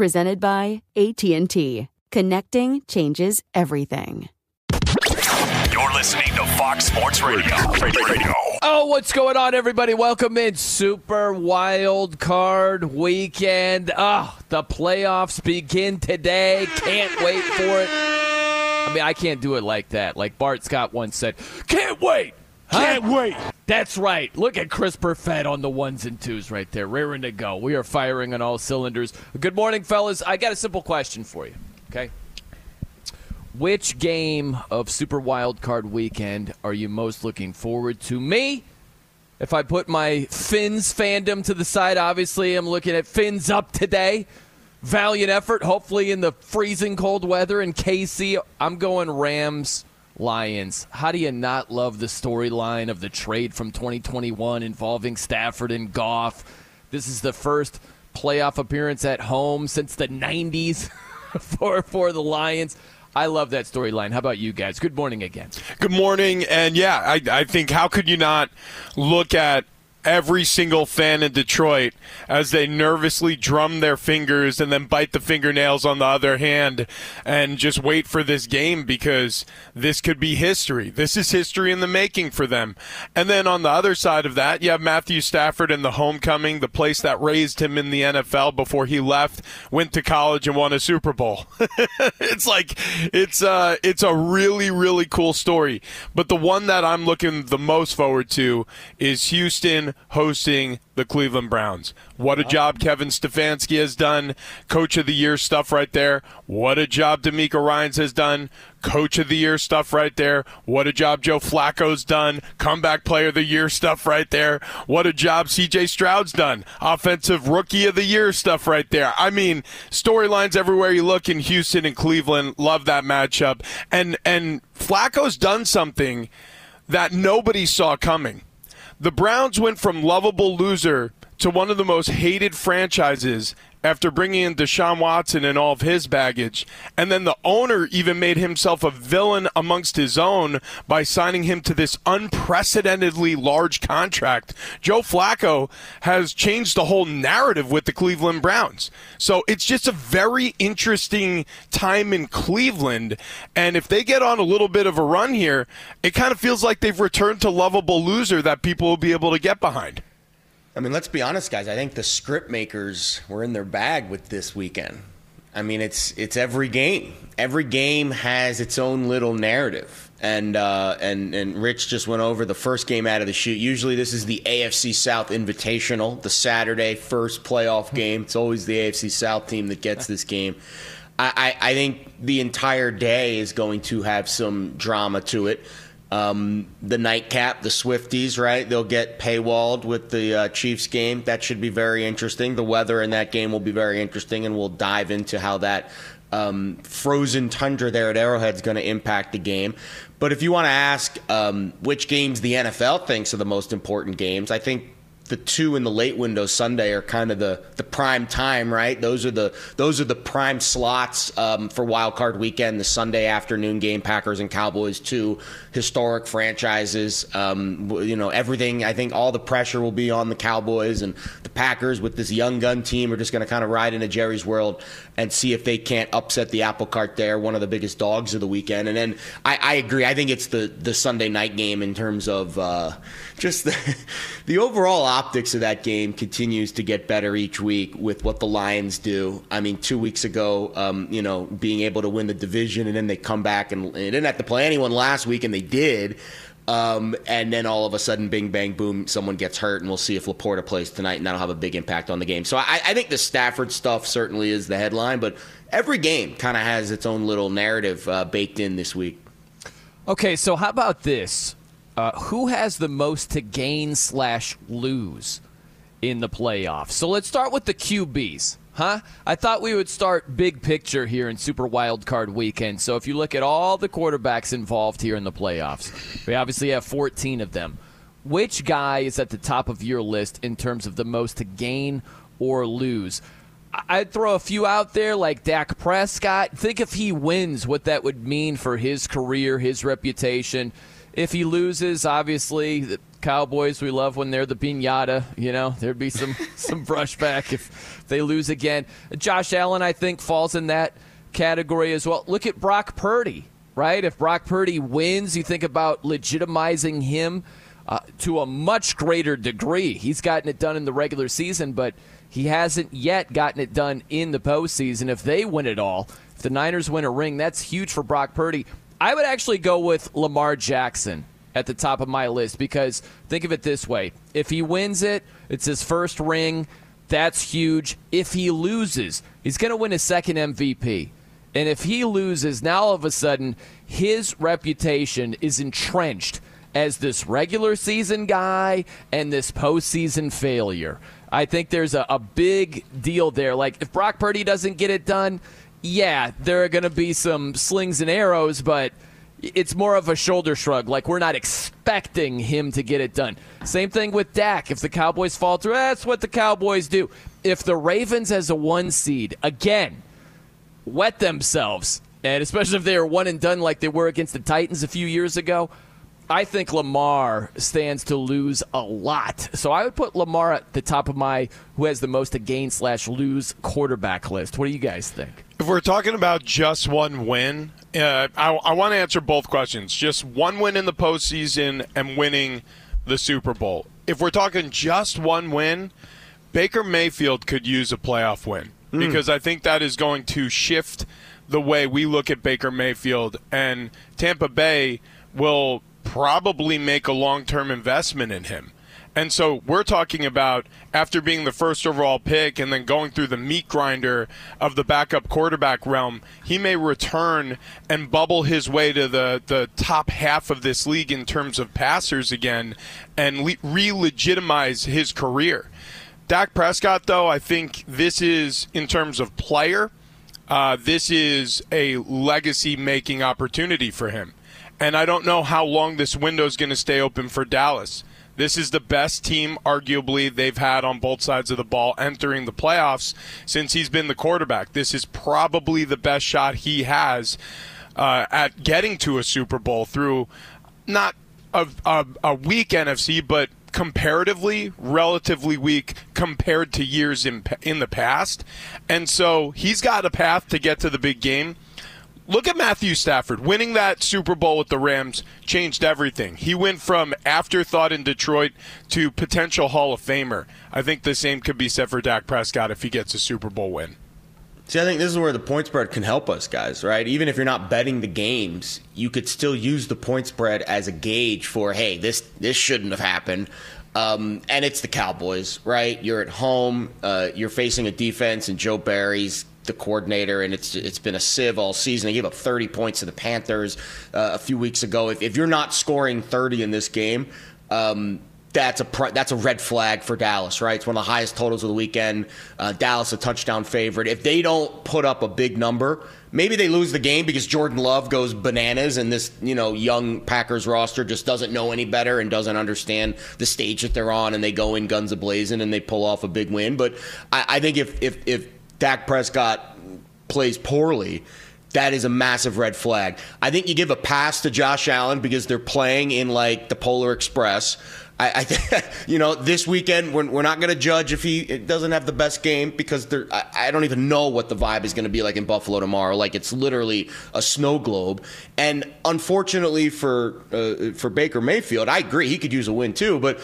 presented by AT&T. Connecting changes everything. You're listening to Fox Sports Radio. Radio. Oh, what's going on, everybody? Welcome in Super Wild Card Weekend. Oh, the playoffs begin today. Can't wait for it. I mean, I can't do it like that. Like Bart Scott once said, "Can't wait." Can't wait. That's right. Look at Chris Perfett on the ones and twos right there, raring to go. We are firing on all cylinders. Good morning, fellas. I got a simple question for you. Okay. Which game of Super Wild Card Weekend are you most looking forward to? Me, if I put my Fins fandom to the side, obviously I'm looking at Fins up today. Valiant effort, hopefully in the freezing cold weather in KC. I'm going Rams Lions. How do you not love the storyline of the trade from 2021 involving Stafford and Goff? This is the first playoff appearance at home since the 90s for for the Lions. I love that storyline. How about you guys? Good morning again. Good morning. And yeah, I, I think how could you not look at every single fan in Detroit as they nervously drum their fingers and then bite the fingernails on the other hand and just wait for this game because this could be history. This is history in the making for them. And then on the other side of that, you have Matthew Stafford and the homecoming, the place that raised him in the NFL before he left, went to college and won a Super Bowl. it's like it's uh it's a really really cool story. But the one that I'm looking the most forward to is Houston hosting the Cleveland Browns. What a job Kevin Stefanski has done. Coach of the Year stuff right there. What a job DeMeco Ryans has done. Coach of the Year stuff right there. What a job Joe Flacco's done. Comeback Player of the Year stuff right there. What a job CJ Stroud's done. Offensive Rookie of the Year stuff right there. I mean, storylines everywhere you look in Houston and Cleveland. Love that matchup. And and Flacco's done something that nobody saw coming the Browns went from lovable loser to one of the most hated franchises after bringing in Deshaun Watson and all of his baggage. And then the owner even made himself a villain amongst his own by signing him to this unprecedentedly large contract. Joe Flacco has changed the whole narrative with the Cleveland Browns. So it's just a very interesting time in Cleveland. And if they get on a little bit of a run here, it kind of feels like they've returned to lovable loser that people will be able to get behind. I mean, let's be honest, guys. I think the script makers were in their bag with this weekend. I mean, it's it's every game. Every game has its own little narrative, and uh, and and Rich just went over the first game out of the shoot. Usually, this is the AFC South Invitational, the Saturday first playoff game. It's always the AFC South team that gets this game. I, I, I think the entire day is going to have some drama to it. Um, the nightcap, the Swifties, right? They'll get paywalled with the uh, Chiefs game. That should be very interesting. The weather in that game will be very interesting, and we'll dive into how that um, frozen tundra there at Arrowhead is going to impact the game. But if you want to ask um, which games the NFL thinks are the most important games, I think the two in the late window Sunday are kind of the, the prime time, right? Those are the those are the prime slots um, for wild card weekend. The Sunday afternoon game, Packers and Cowboys, two historic franchises. Um, you know, everything. I think all the pressure will be on the Cowboys and the Packers with this young gun team. Are just going to kind of ride into Jerry's world and see if they can't upset the apple cart there. One of the biggest dogs of the weekend. And then I, I agree. I think it's the the Sunday night game in terms of uh, just the the overall optics of that game continues to get better each week with what the Lions do. I mean, two weeks ago, um, you know, being able to win the division, and then they come back and, and didn't have to play anyone last week, and they did. Um, and then all of a sudden, bing, bang, boom, someone gets hurt, and we'll see if Laporta plays tonight, and that'll have a big impact on the game. So I, I think the Stafford stuff certainly is the headline, but every game kind of has its own little narrative uh, baked in this week. Okay, so how about this? Uh, who has the most to gain slash lose in the playoffs? So let's start with the QBs. Huh? I thought we would start big picture here in Super Wild Card Weekend. So if you look at all the quarterbacks involved here in the playoffs, we obviously have 14 of them. Which guy is at the top of your list in terms of the most to gain or lose? I'd throw a few out there like Dak Prescott. Think if he wins, what that would mean for his career, his reputation. If he loses, obviously, the Cowboys, we love when they're the pinata. You know, there'd be some, some brushback if they lose again. Josh Allen, I think, falls in that category as well. Look at Brock Purdy, right? If Brock Purdy wins, you think about legitimizing him uh, to a much greater degree. He's gotten it done in the regular season, but he hasn't yet gotten it done in the postseason. If they win it all, if the Niners win a ring, that's huge for Brock Purdy. I would actually go with Lamar Jackson at the top of my list because think of it this way if he wins it, it's his first ring. That's huge. If he loses, he's going to win his second MVP. And if he loses, now all of a sudden, his reputation is entrenched as this regular season guy and this postseason failure. I think there's a, a big deal there. Like, if Brock Purdy doesn't get it done, yeah, there are going to be some slings and arrows, but it's more of a shoulder shrug. Like we're not expecting him to get it done. Same thing with Dak. If the Cowboys falter, that's what the Cowboys do. If the Ravens as a one seed again wet themselves, and especially if they are one and done like they were against the Titans a few years ago, I think Lamar stands to lose a lot. So I would put Lamar at the top of my who has the most to gain slash lose quarterback list. What do you guys think? If we're talking about just one win, uh, I, I want to answer both questions. Just one win in the postseason and winning the Super Bowl. If we're talking just one win, Baker Mayfield could use a playoff win mm. because I think that is going to shift the way we look at Baker Mayfield, and Tampa Bay will probably make a long term investment in him. And so we're talking about after being the first overall pick and then going through the meat grinder of the backup quarterback realm, he may return and bubble his way to the, the top half of this league in terms of passers again and re legitimize his career. Dak Prescott, though, I think this is, in terms of player, uh, this is a legacy making opportunity for him. And I don't know how long this window is going to stay open for Dallas. This is the best team, arguably, they've had on both sides of the ball entering the playoffs since he's been the quarterback. This is probably the best shot he has uh, at getting to a Super Bowl through not a, a, a weak NFC, but comparatively relatively weak compared to years in in the past. And so he's got a path to get to the big game look at Matthew Stafford. Winning that Super Bowl with the Rams changed everything. He went from afterthought in Detroit to potential Hall of Famer. I think the same could be said for Dak Prescott if he gets a Super Bowl win. See, I think this is where the point spread can help us, guys, right? Even if you're not betting the games, you could still use the point spread as a gauge for, hey, this this shouldn't have happened. Um, and it's the Cowboys, right? You're at home. Uh, you're facing a defense, and Joe Barry's the coordinator, and it's it's been a sieve all season. They gave up 30 points to the Panthers uh, a few weeks ago. If, if, you're not scoring 30 in this game, um, that's a that's a red flag for Dallas, right? It's one of the highest totals of the weekend. Uh, Dallas a touchdown favorite. If they don't put up a big number, maybe they lose the game because Jordan Love goes bananas and this you know young Packers roster just doesn't know any better and doesn't understand the stage that they're on, and they go in guns a blazing and they pull off a big win. But I, I think if if if Dak Prescott plays poorly that is a massive red flag. I think you give a pass to Josh Allen because they're playing in like the Polar Express. I, I you know, this weekend we're, we're not going to judge if he doesn't have the best game because I, I don't even know what the vibe is going to be like in Buffalo tomorrow. Like it's literally a snow globe. And unfortunately for uh, for Baker Mayfield, I agree he could use a win too, but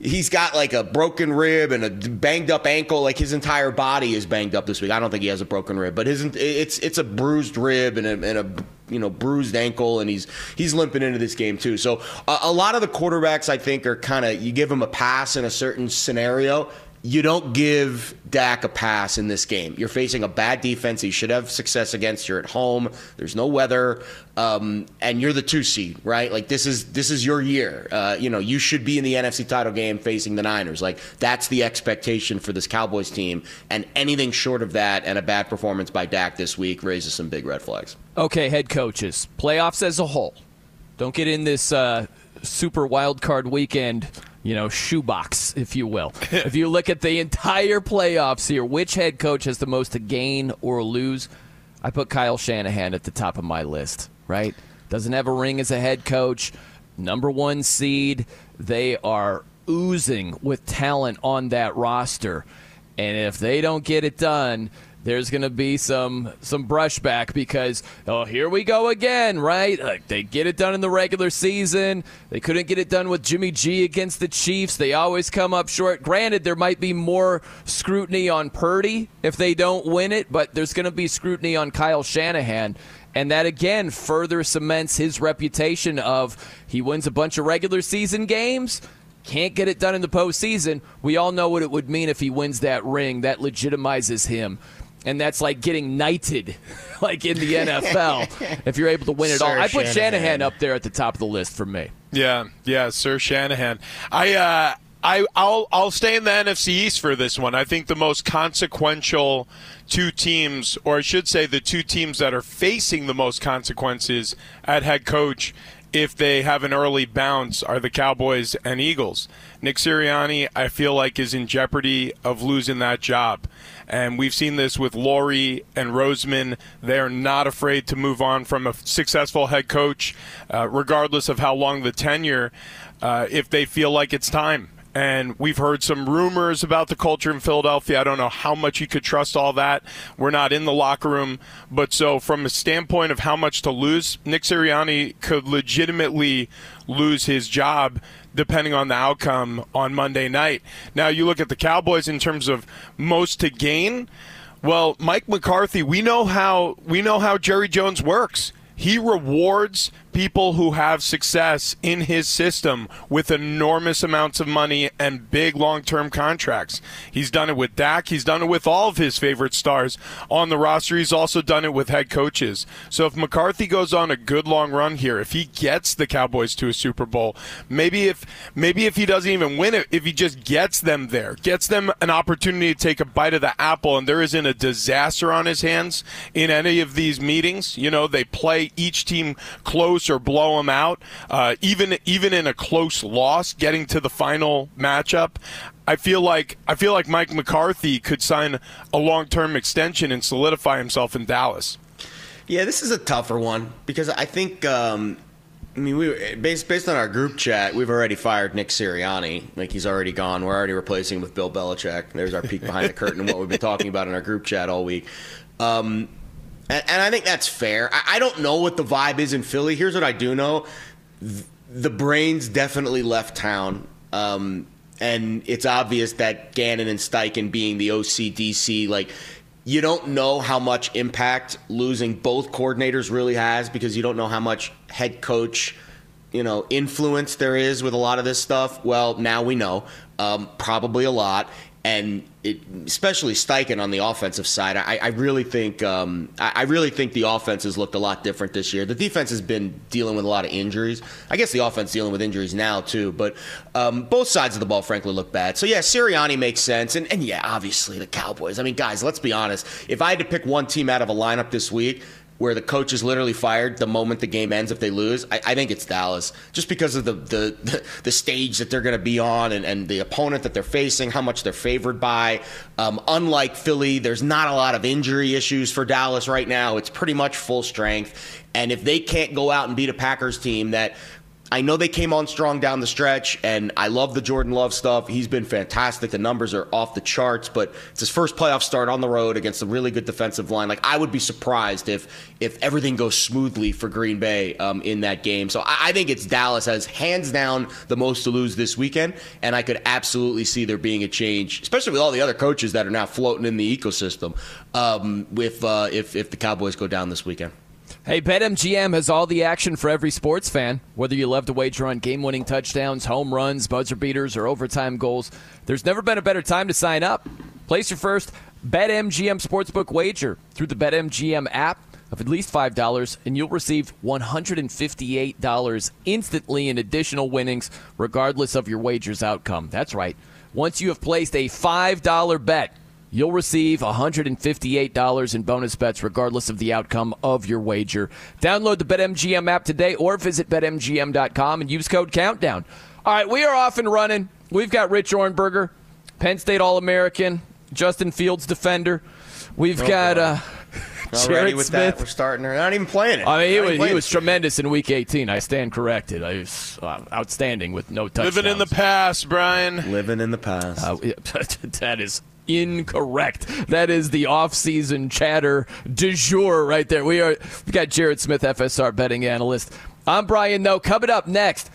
he's got like a broken rib and a banged up ankle. Like his entire body is banged up this week. I don't think he has a broken rib, but his it's it's a bruised rib and a, and a you know bruised ankle, and he's he's limping into this game too. So a, a lot of the quarterbacks I think are kind of you give them a pass in a certain scenario you don't give Dak a pass in this game. You're facing a bad defense. You should have success against. You're at home. There's no weather, um, and you're the two seed, right? Like this is this is your year. Uh, you know, you should be in the NFC title game facing the Niners. Like that's the expectation for this Cowboys team, and anything short of that and a bad performance by Dak this week raises some big red flags. Okay, head coaches, playoffs as a whole. Don't get in this uh, super wild card weekend you know, shoebox, if you will. if you look at the entire playoffs here, which head coach has the most to gain or lose? I put Kyle Shanahan at the top of my list, right? Doesn't have a ring as a head coach. Number one seed. They are oozing with talent on that roster. And if they don't get it done, there's going to be some some brushback because oh here we go again right? Like they get it done in the regular season. They couldn't get it done with Jimmy G against the Chiefs. They always come up short. Granted there might be more scrutiny on Purdy if they don't win it but there's going to be scrutiny on Kyle Shanahan. And that again further cements his reputation of he wins a bunch of regular season games can't get it done in the postseason. We all know what it would mean if he wins that ring. That legitimizes him and that's like getting knighted, like in the NFL. if you're able to win it Sir all, I put Shanahan. Shanahan up there at the top of the list for me. Yeah, yeah, Sir Shanahan. I, uh, I, I'll, I'll stay in the NFC East for this one. I think the most consequential two teams, or I should say, the two teams that are facing the most consequences at head coach if they have an early bounce are the Cowboys and Eagles. Nick Sirianni, I feel like, is in jeopardy of losing that job. And we've seen this with Laurie and Roseman. They're not afraid to move on from a successful head coach, uh, regardless of how long the tenure, uh, if they feel like it's time. And we've heard some rumors about the culture in Philadelphia. I don't know how much you could trust all that. We're not in the locker room. But so, from a standpoint of how much to lose, Nick Sirianni could legitimately lose his job depending on the outcome on Monday night. Now, you look at the Cowboys in terms of most to gain. Well, Mike McCarthy, we know how we know how Jerry Jones works. He rewards people who have success in his system with enormous amounts of money and big long term contracts. He's done it with Dak. He's done it with all of his favorite stars on the roster. He's also done it with head coaches. So if McCarthy goes on a good long run here, if he gets the Cowboys to a Super Bowl, maybe if maybe if he doesn't even win it, if he just gets them there, gets them an opportunity to take a bite of the apple and there isn't a disaster on his hands in any of these meetings, you know, they play each team close or blow them out, uh, even even in a close loss, getting to the final matchup. I feel like I feel like Mike McCarthy could sign a long-term extension and solidify himself in Dallas. Yeah, this is a tougher one because I think. Um, I mean, we based based on our group chat, we've already fired Nick Sirianni. Like he's already gone. We're already replacing him with Bill Belichick. There's our peek behind the curtain and what we've been talking about in our group chat all week. Um, and, and I think that's fair. I, I don't know what the vibe is in Philly. Here's what I do know: the brains definitely left town. Um, and it's obvious that Gannon and Steichen being the OCDC, like you don't know how much impact losing both coordinators really has because you don't know how much head coach, you know, influence there is with a lot of this stuff. Well, now we know, um, probably a lot. and it, especially Steichen on the offensive side, I, I really think um, I, I, really think the offense has looked a lot different this year. The defense has been dealing with a lot of injuries. I guess the offense dealing with injuries now too, but um, both sides of the ball, frankly, look bad. So yeah, Sirianni makes sense, and, and yeah, obviously the Cowboys. I mean, guys, let's be honest. If I had to pick one team out of a lineup this week, where the coach is literally fired the moment the game ends if they lose, I, I think it's Dallas. Just because of the the, the stage that they're going to be on and, and the opponent that they're facing, how much they're favored by. Um, unlike Philly, there's not a lot of injury issues for Dallas right now. It's pretty much full strength. And if they can't go out and beat a Packers team that I know they came on strong down the stretch, and I love the Jordan Love stuff. He's been fantastic. The numbers are off the charts, but it's his first playoff start on the road against a really good defensive line. Like I would be surprised if if everything goes smoothly for Green Bay um, in that game. So I, I think it's Dallas has hands down the most to lose this weekend, and I could absolutely see there being a change, especially with all the other coaches that are now floating in the ecosystem. Um, with uh, if if the Cowboys go down this weekend. Hey, BetMGM has all the action for every sports fan. Whether you love to wager on game winning touchdowns, home runs, buzzer beaters, or overtime goals, there's never been a better time to sign up. Place your first BetMGM Sportsbook wager through the BetMGM app of at least $5, and you'll receive $158 instantly in additional winnings, regardless of your wager's outcome. That's right. Once you have placed a $5 bet, You'll receive $158 in bonus bets regardless of the outcome of your wager. Download the BetMGM app today or visit BetMGM.com and use code COUNTDOWN. All right, we are off and running. We've got Rich Ohrnberger, Penn State All American, Justin Fields defender. We've oh, got. Uh, Already with Smith. that, we're starting. They're not even playing it. I mean, he was, he was tremendous in Week 18. I stand corrected. I was uh, outstanding with no touchdowns. Living in the past, Brian. Living in the past. Uh, that is incorrect. That is the off-season chatter du jour right there. We are we got Jared Smith, FSR betting analyst. I'm Brian Noe. Coming up next,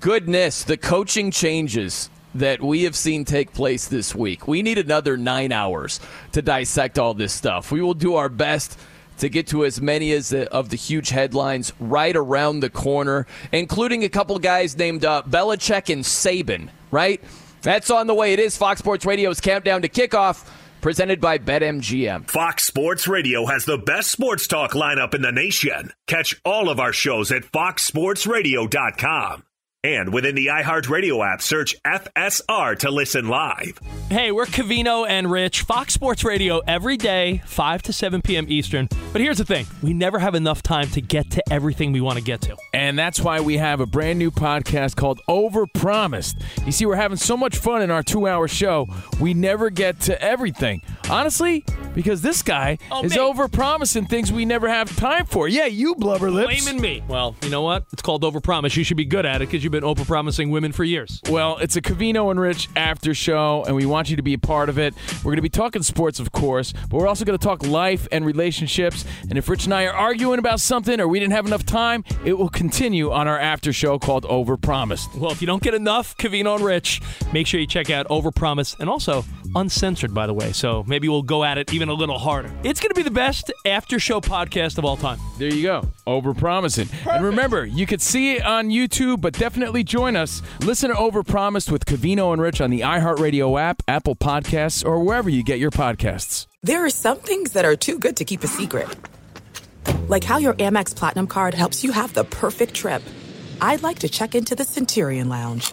goodness, the coaching changes that we have seen take place this week. We need another nine hours to dissect all this stuff. We will do our best to get to as many as the, of the huge headlines right around the corner, including a couple guys named uh, Belichick and Saban, right? That's on the way. It is Fox Sports Radio's countdown to kickoff presented by BetMGM. Fox Sports Radio has the best sports talk lineup in the nation. Catch all of our shows at foxsportsradio.com. And within the iHeartRadio app, search FSR to listen live. Hey, we're Covino and Rich, Fox Sports Radio every day, 5 to 7 p.m. Eastern. But here's the thing we never have enough time to get to everything we want to get to. And that's why we have a brand new podcast called Overpromised. You see, we're having so much fun in our two hour show, we never get to everything. Honestly, because this guy oh, is overpromising things we never have time for. Yeah, you blubber lips. Blaming me. Well, you know what? It's called overpromise. You should be good at it because you you've been overpromising women for years. Well, it's a Covino and Rich after show, and we want you to be a part of it. We're going to be talking sports, of course, but we're also going to talk life and relationships. And if Rich and I are arguing about something or we didn't have enough time, it will continue on our after show called Overpromised. Well, if you don't get enough Covino and Rich, make sure you check out Overpromised and also uncensored, by the way. So maybe we'll go at it even a little harder. It's going to be the best after show podcast of all time. There you go. Overpromising. Perfect. And remember, you could see it on YouTube, but definitely join us. Listen to Overpromised with Covino and Rich on the iHeartRadio app, Apple Podcasts, or wherever you get your podcasts. There are some things that are too good to keep a secret. Like how your Amex Platinum card helps you have the perfect trip. I'd like to check into the Centurion Lounge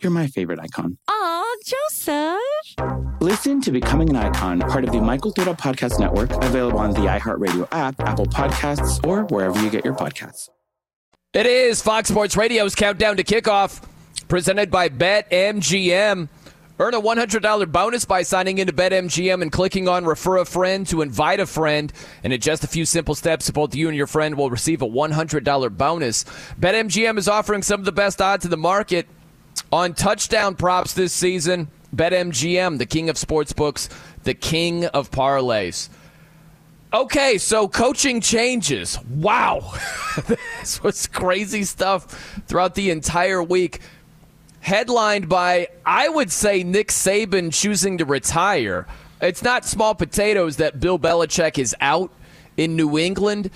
You're my favorite icon. Aw, Joseph! Listen to Becoming an Icon, part of the My Cultura Podcast Network, available on the iHeartRadio app, Apple Podcasts, or wherever you get your podcasts. It is Fox Sports Radio's countdown to kickoff, presented by BetMGM. Earn a $100 bonus by signing into BetMGM and clicking on Refer a Friend to invite a friend. And in just a few simple steps, both you and your friend will receive a $100 bonus. BetMGM is offering some of the best odds in the market on touchdown props this season. BetMGM, the king of sportsbooks, the king of parlays. Okay, so coaching changes. Wow. this was crazy stuff throughout the entire week. Headlined by, I would say, Nick Saban choosing to retire. It's not small potatoes that Bill Belichick is out in New England,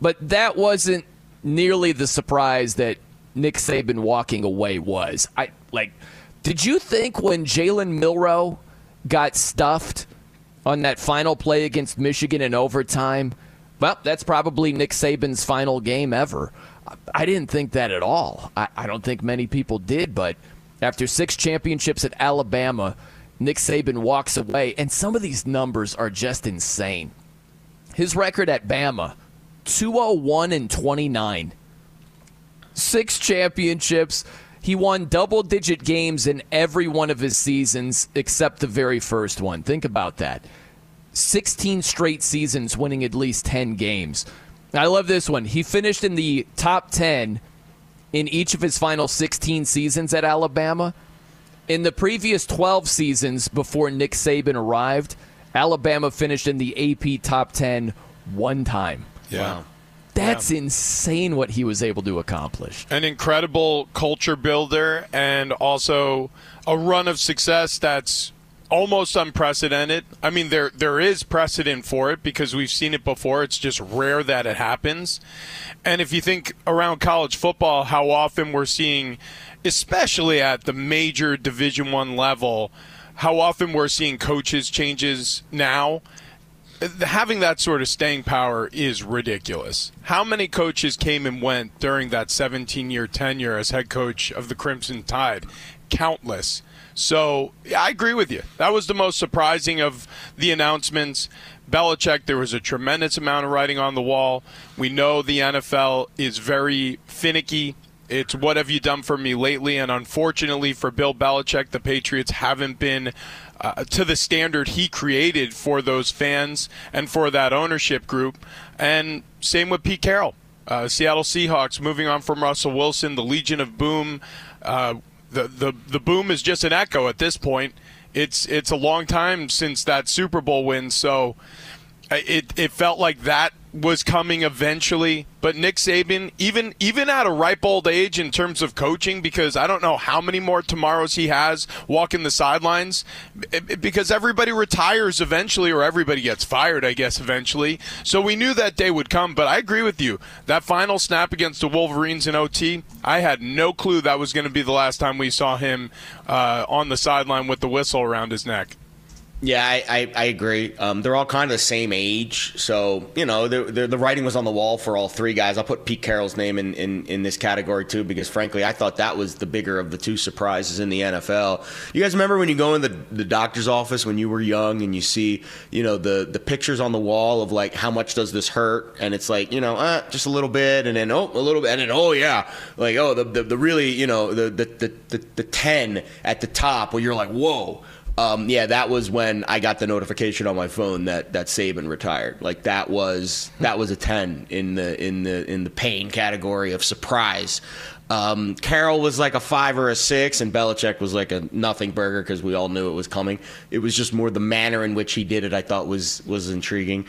but that wasn't nearly the surprise that Nick Saban walking away was. I like did you think when Jalen Milroe got stuffed on that final play against Michigan in overtime? Well, that's probably Nick Saban's final game ever. I didn't think that at all. I, I don't think many people did, but after six championships at Alabama, Nick Saban walks away, and some of these numbers are just insane. His record at Bama 201 and 29 six championships. He won double digit games in every one of his seasons except the very first one. Think about that. 16 straight seasons winning at least 10 games. I love this one. He finished in the top 10 in each of his final 16 seasons at Alabama. In the previous 12 seasons before Nick Saban arrived, Alabama finished in the AP top 10 one time. Yeah. That's insane what he was able to accomplish. An incredible culture builder and also a run of success that's almost unprecedented. I mean there there is precedent for it because we've seen it before. It's just rare that it happens. And if you think around college football how often we're seeing especially at the major division 1 level how often we're seeing coaches changes now having that sort of staying power is ridiculous. How many coaches came and went during that 17 year tenure as head coach of the Crimson Tide? Countless. So I agree with you. That was the most surprising of the announcements. Belichick, there was a tremendous amount of writing on the wall. We know the NFL is very finicky. It's what have you done for me lately? And unfortunately for Bill Belichick, the Patriots haven't been uh, to the standard he created for those fans and for that ownership group. And same with Pete Carroll. Uh, Seattle Seahawks moving on from Russell Wilson, the Legion of Boom. Uh, the, the the boom is just an echo at this point. It's it's a long time since that Super Bowl win, so it it felt like that was coming eventually. But Nick Saban, even even at a ripe old age in terms of coaching, because I don't know how many more tomorrows he has walking the sidelines, because everybody retires eventually, or everybody gets fired, I guess eventually. So we knew that day would come. But I agree with you. That final snap against the Wolverines in OT, I had no clue that was going to be the last time we saw him uh, on the sideline with the whistle around his neck. Yeah, I, I, I agree. Um, they're all kind of the same age, so you know they're, they're, the writing was on the wall for all three guys. I'll put Pete Carroll's name in, in, in this category too, because frankly, I thought that was the bigger of the two surprises in the NFL. You guys remember when you go in the, the doctor's office when you were young and you see you know the the pictures on the wall of like how much does this hurt, and it's like you know uh, just a little bit, and then oh a little bit, and then oh yeah, like oh the the, the really you know the the, the the the ten at the top where you're like whoa Um, yeah, that was when I got the notification on my phone that that Saban retired. Like that was that was a ten in the in the in the pain category of surprise. Um, Carroll was like a five or a six, and Belichick was like a nothing burger because we all knew it was coming. It was just more the manner in which he did it. I thought was was intriguing.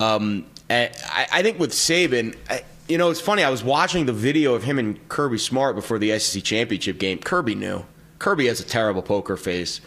Um, I, I think with Saban, I, you know, it's funny. I was watching the video of him and Kirby Smart before the SEC championship game. Kirby knew. Kirby has a terrible poker face.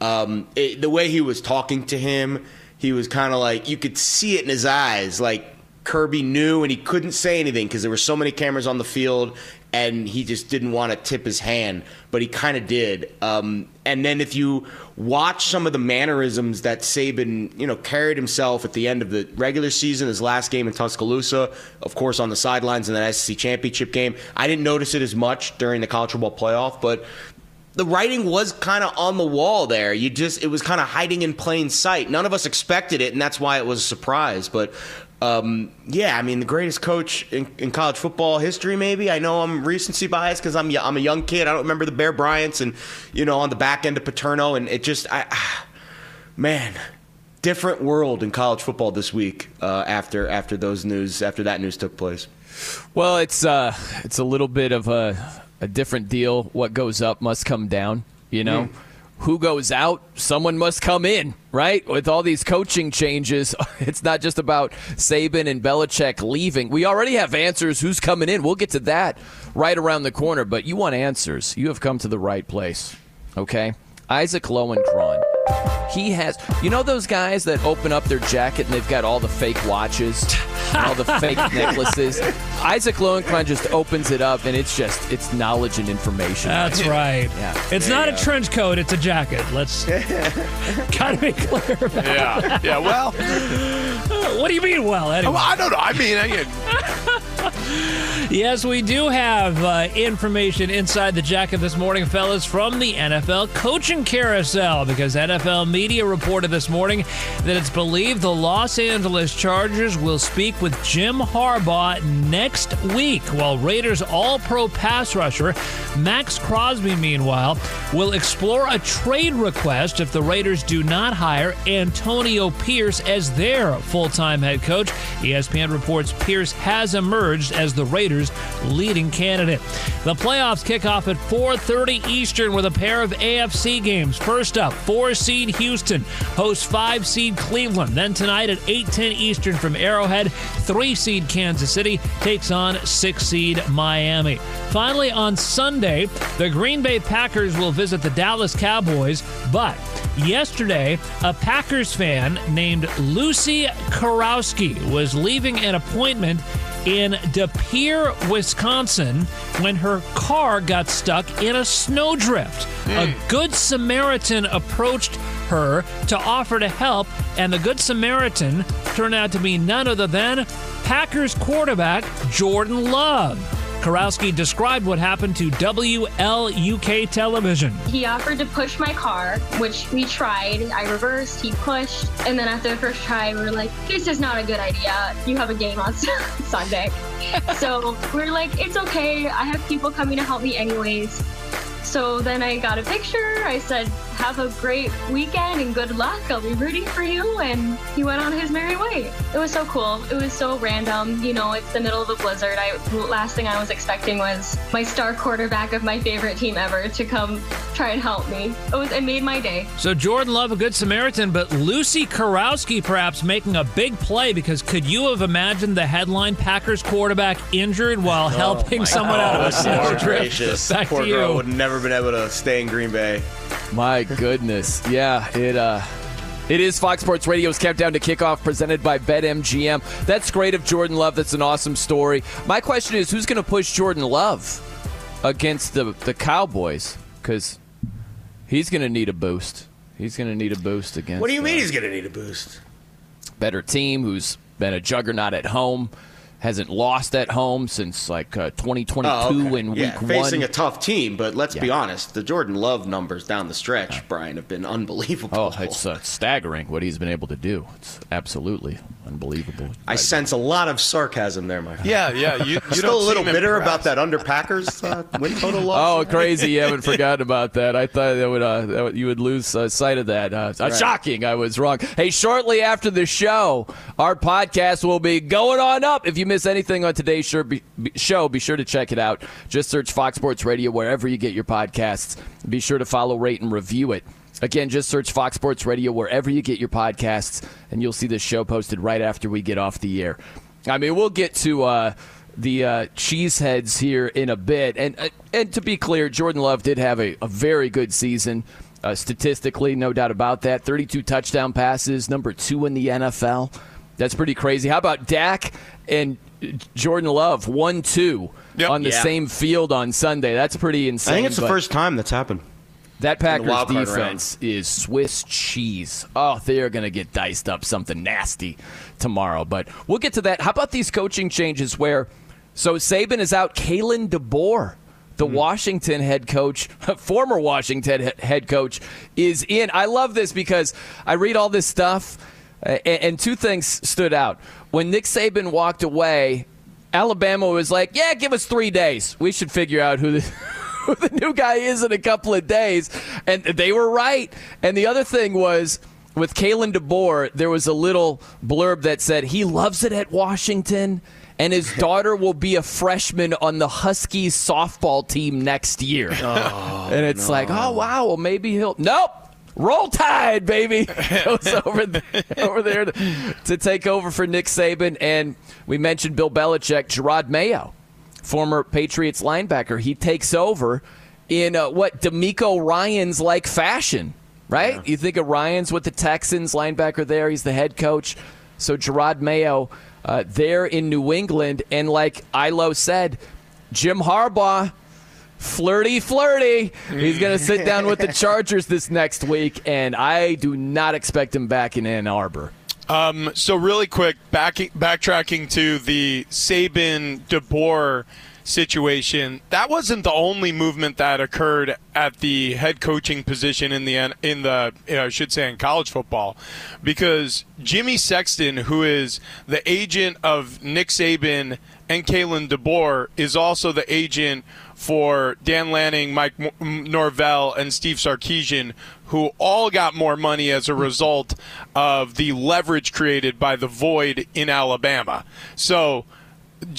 Um, it, the way he was talking to him, he was kind of like you could see it in his eyes. Like Kirby knew, and he couldn't say anything because there were so many cameras on the field, and he just didn't want to tip his hand, but he kind of did. Um, and then if you watch some of the mannerisms that Saban, you know, carried himself at the end of the regular season, his last game in Tuscaloosa, of course on the sidelines in that SEC championship game, I didn't notice it as much during the college football playoff, but the writing was kind of on the wall there. You just it was kind of hiding in plain sight. None of us expected it, and that's why it was a surprise. But um, yeah, I mean, the greatest coach in, in, college football history, maybe. I know I'm recency biased because I'm I'm a young kid. I don't remember the Bear Bryants and you know on the back end of Paterno, and it just I, man, different world in college football this week uh, after after those news after that news took place. Well, it's uh, it's a little bit of a a different deal. What goes up must come down, you know? Mm. Who goes out, someone must come in, right? With all these coaching changes, it's not just about Saban and Belichick leaving. We already have answers who's coming in. We'll get to that right around the corner, but you want answers. You have come to the right place, okay? Isaac Lowenkron. He has, you know, those guys that open up their jacket and they've got all the fake watches, all the fake necklaces. Isaac Lowenkron just opens it up and it's just it's knowledge and information. That's right. Yeah. It's not a trench coat; it's a jacket. Let's gotta be clear. About yeah. That. Yeah. Well. what do you mean? Well, anyway. Well, I don't know. I mean, I, yes, we do have uh, information inside the jacket this morning, fellas, from the NFL coaching carousel because NFL media reported this morning that it's believed the Los Angeles Chargers will speak with Jim Harbaugh next week, while Raiders All Pro pass rusher Maxx Crosby, meanwhile, will explore a trade request if the Raiders do not hire Antonio Pierce as their full time head coach. ESPN reports Pierce has emerged as the Raiders' leading candidate. The playoffs kick off at 4:30 Eastern with a pair of AFC games. First up, 4 seed Houston hosts 5 seed Cleveland. Then tonight at 8:10 Eastern from Arrowhead, 3 seed Kansas City takes on 6 seed Miami. Finally on Sunday, the Green Bay Packers will visit the Dallas Cowboys, but yesterday, a Packers fan named Lucy Karowski was leaving an appointment in De Pere, Wisconsin, when her car got stuck in a snowdrift. Mm. A Good Samaritan approached her to offer to help, and the Good Samaritan turned out to be none other than Packers quarterback Jordan Love. Karowski described what happened to WLUK television. He offered to push my car, which we tried. I reversed, he pushed, and then after the first try, we were like, this is not a good idea. You have a game on Sunday. so we're like, it's okay. I have people coming to help me anyways. So then I got a picture. I said, have a great weekend and good luck. I'll be rooting for you. And he went on his merry way. It was so cool. It was so random. You know, it's the middle of a blizzard. I last thing I was expecting was my star quarterback of my favorite team ever to come try and help me. It was it made my day. So Jordan Love, a good Samaritan, but Lucy Karowski perhaps making a big play because could you have imagined the headline Packers quarterback injured while oh helping someone out of a snowdrift? Back Poor to you. girl would never been able to stay in Green Bay. My goodness. Yeah, it uh it is Fox Sports Radio's countdown to kickoff presented by BetMGM. That's great of Jordan Love. That's an awesome story. My question is who's going to push Jordan Love against the the Cowboys cuz he's going to need a boost. He's going to need a boost against What do you mean uh, he's going to need a boost? better team who's been a juggernaut at home. Hasn't lost at home since like uh, 2022 Oh, okay. in week yeah, one. facing a tough team, but let's be honest, the Jordan Love numbers down the stretch, Brian, have been unbelievable. Oh, it's uh, staggering what he's been able to do. It's absolutely Unbelievable. I sense a lot of sarcasm there, my friend. Yeah, yeah. You, you Still a little bitter impressed. about that under Packers uh, win total loss. Oh, crazy! You haven't forgotten about that. I thought that would, uh, that would you would lose uh, sight of that. Uh, Right. Shocking! I was wrong. Hey, shortly after the show, our podcast will be going on up. If you miss anything on today's show, be, be- show, be sure to check it out. Just search Fox Sports Radio wherever you get your podcasts. Be sure to follow, rate, and review it. Again, just search Fox Sports Radio wherever you get your podcasts, and you'll see this show posted right after we get off the air. I mean, we'll get to uh, the uh, cheeseheads here in a bit, and uh, and to be clear, Jordan Love did have a, a very good season. Uh, statistically, no doubt about that. 32 touchdown passes, number two in the NFL. That's pretty crazy. How about Dak and Jordan Love, one two on the Yeah. same field on Sunday? That's pretty insane. I think it's the but- first time that's happened. That Packers defense is Swiss cheese. Oh, they're going to get diced up something nasty tomorrow. But we'll get to that. How about these coaching changes where so Saban is out, Kalen DeBoer, the Washington head coach, former Washington head coach, is in. I love this because I read all this stuff, and, and two things stood out. When Nick Saban walked away, Alabama was like, "Yeah, give us three days. We should figure out who the." who the new guy is in a couple of days. And they were right. And the other thing was with Kalen DeBoer, there was a little blurb that said he loves it at Washington. And his daughter will be a freshman on the Huskies softball team next year. Oh, and it's like, oh, wow, well, maybe he'll. Nope. Roll Tide, baby. Goes over, th- over there to, to take over for Nick Saban. And we mentioned Bill Belichick, Jerod Mayo former Patriots linebacker. He takes over in uh, what DeMeco Ryans like fashion, right? You think of Ryans with the Texans linebacker there. He's the head coach. So Jerod Mayo uh, there in New England, and like Ilo said, Jim Harbaugh. Flirty, flirty. He's going to sit down with the Chargers this next week, and I do not expect him back in Ann Arbor. Um, so really quick, back, backtracking to the Saban DeBoer situation. That wasn't the only movement that occurred at the head coaching position in the in the you know, I should say in college football, because Jimmy Sexton, who is the agent of Nick Saban and Kalen DeBoer, is also the agent for Dan Lanning, Mike Norvell, and Steve Sarkisian, who all got more money as a result of the leverage created by the void in Alabama. So,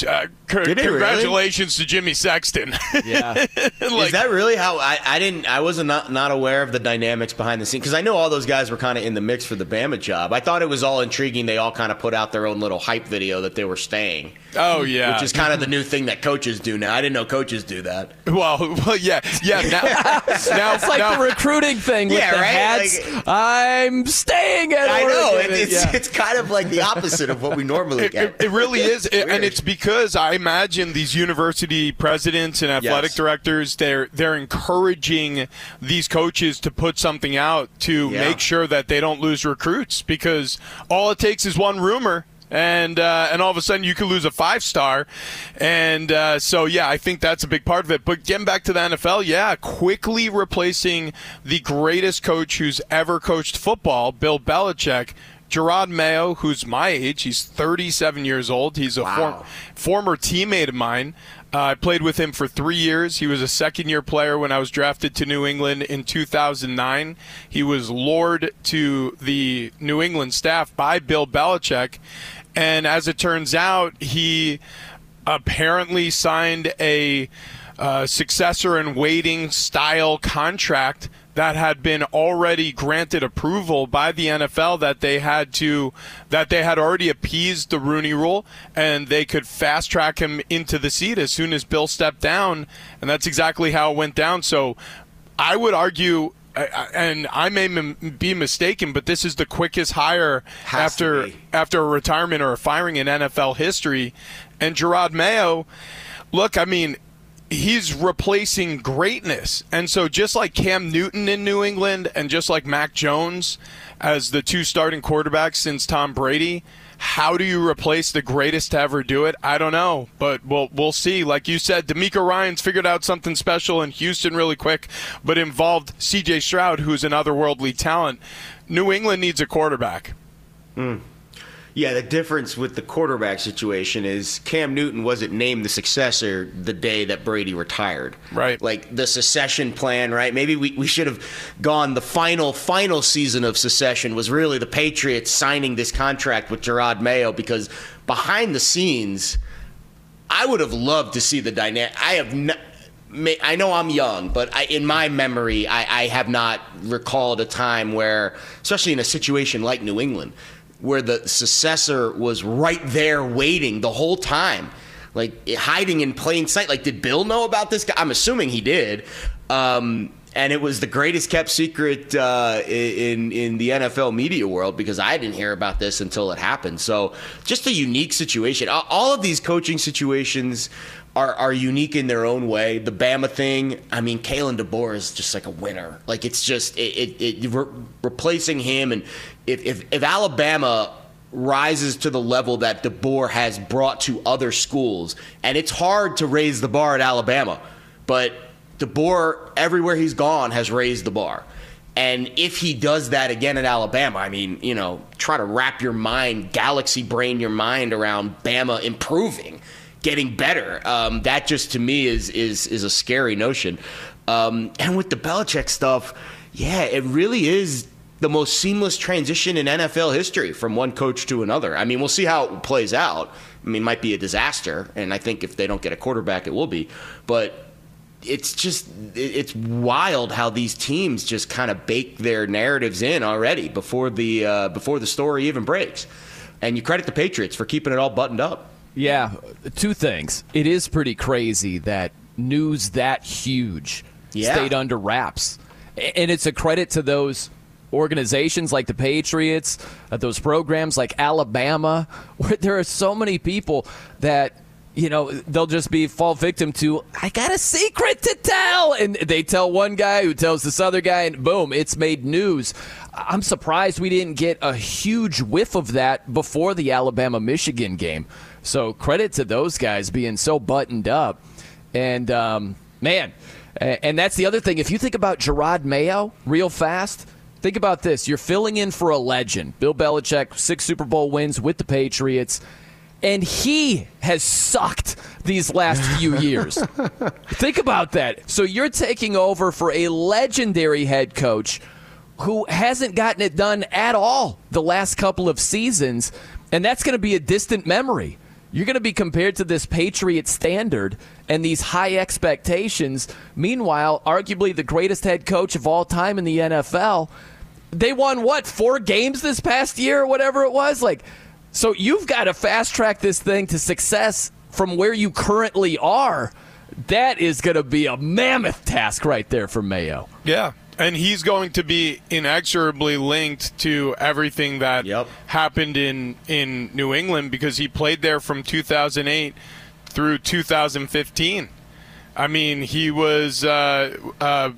uh, c- Did it really? congratulations to Jimmy Sexton. Yeah. is that really how I, I didn't I was not not aware of the dynamics behind the scene because I know all those guys were kind of in the mix for the Bama job. I thought it was all intriguing. They all kind of put out their own little hype video that they were staying. Oh yeah, which is kind of the new thing that coaches do now. I didn't know coaches do that. Well, well yeah, yeah. Now, now it's like now- the recruiting thing with Yeah, the right? hats. Like- I'm staying at I know Oregon. it, it's Yeah. it's kind of like the opposite of what we normally get. it, it really is, It- and it's because I imagine these university presidents and athletic Yes. directors they're they're encouraging these coaches to put something out to Yeah. make sure that they don't lose recruits because all it takes is one rumor. And uh, and all of a sudden you could lose a five star, and uh, so yeah, I think that's a big part of it. But getting back to the NFL, yeah, quickly replacing the greatest coach who's ever coached football, Bill Belichick, Jerod Mayo, who's my age, he's 37 years old. He's a form, former teammate of mine. Uh, I played with him for three years. He was a second year player when I was drafted to New England in 2009. He was lured to the New England staff by Bill Belichick. And as it turns out, he apparently signed a uh, successor in waiting style contract that had been already granted approval by the NFL that they had to that they had already appeased the Rooney Rule and they could fast track him into the seat as soon as Bill stepped down and that's exactly how it went down so I would argue and I may be mistaken, but this is the quickest hire Has after after a retirement or a firing in NFL history. And Jerod Mayo, look, I mean, he's replacing greatness. And so just like Cam Newton in New England and just like Mac Jones as the two starting quarterbacks since Tom Brady, how do you replace the greatest to ever do it? I don't know, but we'll we'll see. Like you said, DeMeco Ryans figured out something special in Houston really quick, but involved C.J. Stroud, who's an otherworldly talent. New England needs a quarterback. Yeah, Yeah, the difference with the quarterback situation is Cam Newton wasn't named the successor the day that Brady retired. Right. Like the secession plan, right? Maybe we, we should have gone the final, final season of secession was really the Patriots signing this contract with Jerod Mayo because behind the scenes, I would have loved to see the dynamic. I have not. I know I'm young, but I, in my memory, I, I have not recalled a time where, especially in a situation like New England, where the successor was right there waiting the whole time, like hiding in plain sight. Like, did Bill know about this guy? I'm assuming he did. Um, and it was the greatest kept secret uh, in in the NFL media world because I didn't hear about this until it happened. So, just a unique situation. All of these coaching situations are, are unique in their own way. The Bama thing, I mean, Kalen DeBoer is just like a winner. Like it's just it, it, it re- replacing him, and if, if if Alabama rises to the level that DeBoer has brought to other schools, and it's hard to raise the bar at Alabama, but DeBoer everywhere he's gone has raised the bar. And if he does that again at Alabama, I mean, you know, try to wrap your mind, galaxy brain your mind around Bama improving getting better. Um, that just to me is is is a scary notion. Um, and with the Belichick stuff, yeah, it really is the most seamless transition in NFL history from one coach to another. I mean, we'll see how it plays out. I mean, it might be a disaster, and I think if they don't get a quarterback, it will be. But it's just it's wild how these teams just kind of bake their narratives in already before the uh, before the story even breaks. And you credit the Patriots for keeping it all buttoned up. Yeah, two things. It is pretty crazy that news that huge Yeah. stayed under wraps. And it's a credit to those organizations like the Patriots, uh, those programs like Alabama, where there are so many people that you know they'll just be fall victim to i got a secret to tell. And they tell one guy who tells this other guy and boom it's made news. I'm surprised we didn't get a huge whiff of that before the alabama michigan game. So credit to those guys being so buttoned up. And um, man and that's the other thing. If you think about Jerod Mayo real fast Think about this. You're filling in for a legend. Bill Belichick, six Super Bowl wins with the Patriots, and he has sucked these last few years. Think about that. So you're taking over for a legendary head coach who hasn't gotten it done at all the last couple of seasons, and that's going to be a distant memory. You're going to be compared to this Patriot standard and these high expectations. Meanwhile, arguably the greatest head coach of all time in the NFL, they won what, four games this past year or whatever it was? Like, so you've got to fast track this thing to success from where you currently are. That is going to be a mammoth task right there for Mayo. Yeah. And he's going to be inexorably linked to everything that happened in, in New England because he played there from 2008 through 2015. I mean, he was uh, uh,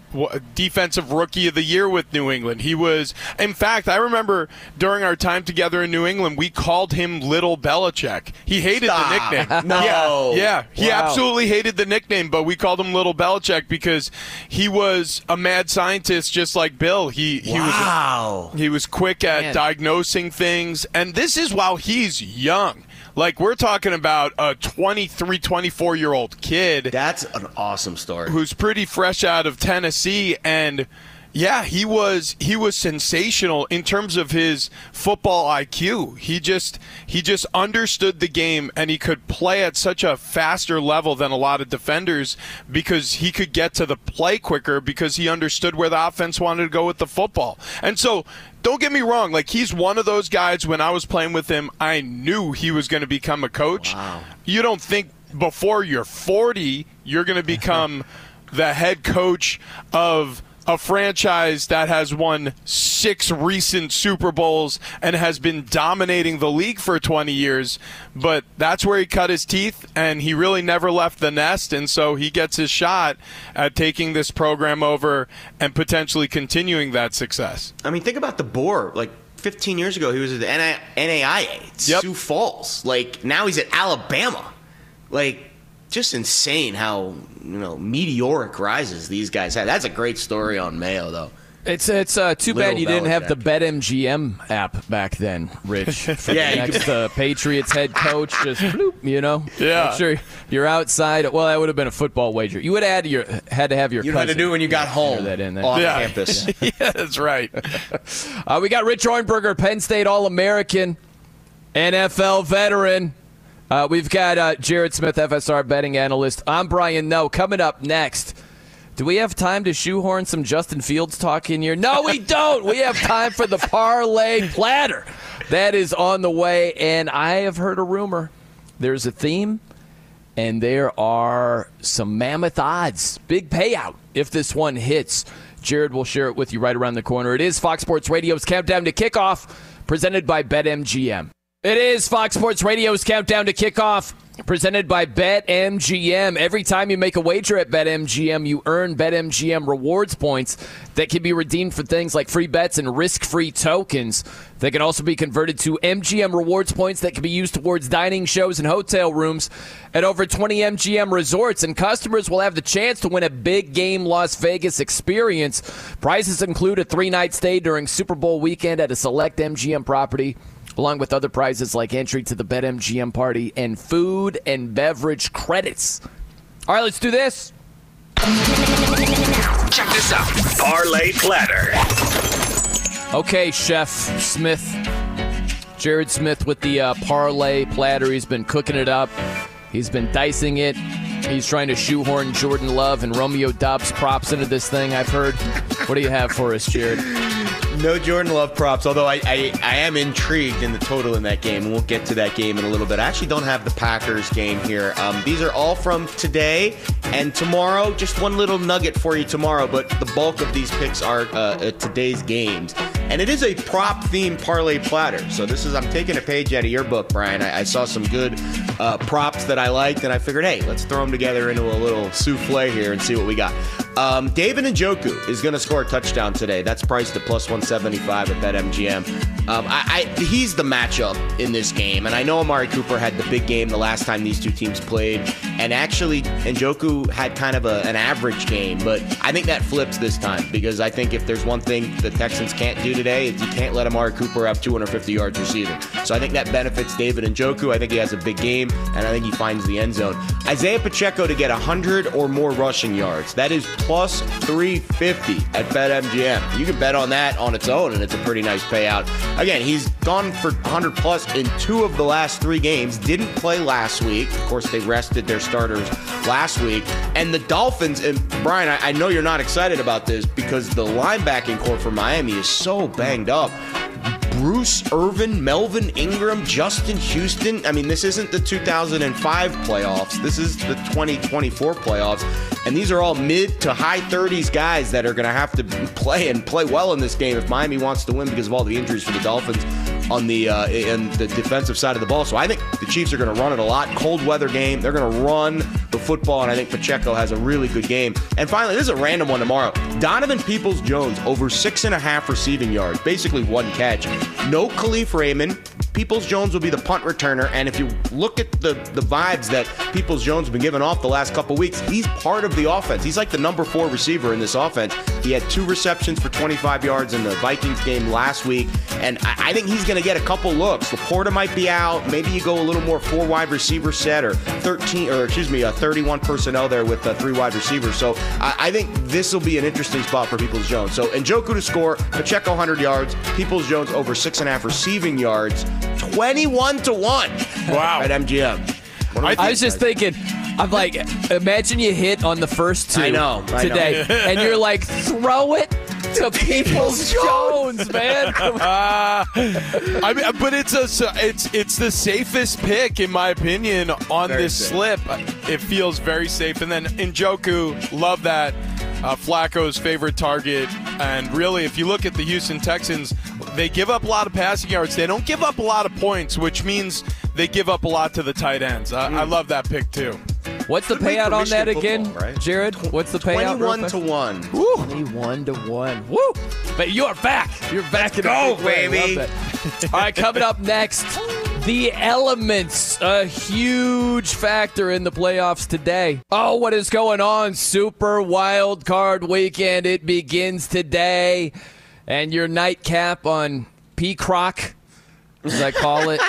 defensive rookie of the year with New England. He was, in fact, I remember during our time together in New England, we called him Little Belichick. He hated Stop. the nickname. No. Yeah, yeah. He Wow. absolutely hated the nickname, but we called him Little Belichick because he was a mad scientist, just like Bill. He he Wow. was he was quick at Man. diagnosing things, and this is while he's young. Like we're talking about a 23, 24 year old kid. That's an awesome story. Who's pretty fresh out of Tennessee and yeah, he was he was sensational in terms of his football IQ. He just he just understood the game and he could play at such a faster level than a lot of defenders because he could get to the play quicker because he understood where the offense wanted to go with the football. And so don't get me wrong, like he's one of those guys when I was playing with him, I knew he was going to become a coach. You don't think before you're 40 you're going to become the head coach of a franchise that has won six recent Super Bowls and has been dominating the league for 20 years. But that's where he cut his teeth, and he really never left the nest. And so he gets his shot at taking this program over and potentially continuing that success. I mean, think about DeBoer. Like 15 years ago, he was at the NAIA, Sioux Falls. Like now he's at Alabama. Like just insane how you know meteoric rises these guys had. That's a great story on Mayo, though. It's it's uh, too Little bad you didn't have Belichick. the BetMGM app back then, Rich. For Yeah, the you next uh, Patriots head coach, just bloop, you know. Yeah. Make sure you're outside. Well, that would have been a football wager. You would have had your had to have your. You had to do it when you got enter home That in there. off Yeah. campus. yeah, that's right. Uh, we got Rich Ohrnberger, Penn State All American, NFL veteran. Uh, we've got uh, Jared Smith, FSR betting analyst. I'm Brian Noe. Coming up next, do we have time to shoehorn some Justin Fields talk in here? No, we don't. we have time for the parlay platter. That is on the way, and I have heard a rumor. There's a theme, and there are some mammoth odds. Big payout if this one hits. Jared will share it with you right around the corner. It is Fox Sports Radio's Countdown to Kickoff, presented by BetMGM. It is Fox Sports Radio's Countdown to Kickoff, presented by BetMGM. Every time you make a wager at BetMGM, you earn BetMGM rewards points that can be redeemed for things like free bets and risk free tokens. They can also be converted to MGM rewards points that can be used towards dining shows and hotel rooms at over 20 MGM resorts. And customers will have the chance to win a big game Las Vegas experience. Prizes include a three night stay during Super Bowl weekend at a select MGM property along with other prizes like entry to the BetMGM party and food and beverage credits. All right, let's do this. Check this out. Parlay platter. Okay, Chef Smith. Jared Smith with the uh, parlay platter. He's been cooking it up. He's been dicing it. He's trying to shoehorn Jordan Love and Romeo Doubs props into this thing, I've heard. What do you have for us, Jared? No Jordan Love props, although I, I, I am intrigued in the total in that game, and we'll get to that game in a little bit. I actually don't have the Packers game here. Um, these are all from today and tomorrow. Just one little nugget for you tomorrow, but the bulk of these picks are uh, uh, today's games. And it is a prop themed parlay platter. So this is, I'm taking a page out of your book, Brian. I, I saw some good uh, props that I liked, and I figured, hey, let's throw them together into a little souffle here and see what we got. Um, David Njoku is going to score a touchdown today. That's priced at plus 175 at BetMGM. Um, I, I, he's the matchup in this game, and I know Amari Cooper had the big game the last time these two teams played, and actually Njoku had kind of a, an average game, but I think that flips this time because I think if there's one thing the Texans can't do today, is you can't let Amari Cooper have 250 yards receiving. So I think that benefits David Njoku. I think he has a big game, and I think he finds the end zone. Isaiah Pacheco to get 100 or more rushing yards. That is plus 350 at BetMGM. You can bet on that on its own, and it's a pretty nice payout. Again, he's gone for 100 plus in two of the last three games. Didn't play last week. Of course, they rested their starters last week. And the Dolphins, and Brian, I, I know you're not excited about this because the linebacking core for Miami is so banged up. Bruce Irvin, Melvin Ingram, Justin Houston. I mean, this isn't the 2005 playoffs. This is the 2024 playoffs. And these are all mid to high 30s guys that are going to have to play and play well in this game if Miami wants to win because of all the injuries for the Dolphins on the uh, in the defensive side of the ball. So I think the Chiefs are going to run it a lot. Cold weather game. They're going to run the football, and I think Pacheco has a really good game. And finally, this is a random one tomorrow. Donovan Peoples Jones over six and a half receiving yards, basically one catch. No Kalif Raymond. Peoples Jones will be the punt returner, and if you look at the the vibes that Peoples Jones has been giving off the last couple weeks, he's part of the offense. He's like the number four receiver in this offense. He had two receptions for 25 yards in the Vikings game last week, and I, I think he's going to get a couple looks. Laporta might be out. Maybe you go a little more four wide receiver set or 13 or excuse me, a 31 personnel there with three wide receivers. So I, I think this will be an interesting spot for Peoples Jones. So Njoku to score, Pacheco 100 yards, Peoples Jones over six and a half receiving yards, 21 to one. Wow. at MGM. What do we I think, was just guys? thinking, I'm like, imagine you hit on the first two I know, I know. today, and you're like, throw it to Peoples Jones, man. Uh, I mean, but it's a it's it's the safest pick in my opinion on Very this safe. slip. It feels very safe. And then Njoku, love that. Uh, Flacco's favorite target, and really, if you look at the Houston Texans, they give up a lot of passing yards. They don't give up a lot of points, which means they give up a lot to the tight ends. I, I love that pick too. What's the Good payout on that Michigan again, right? Jared? What's the payout? real 21 quick? to 1. 21 to 1. Woo! But you're back. You're back in go, a big way. baby. Love that. All right, coming up next, The elements, a huge factor in the playoffs today. Oh, what is going on? Super Wild Card Weekend. It begins today. And your nightcap on P Croc, as I call it.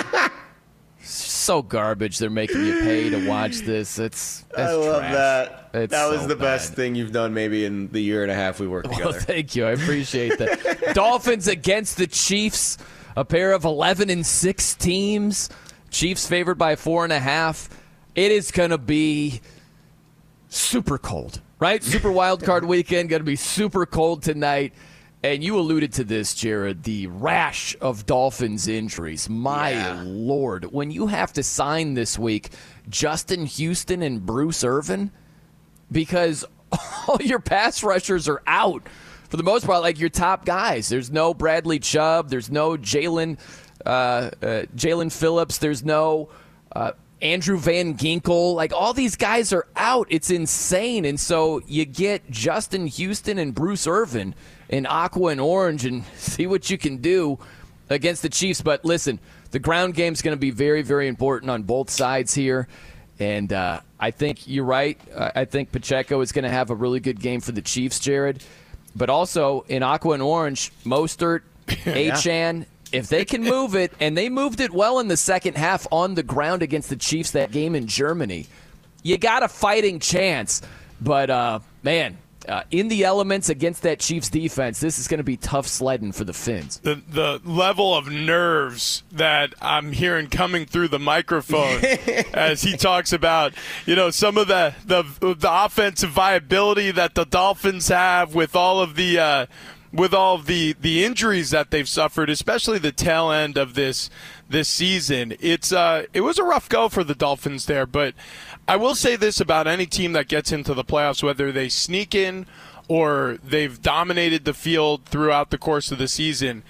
so garbage. They're making you pay to watch this. It's I love trash. that. It's that was so the best thing you've done maybe in the year and a half we worked Well, together. thank you. I appreciate that. Dolphins against the Chiefs, a pair of 11 and 6 teams. Chiefs favored by four and a half. It is going to be super cold, right? Super wild card weekend, going to be super cold tonight. And you alluded to this, Jared, the rash of Dolphins injuries. My lord, when you have to sign this week Justin Houston and Bruce Irvin, because all your pass rushers are out for the most part, like your top guys. There's no Bradley Chubb. There's no Jalen uh, uh, Jaelan Phillips. There's no uh, Andrew Van Ginkel. Like all these guys are out. It's insane. And so you get Justin Houston and Bruce Irvin in aqua and orange and see what you can do against the Chiefs. But listen, the ground game is going to be very, very important on both sides here. And uh, I think you're right. I think Pacheco is going to have a really good game for the Chiefs, Jared. But also in aqua and orange, Mostert, Yeah. Achane, if they can move it, and they moved it well in the second half on the ground against the Chiefs that game in Germany, you got a fighting chance. But uh, man, uh, in the elements against that Chiefs defense, this is going to be tough sledding for the Fins. the the level of nerves that I'm hearing coming through the microphone as he talks about you know some of the the the offensive viability that the Dolphins have with all of the uh, with all of the the injuries that they've suffered, especially the tail end of this this season. It's uh it was a rough go for the Dolphins there, but I will say this about any team that gets into the playoffs, whether they sneak in or they've dominated the field throughout the course of the season.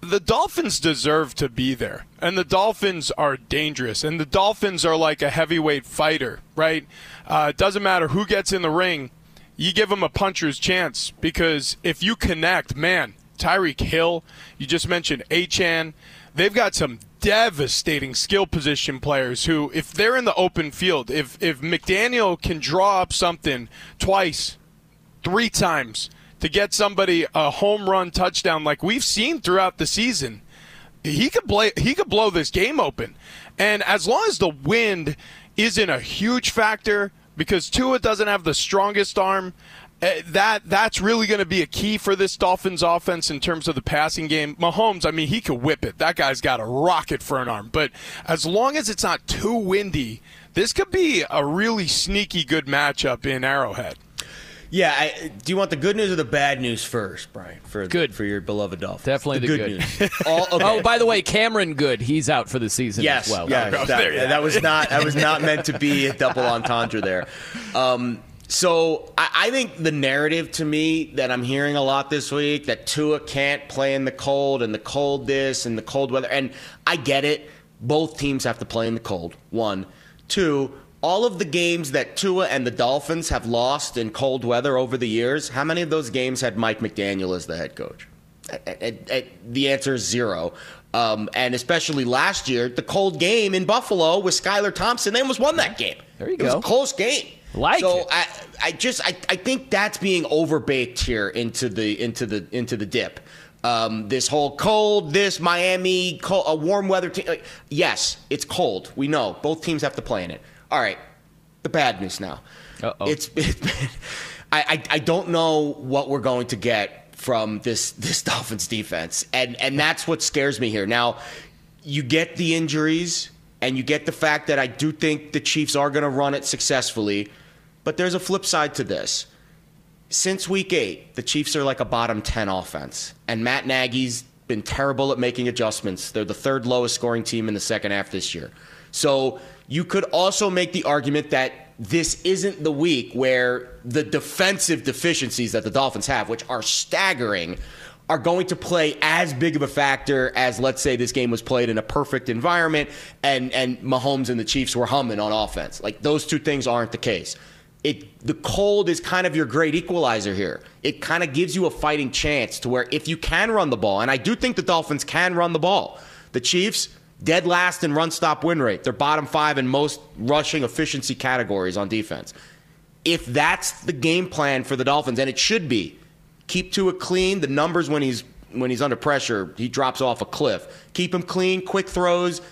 The Dolphins deserve to be there. And the Dolphins are dangerous. And the Dolphins are like a heavyweight fighter, right? Uh, it doesn't matter who gets in the ring, you give them a puncher's chance because if you connect, man, Tyreek Hill, you just mentioned Achane, they've got some devastating skill position players who, if they're in the open field, if if McDaniel can draw up something twice, three times to get somebody a home run touchdown like we've seen throughout the season, he could play he could blow this game open. And as long as the wind isn't a huge factor because Tua doesn't have the strongest arm, that that's really going to be a key for this Dolphins offense in terms of the passing game. Mahomes, I mean, he could whip it. That guy's got a rocket for an arm. But as long as it's not too windy, this could be a really sneaky good matchup in Arrowhead. Yeah, I, do you want the good news or the bad news first, Brian? For Good for your beloved Dolphins. Definitely the, the good. news. All, okay. Oh, by the way, Cameron Good, he's out for the season yes, as well. Yeah, Oh, that, there you that was not that was not meant to be a double entendre there. Um, so I, I think the narrative to me that I'm hearing a lot this week that Tua can't play in the cold and the cold this and the cold weather, and I get it. Both teams have to play in the cold. One, two. All of the games that Tua and the Dolphins have lost in cold weather over the years, how many of those games had Mike McDaniel as the head coach? Uh, uh, the answer is zero. Um, and especially last year, the cold game in Buffalo with Skylar Thompson, they almost won that game. There you go. it was a close game. Like so it. I, I just I, I think that's being overbaked here into the into the into the dip. Um, this whole cold, this Miami, cold, a warm weather team. Like, yes, it's cold. We know both teams have to play in it. All right, the bad news now. Uh-oh. It's, it's I, I I don't know what we're going to get from this this Dolphins defense, and and that's what scares me here. Now, you get the injuries, and you get the fact that I do think the Chiefs are going to run it successfully, but there's a flip side to this. Since week eight, the Chiefs are like a bottom 10 offense, and Matt Nagy's been terrible at making adjustments. They're the third lowest scoring team in the second half this year. So you could also make the argument that this isn't the week where the defensive deficiencies that the Dolphins have, which are staggering, are going to play as big of a factor as let's say this game was played in a perfect environment and and Mahomes and the Chiefs were humming on offense. Like those two things aren't the case. It the cold is kind of your great equalizer here. It kind of gives you a fighting chance to where if you can run the ball, and I do think the Dolphins can run the ball. The Chiefs, dead last in run stop win rate. They're bottom five in most rushing efficiency categories on defense. If that's the game plan for the Dolphins, and it should be, keep Tua clean. The numbers when he's when he's under pressure, he drops off a cliff. Keep him clean, quick throws,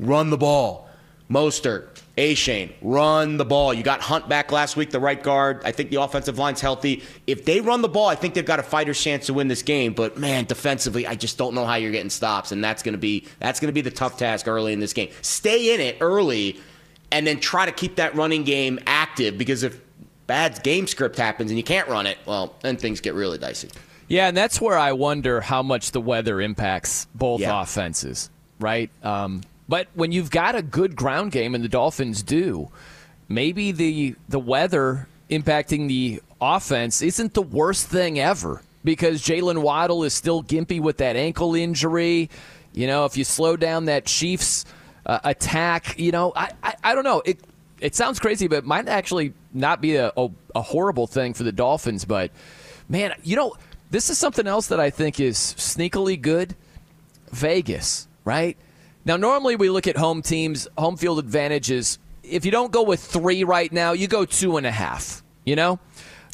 run the ball. Mostert, Achane, run the ball. You got Hunt back last week, the right guard. I think the offensive line's healthy. If they run the ball, I think they've got a fighter's chance to win this game. But man, defensively, I just don't know how you're getting stops, and that's gonna be that's gonna be the tough task early in this game. Stay in it early, and then try to keep that running game active because if bad game script happens and you can't run it, well, then things get really dicey. Yeah, and that's where I wonder how much the weather impacts both Yeah. offenses, right? Um, but when you've got a good ground game, and the Dolphins do, maybe the the weather impacting the offense isn't the worst thing ever because Jaylen Waddle is still gimpy with that ankle injury. You know, if you slow down that Chiefs uh, attack, you know, I, I I don't know. It it sounds crazy, but it might actually not be a, a, a horrible thing for the Dolphins. But man, you know, this is something else that I think is sneakily good. Vegas, right? Now, normally we look at home teams, home field advantages. If you don't go with three right now, you go two and a half. You know,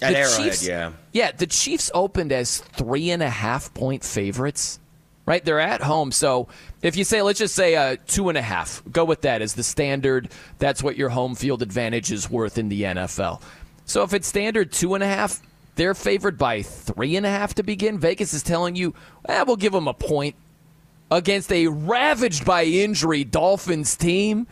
At The Arrowhead, Chiefs- yeah. yeah. The Chiefs opened as three and a half point favorites. Right, they're at home. So if you say, let's just say uh, two and a half, go with that as the standard. That's what your home field advantage is worth in the NFL. So if it's standard two and a half, they're favored by three and a half to begin. Vegas is telling you, eh, we'll give them a point against a ravaged by injury Dolphins team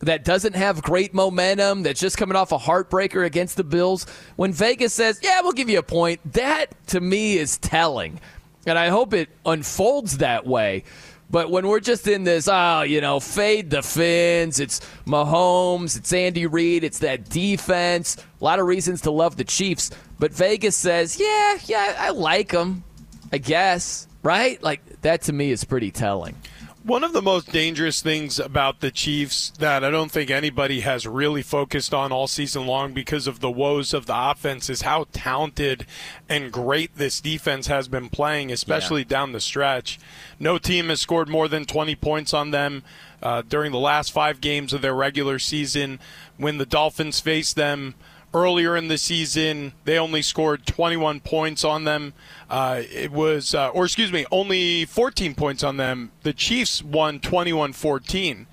that doesn't have great momentum, that's just coming off a heartbreaker against the Bills. When Vegas says, yeah, we'll give you a point, that to me is telling. And I hope it unfolds that way. But when we're just in this, oh, you know, fade the fins, it's Mahomes, it's Andy Reid, it's that defense, a lot of reasons to love the Chiefs. But Vegas says, yeah, yeah, I like them, I guess, right? Like, that to me is pretty telling. One of the most dangerous things about the Chiefs that I don't think anybody has really focused on all season long because of the woes of the offense is how talented and great this defense has been playing, especially down the stretch. No team has scored more than 20 points on them uh, during the last five games of their regular season. When the Dolphins faced them earlier in the season, they only scored 21 points on them. Uh, it was, uh, or excuse me, only 14 points on them. The Chiefs won 21 14.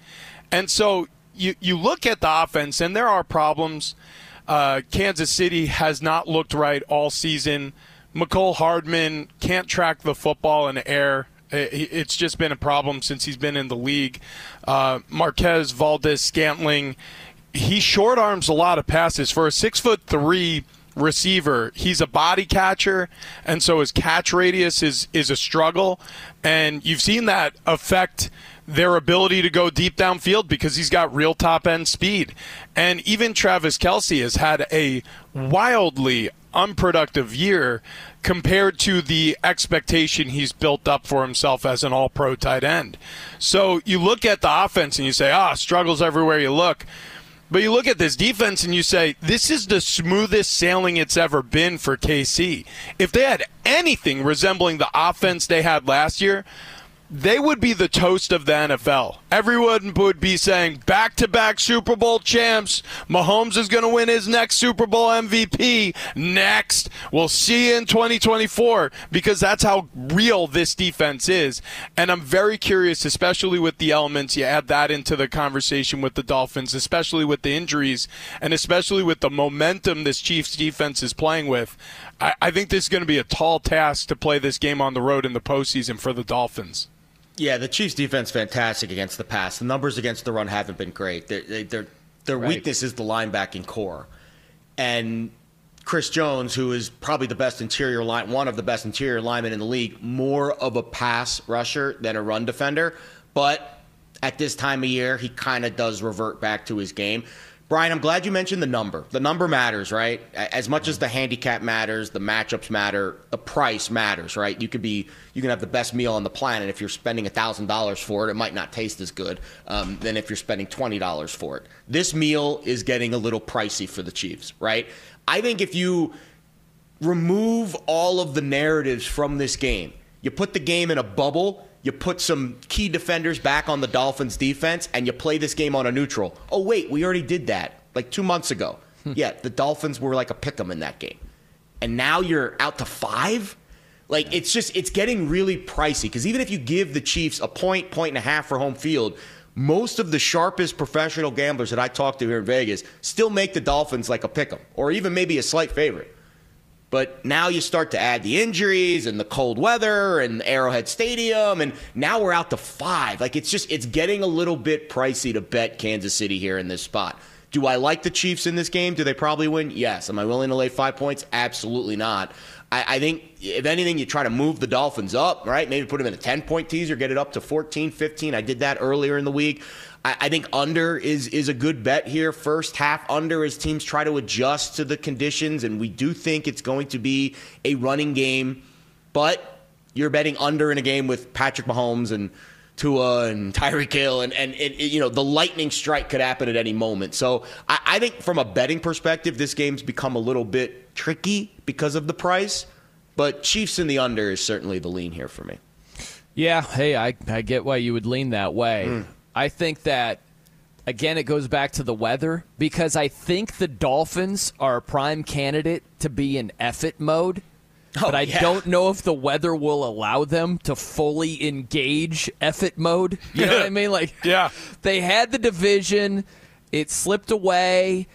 And so you, you look at the offense, and there are problems. Uh, Kansas City has not looked right all season. Mecole Hardman can't track the football in the air. It's just been a problem since he's been in the league. Uh, Marquez Valdes Scantling, he short arms a lot of passes for a six foot three receiver. He's a body catcher, and so his catch radius is is a struggle. And you've seen that affect their ability to go deep downfield because he's got real top end speed. And even Travis Kelce has had a wildly unproductive year compared to the expectation he's built up for himself as an all pro tight end. So you look at the offense and you say, ah, struggles everywhere you look. But you look at this defense and you say, this is the smoothest sailing it's ever been for KC. If they had anything resembling the offense they had last year, they would be the toast of the NFL. Everyone would be saying back to back Super Bowl champs. Mahomes is going to win his next Super Bowl MVP. Next. We'll see in 2024 because that's how real this defense is. And I'm very curious, especially with the elements. You add that into the conversation with the Dolphins, especially with the injuries and especially with the momentum this Chiefs defense is playing with. I, I think this is going to be a tall task to play this game on the road in the postseason for the Dolphins. Yeah, the Chiefs' defense fantastic against the pass. The numbers against the run haven't been great. They're, they, they're, their Right. weakness is the linebacking core, and Chris Jones, who is probably the best interior line, one of the best interior linemen in the league, more of a pass rusher than a run defender. But at this time of year, he kind of does revert back to his game. Brian, I'm glad you mentioned the number. The number matters, right? As much as the handicap matters, the matchups matter, the price matters, right? You could be, you can have the best meal on the planet. If you're spending thousand dollars for it, it might not taste as good um, than if you're spending twenty dollars for it. This meal is getting a little pricey for the Chiefs, right? I think if you remove all of the narratives from this game, you put the game in a bubble, you put some key defenders back on the Dolphins defense, and you play this game on a neutral. Oh, wait, we already did that like two months ago. Hmm. yeah, the Dolphins were like a pick 'em in that game. And now you're out to five? Like, it's just, it's getting really pricey because even if you give the Chiefs a point, point and a half for home field, most of the sharpest professional gamblers that I talk to here in Vegas still make the Dolphins like a pick 'em or even maybe a slight favorite. But now you start to add the injuries and the cold weather and Arrowhead Stadium, and now we're out to five. Like it's just it's getting a little bit pricey to bet Kansas City here in this spot. Do I like the Chiefs in this game? Do they probably win? Yes. Am I willing to lay five points? Absolutely not. I, I think if anything, you try to move the Dolphins up, right? Maybe put them in a 10 point teaser, get it up to 14, 15. I did that earlier in the week. I, I think under is is a good bet here. First half under as teams try to adjust to the conditions, and we do think it's going to be a running game, but you're betting under in a game with Patrick Mahomes and Tua and Tyreek Hill, and and you know the lightning strike could happen at any moment. So I, I think from a betting perspective, this game's become a little bit tricky because of the price. But Chiefs in the under is certainly the lean here for me. Yeah, hey, I, I get why you would lean that way. Mm. I think that, again, it goes back to the weather because I think the Dolphins are a prime candidate to be in effort mode. Oh, but I yeah. don't know if the weather will allow them to fully engage effort mode. You know what I mean? Like, yeah, they had the division, it slipped away.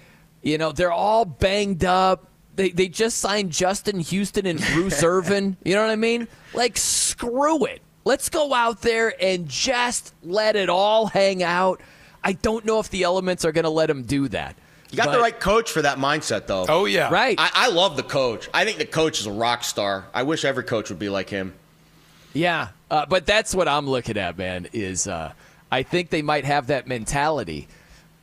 You know, they're all banged up. They they just signed Justin Houston and Bruce Irvin. You know what I mean? Like, screw it. Let's go out there and just let it all hang out. I don't know if the elements are going to let him do that. You got But- the right coach for that mindset, though. Oh yeah, Right. I, I love the coach. I think the coach is a rock star. I wish every coach would be like him. Yeah, uh, but that's what I'm looking at, man. Is uh, I think they might have that mentality,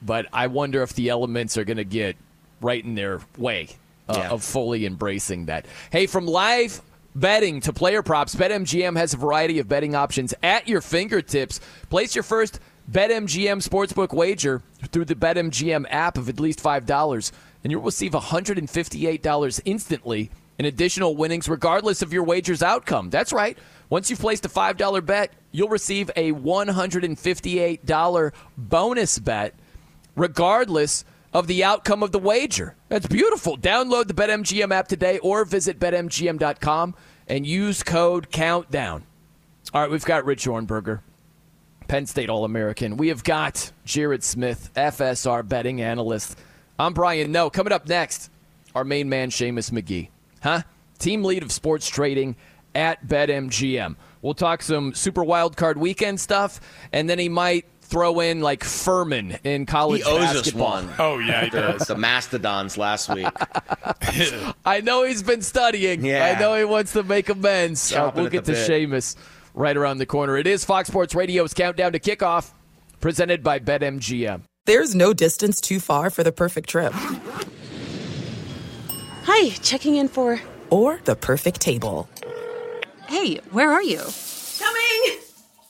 but I wonder if the elements are going to get right in their way uh, Yeah. of fully embracing that. Hey, from live betting to player props, BetMGM has a variety of betting options at your fingertips. Place your first BetMGM sportsbook wager through the BetMGM app of at least $5, and you'll receive $158 instantly in additional winnings regardless of your wager's outcome. That's right. Once you've placed a $5 bet, you'll receive a $158 bonus bet regardless of the outcome of the wager. That's beautiful. Download the BetMGM app today or visit betmgm.com and use code COUNTDOWN. All right, we've got Rich Ohrnberger, Penn State All American. We have got Jared Smith, FSR betting analyst. I'm Brian Noe. Coming up next, our main man, Seamus Magee. Huh? Team lead of sports trading at BetMGM. We'll talk some Super Wild Card weekend stuff, and then he might throw in like Furman in college He owes basketball. us one. Oh yeah, he the, does. the Mastodons last week. I know he's been studying. Yeah. I know he wants to make amends. Uh, we'll get to bit. Seamus right around the corner. It is Fox Sports Radio's Countdown to Kickoff, presented by BetMGM. There's no distance too far for the perfect trip Hi, checking in for. or the perfect table. Hey, where are you? Coming!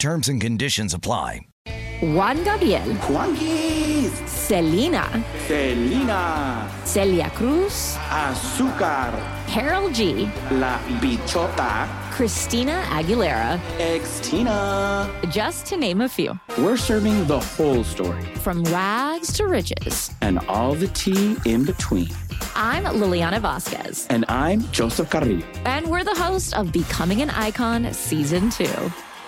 Terms and conditions apply. Juan Gabriel, Juanquis, Selena, Selena, Celia Cruz, Azúcar, Karol G, La Bichota, Christina Aguilera, Ex-Tina. just to name a few. We're serving the whole story From rags to riches. and all the tea in between. I'm Liliana Vasquez, And I'm Joseph Carrillo. and we're the host of Becoming an Icon Season 2.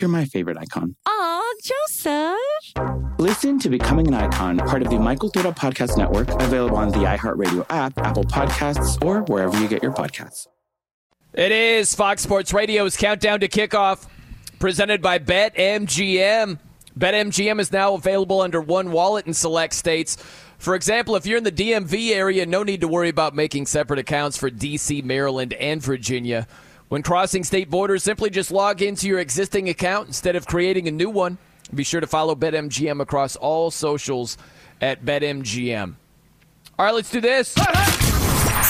You're my favorite icon. Aw, Joseph! Listen to Becoming an Icon, part of the My Cultura Podcast Network, available on the iHeartRadio app, Apple Podcasts, or wherever you get your podcasts. It is Fox Sports Radio's countdown to kickoff, presented by BetMGM. BetMGM is now available under one wallet in select states. For example, if you're in the DMV area, no need to worry about making separate accounts for DC, Maryland, and Virginia. When crossing state borders, simply just log into your existing account instead of creating a new one. Be sure to follow BetMGM across all socials at BetMGM. All right, let's do this.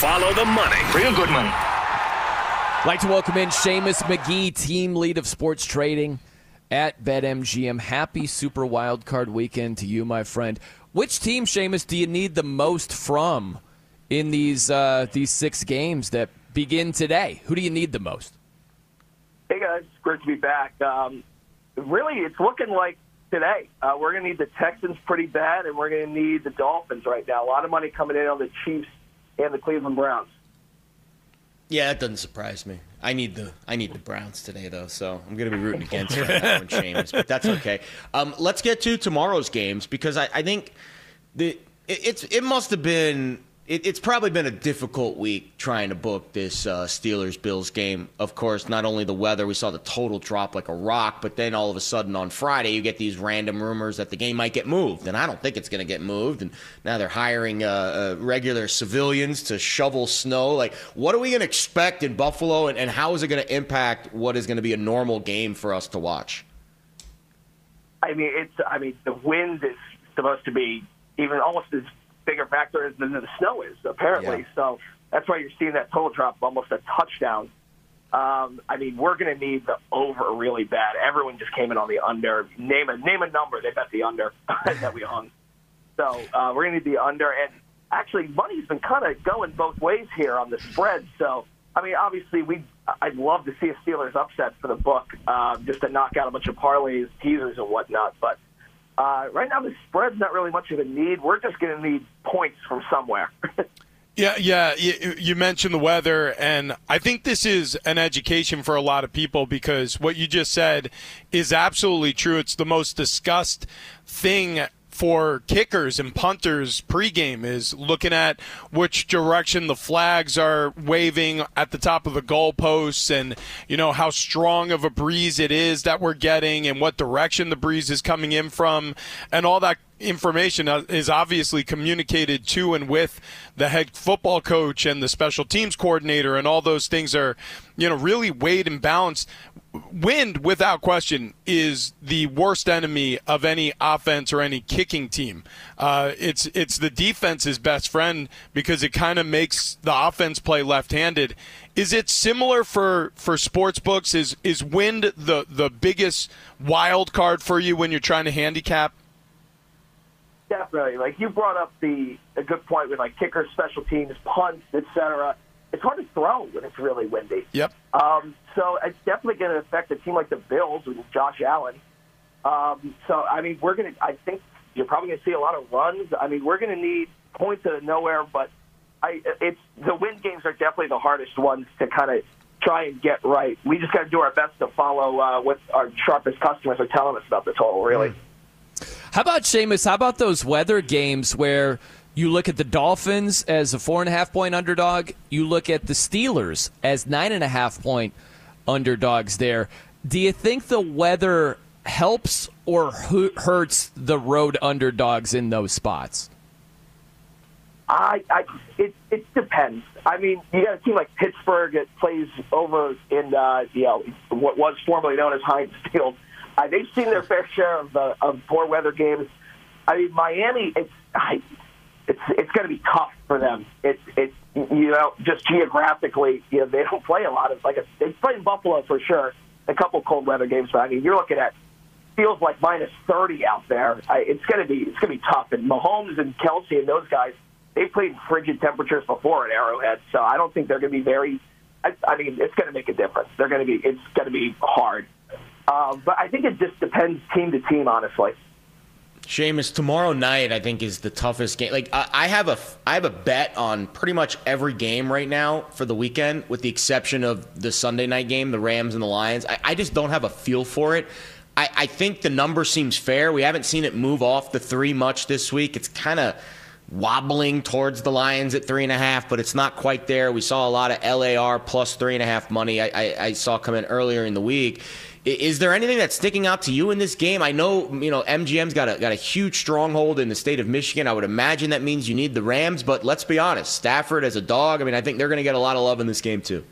Follow the money. Real good money. like to welcome in Seamus Magee, team lead of sports trading at BetMGM. Happy Super Wildcard weekend to you, my friend. Which team, Seamus, do you need the most from in these uh, these six games that begin today? Who do you need the most? Hey guys, it's great to be back. Um, really, it's looking like today uh, we're going to need the Texans pretty bad, and we're going to need the Dolphins right now. A lot of money coming in on the Chiefs and the Cleveland Browns. Yeah, that doesn't surprise me. I need the I need the Browns today though, so I'm going to be rooting against you on that one, Seamus. But that's okay. Um, let's get to tomorrow's games because I, I think the it, it's it must have been it, it's probably been a difficult week trying to book this uh, Steelers Bills game. Of course, not only the weather, we saw the total drop like a rock, but then all of a sudden on Friday, you get these random rumors that the game might get moved. And I don't think it's going to get moved. And now they're hiring uh, uh, regular civilians to shovel snow. Like, what are we going to expect in Buffalo, and, and how is it going to impact what is going to be a normal game for us to watch? I mean, it's I mean the wind is supposed to be even almost as bigger factor than the snow is apparently. Yeah. So that's why you're seeing that total drop of almost a touchdown. Um, I mean, we're going to need the over really bad. Everyone just came in on the under. Name a name a number. They bet the under that we hung. So uh, we're going to need the under. And actually, money's been kind of going both ways here on the spread. So I mean, obviously, we I'd love to see a Steelers upset for the book, uh, just to knock out a bunch of parlays, teasers, and whatnot. But uh, right now, the spread's not really much of a need. We're just going to need points from somewhere. Yeah, yeah. You, you mentioned the weather, and I think this is an education for a lot of people because what you just said is absolutely true. It's the most discussed thing for kickers and punters pregame is looking at which direction the flags are waving at the top of the goalposts and you know how strong of a breeze it is that we're getting and what direction the breeze is coming in from. And all that information uh, is obviously communicated to and with the head football coach and the special teams coordinator and all those things are you know really weighed and balanced wind without question is the worst enemy of any offense or any kicking team uh, it's it's the defense's best friend because it kind of makes the offense play left-handed is it similar for for sports books is is wind the the biggest wild card for you when you're trying to handicap Definitely. Like you brought up the a good point with like kickers, special teams, punts, etc. It's hard to throw when it's really windy. Yep. Um, so it's definitely going to affect a team like the Bills with Josh Allen. Um, so I mean, we're going to. I think you're probably going to see a lot of runs. I mean, we're going to need points out of nowhere, but I it's the wind games are definitely the hardest ones to kind of try and get right. We just got to do our best to follow uh, what our sharpest customers are telling us about the total. Really. How about Seamus? How about those weather games where you look at the Dolphins as a four and a half point underdog, you look at the Steelers as nine and a half point underdogs there. Do you think the weather helps or hurts the road underdogs in those spots? I, I it it depends. I mean, you got a team like Pittsburgh that plays over in uh, you know what was formerly known as Heinz Field. Uh, they've seen their fair share of of poor weather games. I mean, Miami, it's I, it's it's going to be tough for them. It's it's you know just geographically, you know they don't play a lot of like a, they play in Buffalo for sure. A couple cold weather games, but I mean you're looking at feels like minus thirty out there. I, it's going to be it's going to be tough. And Mahomes and Kelce and those guys, they played frigid temperatures before at Arrowhead, so I don't think they're going to be very. I, I mean, it's going to make a difference. They're going to be it's going to be hard. Um, but I think it just depends team to team, honestly. Seamus, tomorrow night I think is the toughest game. Like I, have a I have a bet on pretty much every game right now for the weekend, with the exception of the Sunday night game, the Rams and the Lions. I, I just don't have a feel for it. I, I think the number seems fair. We haven't seen it move off the three much this week. It's kind of wobbling towards the Lions at three and a half, but it's not quite there. We saw a lot of LAR plus three and a half money. I, I, I saw come in earlier in the week. Is there anything that's sticking out to you in this game? I know you know MGM's got a got a huge stronghold in the state of Michigan. I would imagine that means you need the Rams, but let's be honest, Stafford as a dog. I mean, I think they're going to get a lot of love in this game too.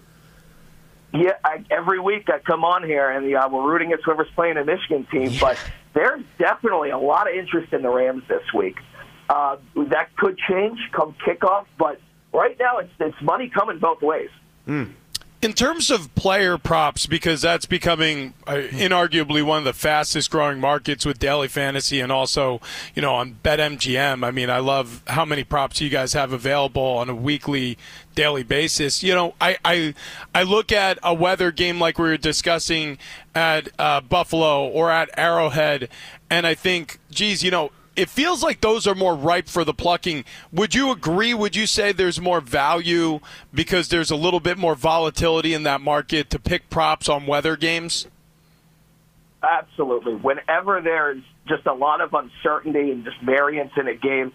Yeah, I, every week I come on here and uh, we're rooting against whoever's playing a Michigan team, yeah. but there's definitely a lot of interest in the Rams this week. Uh, that could change come kickoff, but right now it's it's money coming both ways. Mm. In terms of player props, because that's becoming uh, inarguably one of the fastest growing markets with daily fantasy and also, you know, on BetMGM. I mean, I love how many props you guys have available on a weekly, daily basis. You know, I I, I look at a weather game like we were discussing at uh, Buffalo or at Arrowhead, and I think, geez, you know, it feels like those are more ripe for the plucking. Would you agree? Would you say there's more value because there's a little bit more volatility in that market to pick props on weather games? Absolutely. Whenever there's just a lot of uncertainty and just variance in a game,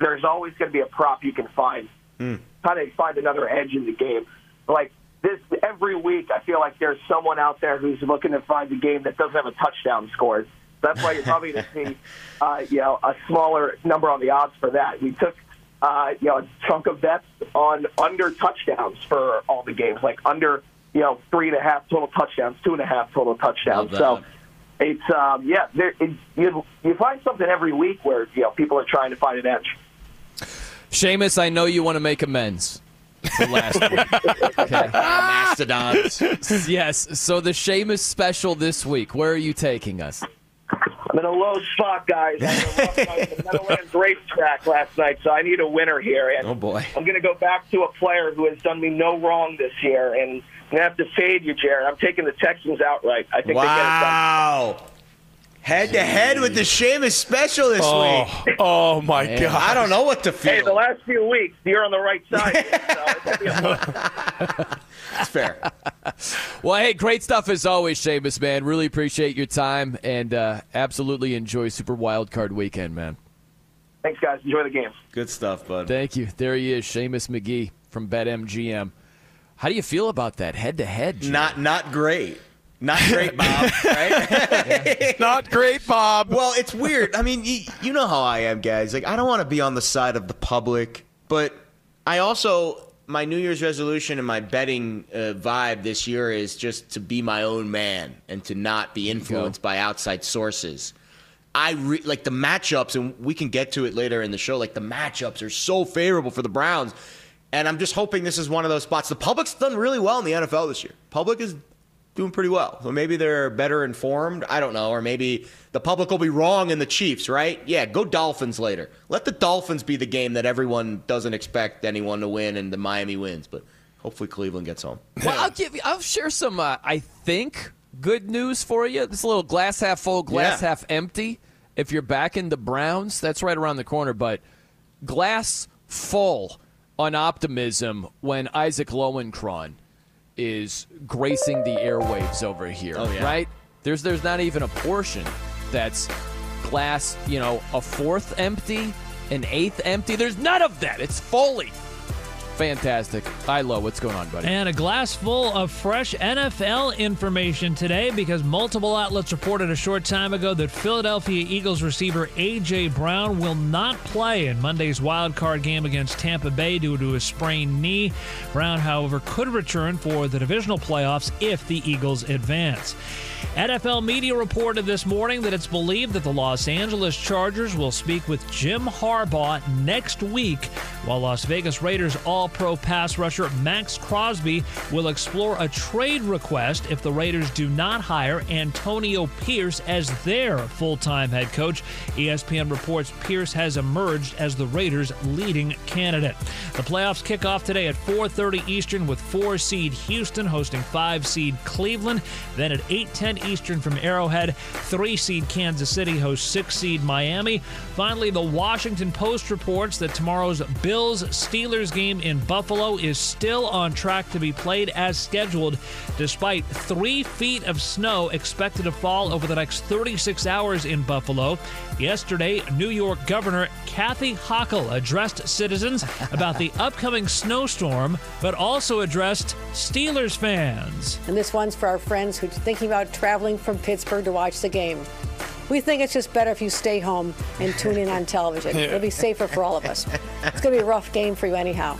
there's always going to be a prop you can find. Mm. Kind of find another edge in the game. Like this, every week, I feel like there's someone out there who's looking to find a game that doesn't have a touchdown scored that's why you're probably going to see, uh, you know, a smaller number on the odds for that. We took, uh, you know, a chunk of bets on under touchdowns for all the games, like under, you know, three and a half total touchdowns, two and a half total touchdowns. So it's, um, yeah, there, it, you you find something every week where you know people are trying to find an edge. Seamus, I know you want to make amends for last week. Okay. Mastodons. yes. So the Seamus special this week. Where are you taking us? I'm in a low spot, guys. The Meadowlands racetrack last night, so I need a winner here. And oh boy! I'm going to go back to a player who has done me no wrong this year, and I'm going to have to fade you, Jared. I'm taking the Texans outright. I think wow. they get it done. Head to head with the Seamus special this oh, week. Oh my Man, god! I don't know what to feel. Hey, the last few weeks, you're on the right side. That's fair. well, hey, great stuff as always, Seamus, man. Really appreciate your time and uh, absolutely enjoy Super Wild Card Weekend, man. Thanks, guys. Enjoy the game. Good stuff, bud. Thank you. There he is, Seamus Magee from BetMGM. How do you feel about that head to head? Not not great. Not great, Bob. Right? Not great, Bob. Well, it's weird. I mean, you, you know how I am, guys. Like, I don't want to be on the side of the public, but I also my New Year's resolution and my betting uh, vibe this year is just to be my own man and to not be influenced by outside sources. I re- like the matchups, and we can get to it later in the show. Like the matchups are so favorable for the Browns, and I'm just hoping this is one of those spots. The public's done really well in the NFL this year. Public is doing pretty well. So maybe they're better informed. I don't know. Or maybe the public will be wrong in the Chiefs, right? Yeah, go Dolphins later. Let the Dolphins be the game that everyone doesn't expect anyone to win and the Miami wins. But hopefully Cleveland gets home. Well, I'll give you, I'll share some, uh, I think, good news for you. This little glass half full, glass yeah. half empty. If you're back in the Browns, that's right around the corner. But glass full on optimism when Isaac Lowenkron is gracing the airwaves over here, oh, yeah. right? There's there's not even a portion that's glass, you know, a fourth empty, an eighth empty. There's none of that. It's fully Fantastic. Ilo, what's going on, buddy? And a glass full of fresh NFL information today because multiple outlets reported a short time ago that Philadelphia Eagles receiver A.J. Brown will not play in Monday's wild card game against Tampa Bay due to a sprained knee. Brown, however, could return for the divisional playoffs if the Eagles advance. NFL media reported this morning that it's believed that the Los Angeles Chargers will speak with Jim Harbaugh next week while Las Vegas Raiders All Pro pass rusher Maxx Crosby will explore a trade request if the Raiders do not hire Antonio Pierce as their full time head coach. ESPN reports Pierce has emerged as the Raiders' leading candidate. The playoffs kick off today at 4:30 Eastern with 4 seed Houston hosting 5 seed Cleveland. Then at 8:10 Eastern from Arrowhead, 3 seed Kansas City hosts 6 seed Miami. Finally, the Washington Post reports that tomorrow's Bills Steelers game in Buffalo is still on track to be played as scheduled, despite three feet of snow expected to fall over the next 36 hours in Buffalo. Yesterday, New York Governor Kathy Hochul addressed citizens about the upcoming snowstorm, but also addressed Steelers fans. And this one's for our friends who are thinking about traveling from Pittsburgh to watch the game. We think it's just better if you stay home and tune in on television. It'll be safer for all of us. It's going to be a rough game for you, anyhow.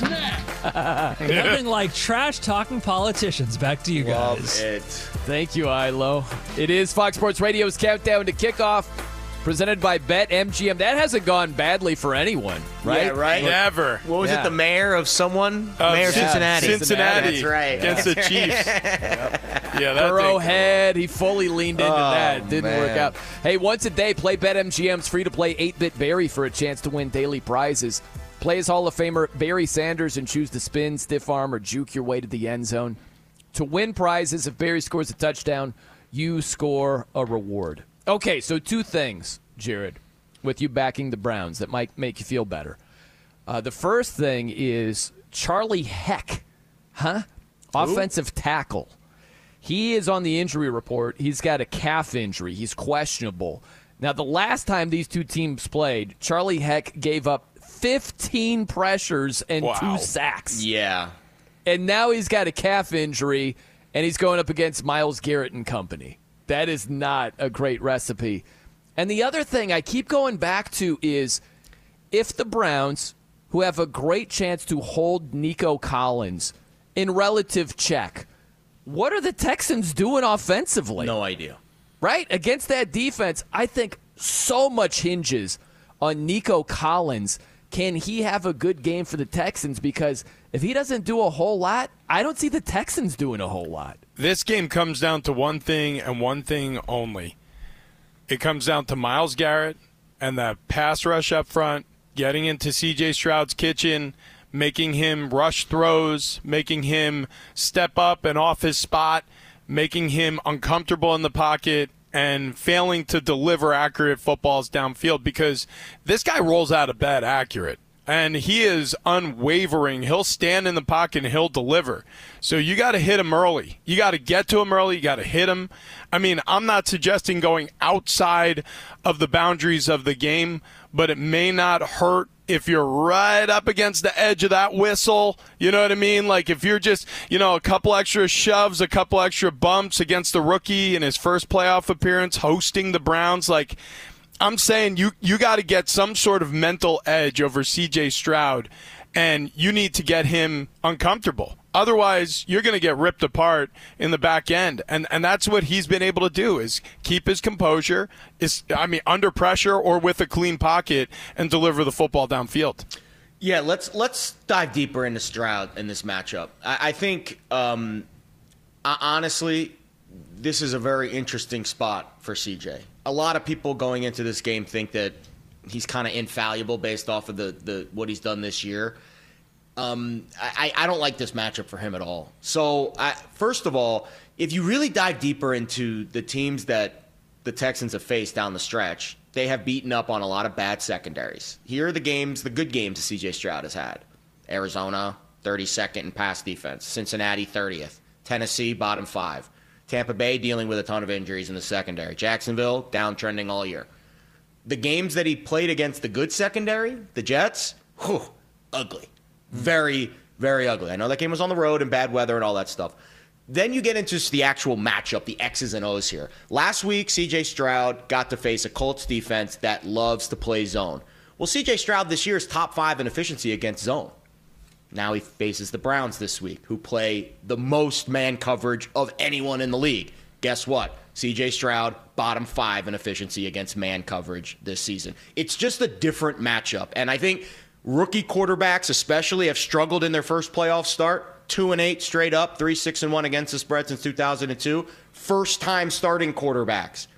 Nothing like trash talking politicians. Back to you guys. it. Thank you, Ilo. It is Fox Sports Radio's countdown to kickoff, presented by BetMGM. That hasn't gone badly for anyone, right? Yeah, right? Never. What was Yeah. it? The mayor of someone? Uh, mayor of Cin- Cincinnati. Cincinnati. That's right. Against the Chiefs. Yeah, that Burrow head. He fully leaned into Oh, that. Didn't work out. Hey, once a day, play BetMGM's free to play 8 bit Barry for a chance to win daily prizes. Play as Hall of Famer Barry Sanders and choose to spin, stiff arm, or juke your way to the end zone. To win prizes, if Barry scores a touchdown, you score a reward. Okay, so two things, Jared, with you backing the Browns that might make you feel better. Uh, the first thing is Charlie Heck, huh? Offensive tackle. He is on the injury report. He's got a calf injury. He's questionable. Now, the last time these two teams played, Charlie Heck gave up 15 pressures and Wow. two sacks. Yeah. And now he's got a calf injury and he's going up against Myles Garrett and company. That is not a great recipe. And the other thing I keep going back to is if the Browns, who have a great chance to hold Nico Collins in relative check, what are the Texans doing offensively? No idea. Right? Against that defense, I think so much hinges on Nico Collins. Can he have a good game for the Texans? Because if he doesn't do a whole lot, I don't see the Texans doing a whole lot. This game comes down to one thing and one thing only. It comes down to Myles Garrett and that pass rush up front, getting into CJ Stroud's kitchen, making him rush throws, making him step up and off his spot, making him uncomfortable in the pocket, and failing to deliver accurate footballs downfield because this guy rolls out of bed accurate and he is unwavering. He'll stand in the pocket and he'll deliver. So you got to hit him early. You got to get to him early. You got to hit him. I mean, I'm not suggesting going outside of the boundaries of the game, but it may not hurt if you're right up against the edge of that whistle. You know what I mean? Like if you're just, you know, a couple extra shoves, a couple extra bumps against the rookie in his first playoff appearance hosting the Browns, like I'm saying you you got to get some sort of mental edge over CJ Stroud and you need to get him uncomfortable. Otherwise, you're going to get ripped apart in the back end. And and that's what he's been able to do is keep his composure, is I mean under pressure or with a clean pocket and deliver the football downfield. Yeah, let's let's dive deeper into Stroud in this matchup. I, I think, um, honestly, this is a very interesting spot for CJ. A lot of people going into this game think that he's kind of infallible based off of the, the what he's done this year. Um, I, I don't like this matchup for him at all. So, I, first of all, if you really dive deeper into the teams that the Texans have faced down the stretch, they have beaten up on a lot of bad secondaries. Here are the games, the good games CJ Stroud has had Arizona, 32nd in pass defense, Cincinnati, 30th, Tennessee, bottom five, Tampa Bay dealing with a ton of injuries in the secondary, Jacksonville, downtrending all year. The games that he played against the good secondary, the Jets, whew, ugly. Very, very ugly. I know that game was on the road and bad weather and all that stuff. Then you get into the actual matchup, the X's and O's here. Last week, CJ Stroud got to face a Colts defense that loves to play zone. Well, CJ Stroud this year is top five in efficiency against zone. Now he faces the Browns this week, who play the most man coverage of anyone in the league. Guess what? CJ Stroud, bottom five in efficiency against man coverage this season. It's just a different matchup. And I think Rookie quarterbacks, especially, have struggled in their first playoff start. Two and eight straight up, three six and one against the spread since 2002. First time starting quarterbacks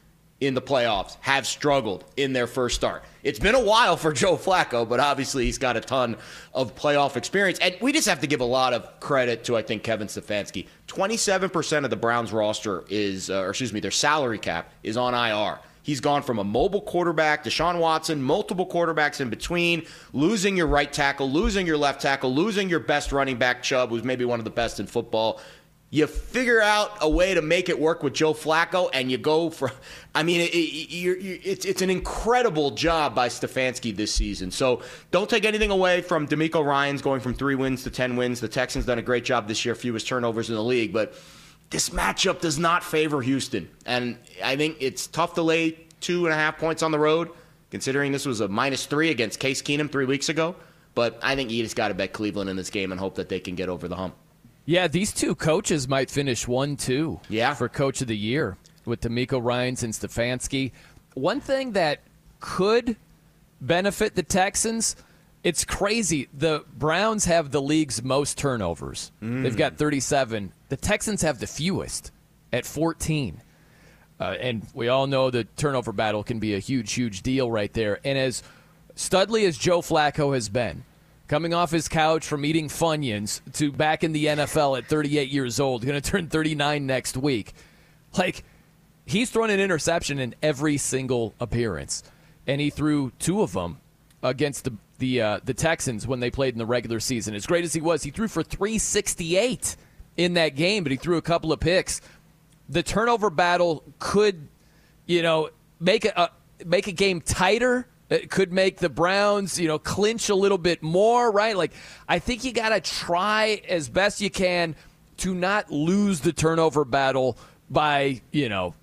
in the playoffs have struggled in their first start. It's been a while for Joe Flacco, but obviously he's got a ton of playoff experience. And we just have to give a lot of credit to, I think, Kevin Stefanski. 27% of the Browns roster is, uh, or excuse me, their salary cap is on IR. He's gone from a mobile quarterback, Deshaun Watson, multiple quarterbacks in between, losing your right tackle, losing your left tackle, losing your best running back, Chubb, who's maybe one of the best in football. You figure out a way to make it work with Joe Flacco, and you go for. I mean, it, it, it's it's an incredible job by Stefanski this season. So don't take anything away from DeMeco Ryans going from three wins to ten wins. The Texans done a great job this year, fewest turnovers in the league, but this matchup does not favor Houston, and I think it's tough to lay two and a half points on the road, considering this was a minus three against Case Keenum three weeks ago. But I think you just got to bet Cleveland in this game and hope that they can get over the hump. Yeah, these two coaches might finish one two. Yeah. for coach of the year with DeMeco Ryans and Stefanski. One thing that could benefit the Texans. It's crazy. The Browns have the league's most turnovers. Mm. They've got 37. The Texans have the fewest at 14. Uh, and we all know the turnover battle can be a huge, huge deal right there. And as studly as Joe Flacco has been, coming off his couch from eating Funyuns to back in the NFL at 38 years old, going to turn 39 next week, like he's thrown an interception in every single appearance, and he threw two of them against the the uh, the Texans when they played in the regular season. As great as he was, he threw for 368 in that game, but he threw a couple of picks the turnover battle could, you know, make a, make a game tighter. It could make the Browns, you know, clinch a little bit more, right? Like, I think you got to try as best you can to not lose the turnover battle by, you know,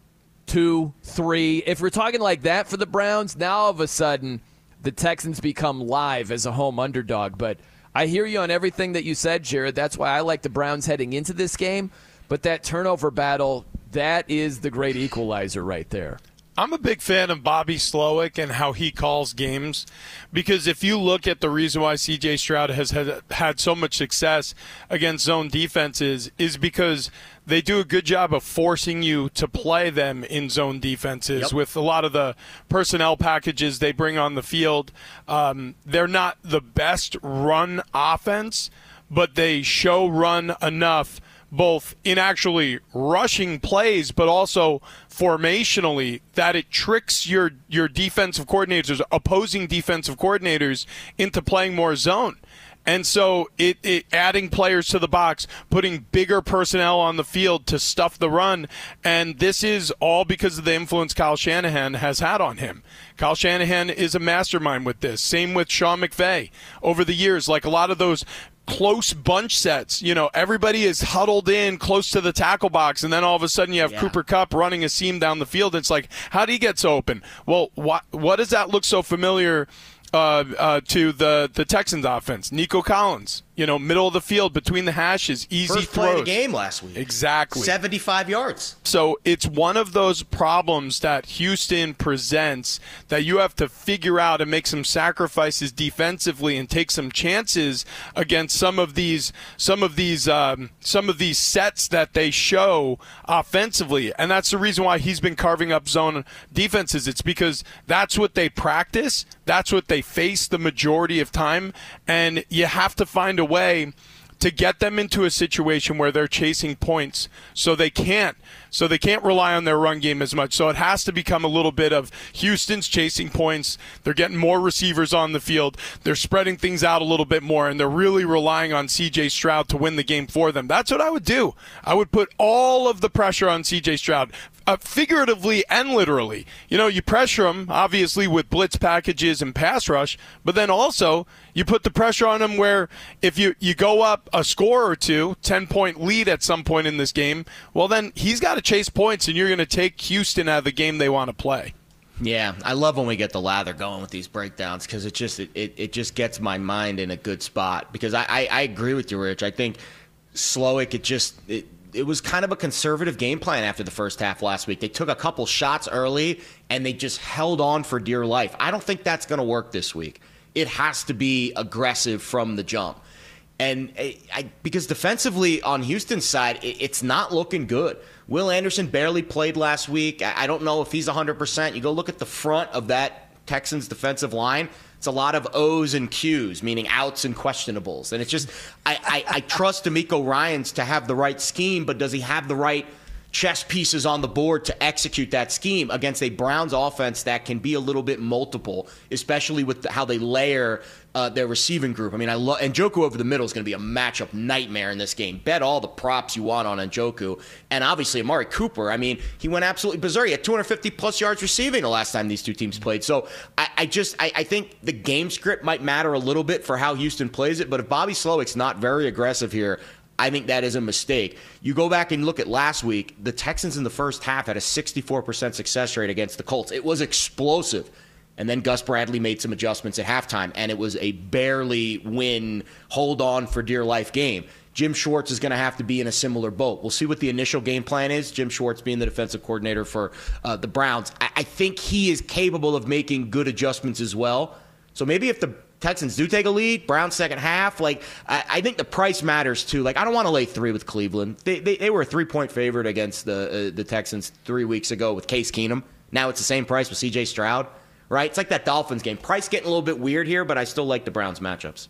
two, three. If we're talking like that for the Browns, now all of a sudden the Texans become live as a home underdog. But I hear you on everything that you said, Jared. That's why I like the Browns heading into this game. But that turnover battle, that is the great equalizer right there. I'm a big fan of Bobby Slowik and how he calls games because if you look at the reason why CJ Stroud has had, had so much success against zone defenses is because they do a good job of forcing you to play them in zone defenses Yep. with a lot of the personnel packages they bring on the field. Um, they're not the best run offense, but they show run enough both in actually rushing plays, but also formationally that it tricks your your defensive coordinators, opposing defensive coordinators, into playing more zone. And so it, it adding players to the box, putting bigger personnel on the field to stuff the run, and this is all because of the influence Kyle Shanahan has had on him. Kyle Shanahan is a mastermind with this. Same with Sean McVay. Over the years, like a lot of those close bunch sets. You know, everybody is huddled in close to the tackle box, and then all of a sudden you have Cooper Kupp running a seam down the field. It's like, how do he get so open? Well, why, what does that look so familiar? Uh, uh, to the the Texans offense, Nico Collins, you know, middle of the field between the hashes, easy First play throws. of the game last week. Exactly. 75 yards. So it's one of those problems that Houston presents that you have to figure out and make some sacrifices defensively and take some chances against some of these some of these um, some of these sets that they show offensively, and that's the reason why he's been carving up zone defenses. It's because that's what they practice, that's what they face the majority of time, and you have to find a way to get them into a situation where they're chasing points so they can't so they can't rely on their run game as much. So it has to become a little bit of Houston's chasing points. They're getting more receivers on the field. They're spreading things out a little bit more and they're really relying on CJ Stroud to win the game for them. That's what I would do. I would put all of the pressure on CJ Stroud uh, figuratively and literally. You know, you pressure him, obviously, with blitz packages and pass rush, but then also you put the pressure on him where if you, you go up a score or two, 10 point lead at some point in this game, well, then he's got to chase points, and you're going to take Houston out of the game they want to play. Yeah, I love when we get the lather going with these breakdowns because it just it, it, it just gets my mind in a good spot. Because I, I, I agree with you, Rich. I think Slowik it just it, it was kind of a conservative game plan after the first half last week. They took a couple shots early and they just held on for dear life. I don't think that's going to work this week. it has to be aggressive from the jump. And I, I, because defensively on Houston's side, it, it's not looking good. Will Anderson barely played last week. I, don't know if he's 100%. You go look at the front of that Texans defensive line. It's a lot of O's and Q's, meaning outs and questionables. And it's just, I, I, I trust DeMeco Ryans to have the right scheme, but does he have the right chess pieces on the board to execute that scheme against a Browns offense that can be a little bit multiple, especially with how they layer uh, their receiving group. I mean, I love and Njoku over the middle is going to be a matchup nightmare in this game. Bet all the props you want on Njoku, and obviously Amari Cooper. I mean, he went absolutely bizarre. He had 250 plus yards receiving the last time these two teams played. So I, I just I, I, think the game script might matter a little bit for how Houston plays it. But if Bobby Slowik's not very aggressive here, I think that is a mistake. You go back and look at last week, the Texans in the first half had a 64% success rate against the Colts. It was explosive. And then Gus Bradley made some adjustments at halftime, and it was a barely win, hold on for dear life game. Jim Schwartz is going to have to be in a similar boat. We'll see what the initial game plan is. Jim Schwartz being the defensive coordinator for uh, the Browns. I-, I think he is capable of making good adjustments as well. So maybe if the Texans do take a lead, Browns second half. Like I, I, think the price matters too. Like I don't want to lay three with Cleveland. They, they, they were a three point favorite against the uh, the Texans three weeks ago with Case Keenum. Now it's the same price with C.J. Stroud. Right? It's like that Dolphins game. Price getting a little bit weird here, but I still like the Browns matchups.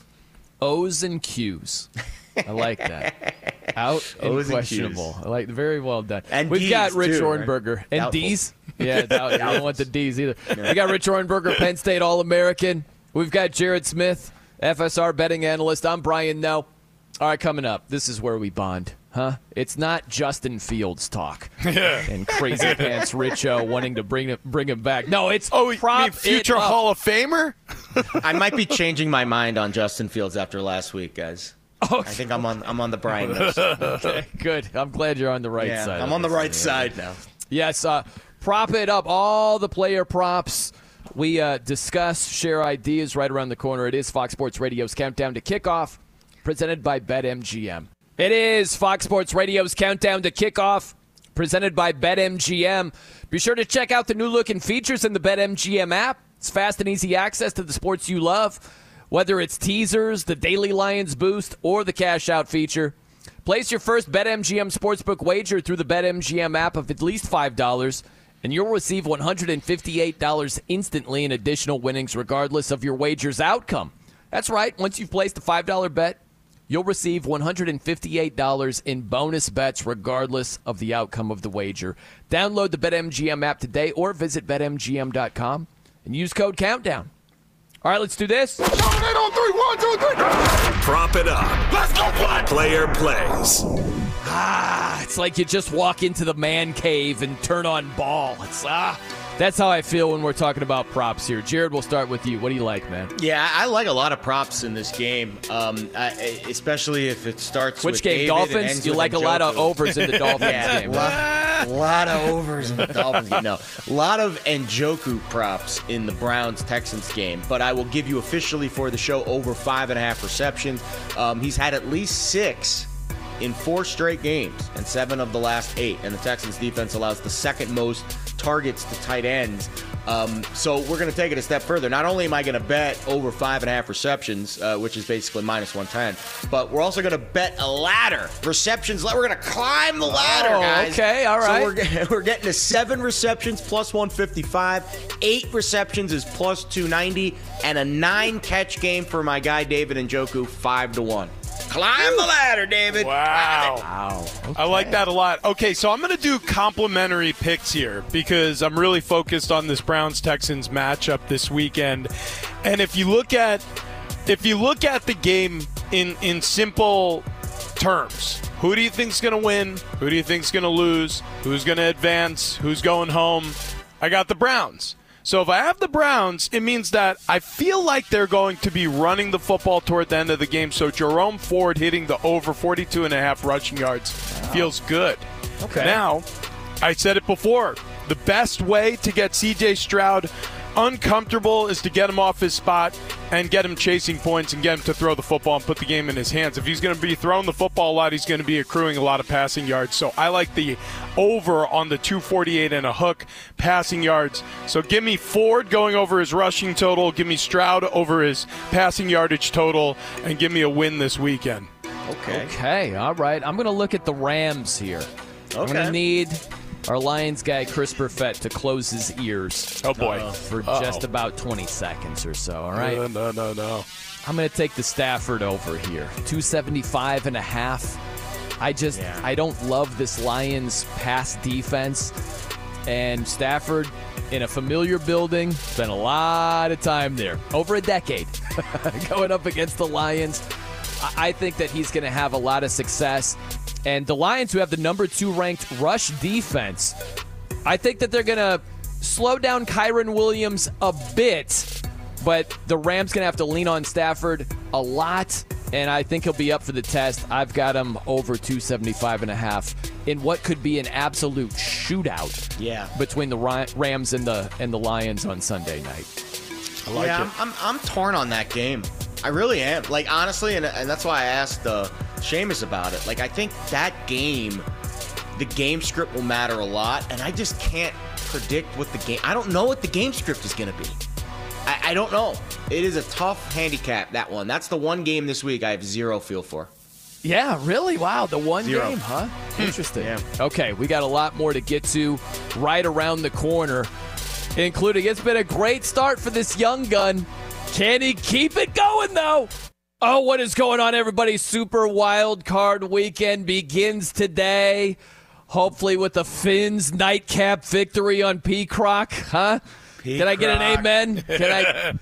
O's and Q's. I like that. Out and questionable. I like very well done. And we've D's got Rich too, Ohrnberger right? and Doubtful. D's. Yeah, doubt, I don't want the D's either. We got Rich Ohrnberger, Penn State All American. We've got Jared Smith, FSR betting analyst. I'm Brian Noe. All right, coming up. This is where we bond, huh? It's not Justin Fields talk and crazy pants Richo wanting to bring it, bring him back. No, it's oh, prop mean future it up. Hall of Famer. I might be changing my mind on Justin Fields after last week, guys. I think I'm on I'm on the Brian. Mills. okay, good. I'm glad you're on the right Yeah, side. I'm on the right thing. side now. Yes, uh, prop it up. All the player props we uh, discuss, share ideas right around the corner. It is Fox Sports Radio's countdown to kickoff, presented by BetMGM. It is Fox Sports Radio's countdown to kickoff, presented by BetMGM. Be sure to check out the new look and features in the BetMGM app. It's fast and easy access to the sports you love, whether it's teasers, the Daily Lions boost, or the cash out feature. Place your first BetMGM Sportsbook wager through the BetMGM app of at least $5, and you'll receive $158 instantly in additional winnings, regardless of your wager's outcome. That's right, once you've placed a $5 bet, you'll receive $158 in bonus bets, regardless of the outcome of the wager. Download the BetMGM app today or visit BetMGM.com and use code COUNTDOwn. All right, let's do this. Prop it up. Let's go play. Player plays. Ah, it's like you just walk into the man cave and turn on ball. It's ah, that's how I feel when we're talking about props here. Jared, we'll start with you. What do you like, man? Yeah, I like a lot of props in this game, um, I, especially if it starts. Which with game? David Dolphins? You like a lot of overs in the Dolphins yeah, game, A lot, a lot of overs in the Dolphins game. No, a lot of Njoku props in the Browns Texans game. But I will give you officially for the show over five and a half receptions. Um, he's had at least six in four straight games and seven of the last eight. And the Texans defense allows the second most targets to tight ends. Um, so we're going to take it a step further. Not only am I going to bet over five and a half receptions, uh, which is basically minus 110, but we're also going to bet a ladder. Receptions, we're going to climb the ladder, Oh, guys. okay, all right. So we're, we're getting to seven receptions plus 155, eight receptions is plus 290, and a nine catch game for my guy David Njoku, five to one. Climb the ladder, David. Wow. Wow. I like that a lot. Okay, so I'm going to do complimentary picks here because I'm really focused on this Browns Texans matchup this weekend. And if you look at if you look at the game in in simple terms, who do you think's going to win? Who do you think's going to lose? Who's going to advance? Who's going home? I got the Browns. So if I have the Browns, it means that I feel like they're going to be running the football toward the end of the game. So Jerome Ford hitting the over 42 and a half rushing yards feels good. Okay. Now, I said it before. The best way to get CJ Stroud uncomfortable is to get him off his spot. and get him chasing points and get him to throw the football and put the game in his hands. If he's going to be throwing the football a lot, he's going to be accruing a lot of passing yards. So I like the over on the 248 and a hook passing yards. So give me Ford going over his rushing total, give me Stroud over his passing yardage total, and give me a win this weekend. Okay. Okay. All right. I'm going to look at the Rams here. I'm going Okay. to need our Lions guy, Chris Burfett, to close his ears. Oh, boy. uh, for Uh-oh. just about 20 seconds or so. All right. No, no, no, no. I'm going to take the Stafford over here. 275 and a half. I just I don't love this Lions pass defense. And Stafford in a familiar building, spent a lot of time there. Over a decade. going up against the Lions. I I think that he's going to have a lot of success. And the Lions, who have the number two ranked rush defense, I think that they're going to slow down Kyren Williams a bit, but the Rams going to have to lean on Stafford a lot, and I think he'll be up for the test. I've got him over 275 and a half in what could be an absolute shootout Yeah. between the Rams and the and the Lions on Sunday night. I yeah, I'm, I'm, I'm torn on that game. I really am. Like honestly, and, and that's why I asked uh, Seamus about it. Like I think that game, the game script will matter a lot, and I just can't predict what the game. I don't know what the game script is going to be. I, I don't know. It is a tough handicap that one. That's the one game this week I have zero feel for. Yeah, really? Wow, the one Zero. game, huh? Hmm. Interesting. Yeah. Okay, we got a lot more to get to right around the corner, including it's been a great start for this young gun. Can he keep it going, though? Oh, what is going on, everybody? Super Wild Card Weekend begins today. Hopefully, with the Fins nightcap victory on Peacock, huh? Can I get an amen? Can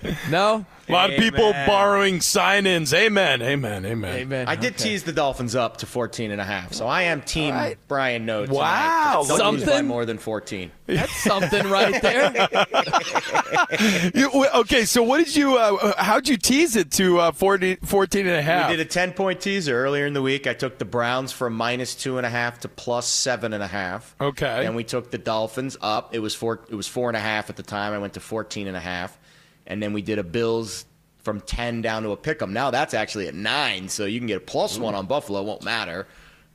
I? No? A lot of people borrowing sign-ins. Amen. Amen. Amen. Amen. I did tease the Dolphins up to 14 and a half, so I am team All right. Brian Noe. Wow, tonight. Don't lose by something. more than 14. That's something right there. You- okay, so what did you? Uh, how'd you tease it to uh, 40, 14 and a half? We did a 10 point teaser earlier in the week. I took the Browns from minus two and a half to plus seven and a half. Okay. And we took the Dolphins up. It was four. It was four and a half at the time. I went to 14 and a half, and then we did a Bills from 10 down to a pick 'em. Now that's actually at nine, so you can get a plus one on Buffalo. Won't matter.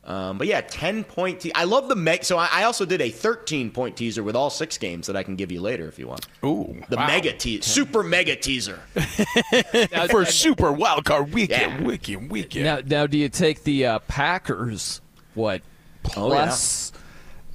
Um, but yeah, 10 point. Te- I love the meg. So I, I also did a 13 point teaser with all six games that I can give you later if you want. Ooh, The wow. mega teaser, super mega teaser. Now- for Super Wild Card Weekend. Yeah. Weekend. Weekend. Now, now, do you take the uh, Packers? What Oh, yeah.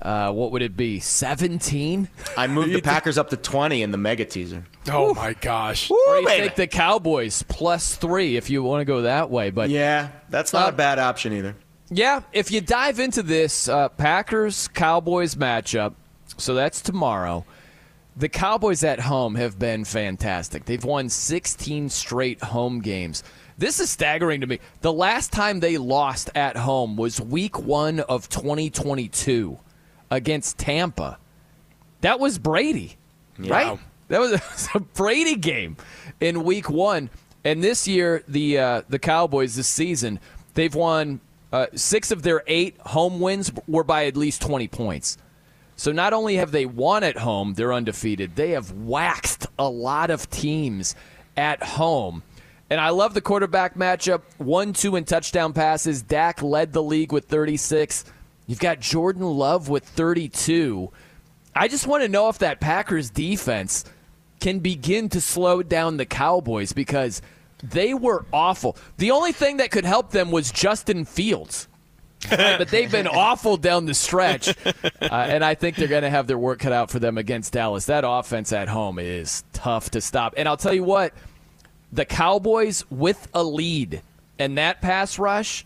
Plus? uh, what would it be? Seventeen? I moved the Packers up to 20 in the mega teaser. oh my gosh. Or you baby. take the Cowboys plus three if you want to go that way. But Yeah, that's not Uh, a bad option either. Yeah, if you dive into this uh, Packers Cowboys matchup, so that's tomorrow. The Cowboys at home have been fantastic. They've won 16 straight home games. This is staggering to me. The last time they lost at home was week one of 2022 against Tampa. That was Brady, right? That was, a Brady game in week one. And this year, the uh, the Cowboys this season, they've won uh, six of their eight home wins were by at least 20 points. So not only have they won at home, they're undefeated. They have waxed a lot of teams at home. And I love the quarterback matchup. One, two, and touchdown passes. Dak led the league with 36. You've got Jordan Love with 32. I just want to know if that Packers defense can begin to slow down the Cowboys because they were awful. The only thing that could help them was Justin Fields. Right, but they've been awful down the stretch, uh, and I think they're going to have their work cut out for them against Dallas. That offense at home is tough to stop. And I'll tell you what, the Cowboys with a lead and that pass rush,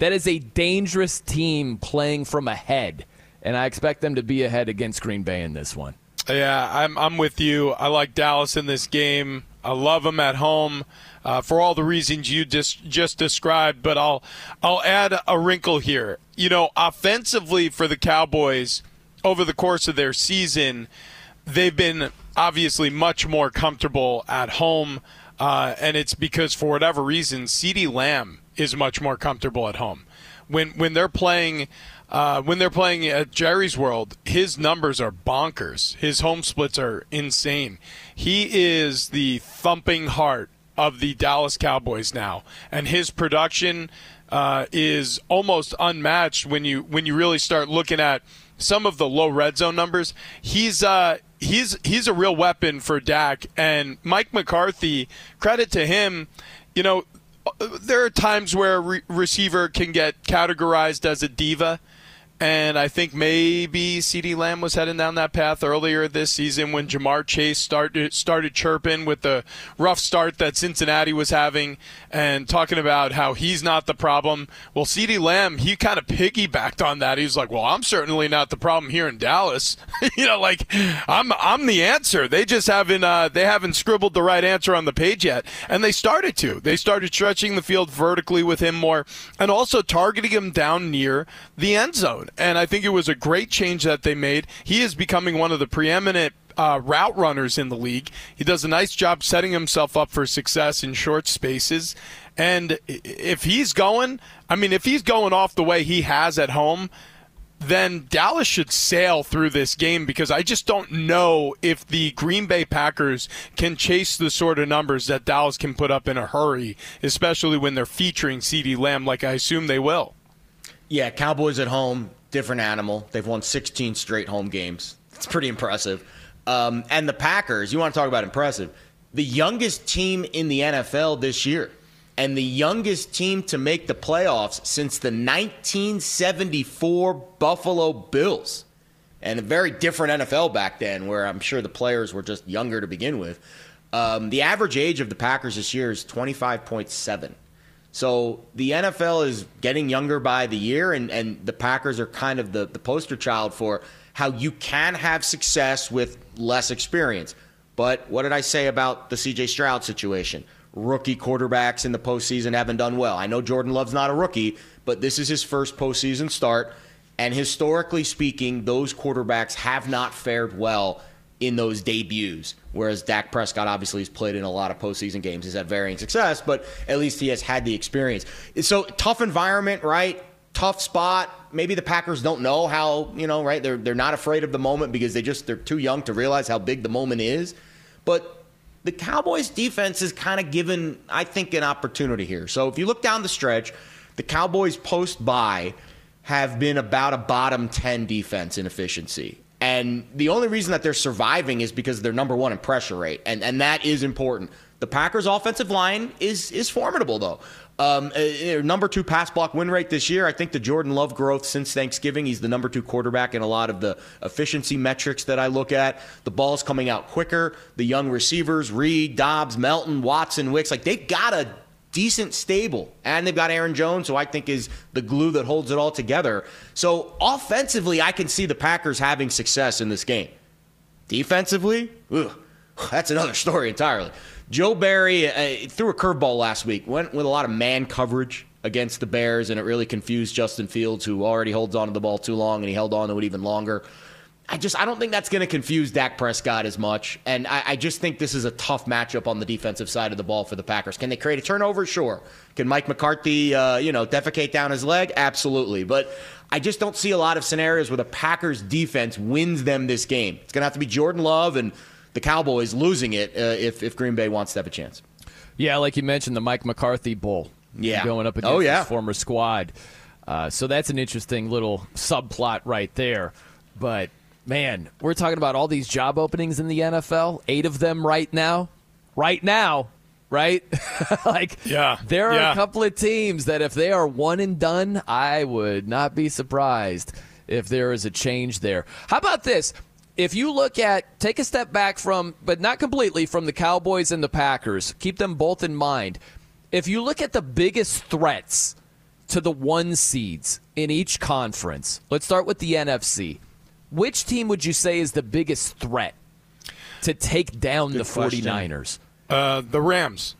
that is a dangerous team playing from ahead, and I expect them to be ahead against Green Bay in this one. Yeah, I'm I'm with you. I like Dallas in this game. I love them at home uh, for all the reasons you just just described. But I'll I'll add a wrinkle here. You know, offensively for the Cowboys over the course of their season, they've been obviously much more comfortable at home, uh, and it's because for whatever reason, CeeDee Lamb is much more comfortable at home. When when they're playing. Uh, when they're playing at Jerry's World, his numbers are bonkers. His home splits are insane. He is the thumping heart of the Dallas Cowboys now, and his production uh, is almost unmatched when you when you really start looking at some of the low red zone numbers. He's uh, he's he's a real weapon for Dak and Mike McCarthy. Credit to him, you know. There are times where a re- receiver can get categorized as a diva and I think maybe CeeDee Lamb was heading down that path earlier this season when Ja'Marr Chase started started chirping with the rough start that Cincinnati was having and talking about how he's not the problem. Well, CeeDee Lamb, he kind of piggybacked on that. He's like, "Well, I'm certainly not the problem here in Dallas. you know, like I'm I'm the answer. They just haven't uh, they haven't scribbled the right answer on the page yet, and they started to. They started stretching the field vertically with him more, and also targeting him down near the end zone and I think it was a great change that they made. He is becoming one of the preeminent uh, route runners in the league. He does a nice job setting himself up for success in short spaces. And if he's going, I mean, if he's going off the way he has at home, then Dallas should sail through this game because I just don't know if the Green Bay Packers can chase the sort of numbers that Dallas can put up in a hurry, especially when they're featuring CeeDee Lamb like I assume they will. Yeah, Cowboys at home different animal. They've won 16 straight home games. It's pretty impressive. Um, and the Packers, you want to talk about impressive? The youngest team in the NFL this year, and the youngest team to make the playoffs since the 1974 Buffalo Bills. And a very different NFL back then, where I'm sure the players were just younger to begin with. Um, the average age of the Packers this year is 25.7. So the NFL is getting younger by the year, and, and the Packers are kind of the, the poster child for how you can have success with less experience. But what did I say about the CJ Stroud situation? Rookie quarterbacks in the postseason haven't done well. I know Jordan Love's not a rookie, but this is his first postseason start. And historically speaking, those quarterbacks have not fared well in those debuts. Whereas Dak Prescott obviously has played in a lot of postseason games, has had varying success, but at least he has had the experience. So tough environment, right? Tough spot. Maybe the Packers don't know how, you know, right? They're they're not afraid of the moment because they just they're too young to realize how big the moment is. But the Cowboys defense is kind of given, I think, an opportunity here. So if you look down the stretch, the Cowboys post bye have been about a bottom 10 defense in efficiency. And the only reason that they're surviving is because they're number one in pressure rate, and and that is important. The Packers' offensive line is is formidable though. Um, uh, number two pass block win rate this year. I think the Jordan Love growth since Thanksgiving. He's the number two quarterback in a lot of the efficiency metrics that I look at. The ball's coming out quicker. The young receivers, Reed, Doubs, Melton, Watson, Wicks, like they've got a decent stable. And they've got Aaron Jones, who I think is the glue that holds it all together. So offensively, I can see the Packers having success in this game. Defensively, ugh, that's another story entirely. Joe Barry uh, threw a curveball last week, went with a lot of man coverage against the Bears, and it really confused Justin Fields, who already holds on to the ball too long, and he held on to it even longer. I just I don't think that's going to confuse Dak Prescott as much, and I, I, just think this is a tough matchup on the defensive side of the ball for the Packers. Can they create a turnover? Sure. Can Mike McCarthy, uh, you know, defecate down his leg? Absolutely. But I just don't see a lot of scenarios where the Packers defense wins them this game. It's going to have to be Jordan Love and the Cowboys losing it uh, if if Green Bay wants to have a chance. Yeah, like you mentioned, the Mike McCarthy Bowl. Yeah, going up against oh, yeah. his former squad. Uh, so that's an interesting little subplot right there. But man, we're talking about all these job openings in the NFL, eight of them right now. Right now, right? like, yeah, there are yeah. a couple of teams that if they are one and done, I would not be surprised if there is a change there. How about this? If you look at, take a step back from, but not completely, from the Cowboys and the Packers, keep them both in mind. If you look at the biggest threats to the one seeds in each conference, let's start with the NFC. Which team would you say is the biggest threat to take down Good the 49ers? Uh, the Rams.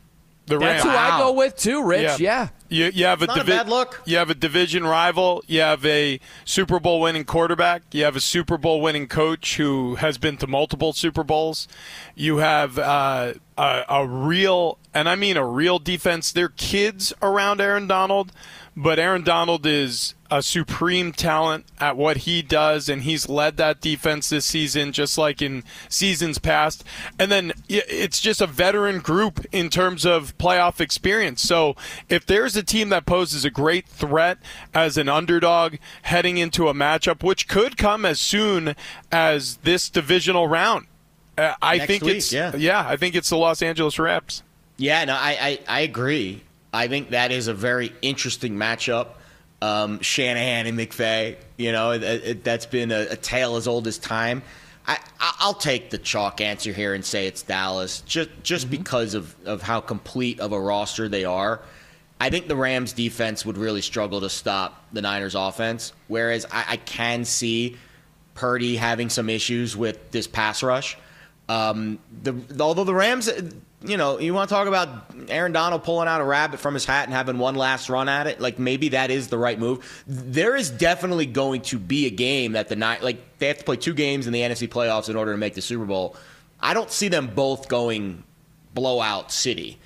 The That's Rams. who I go with too, Rich. Yeah. You, you have a, Not a bad look. You have a division rival. You have a Super Bowl winning quarterback. You have a Super Bowl winning coach who has been to multiple Super Bowls. You have uh, a, a real, and I mean a real defense. They're kids around Aaron Donald, but Aaron Donald is a supreme talent at what he does, and he's led that defense this season, just like in seasons past. And then it's just a veteran group in terms of playoff experience. So if there's a team that poses a great threat as an underdog heading into a matchup, which could come as soon as this divisional round, uh, I Next think week, it's yeah. yeah, I think it's the Los Angeles Rams. Yeah, no, I, I, I agree. I think that is a very interesting matchup. Um, Shanahan and McVay, you know, it, it, that's been a, a tale as old as time. I, I- I'll take the chalk answer here and say it's Dallas, just just because of, of how complete of a roster they are. I think the Rams defense would really struggle to stop the Niners offense, whereas I, I can see Purdy having some issues with this pass rush. Um, the, although the Rams, you know, you want to talk about Aaron Donald pulling out a rabbit from his hat and having one last run at it, like maybe that is the right move. There is definitely going to be a game that the night, like they have to play two games in the NFC playoffs in order to make the Super Bowl. I don't see them both going blowout city.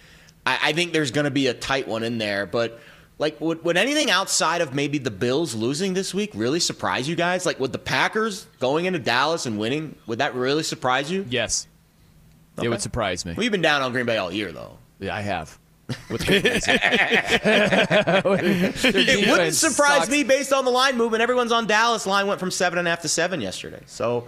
I, I think there's going to be a tight one in there, but. Like, would, would anything outside of maybe the Bills losing this week really surprise you guys? Like, would the Packers going into Dallas and winning, would that really surprise you? Yes. It would surprise me. We've been down on Green Bay all year, though. Yeah, I have. With it wouldn't surprise me based on the line movement. Everyone's on Dallas. Line went from seven and a half to seven yesterday. So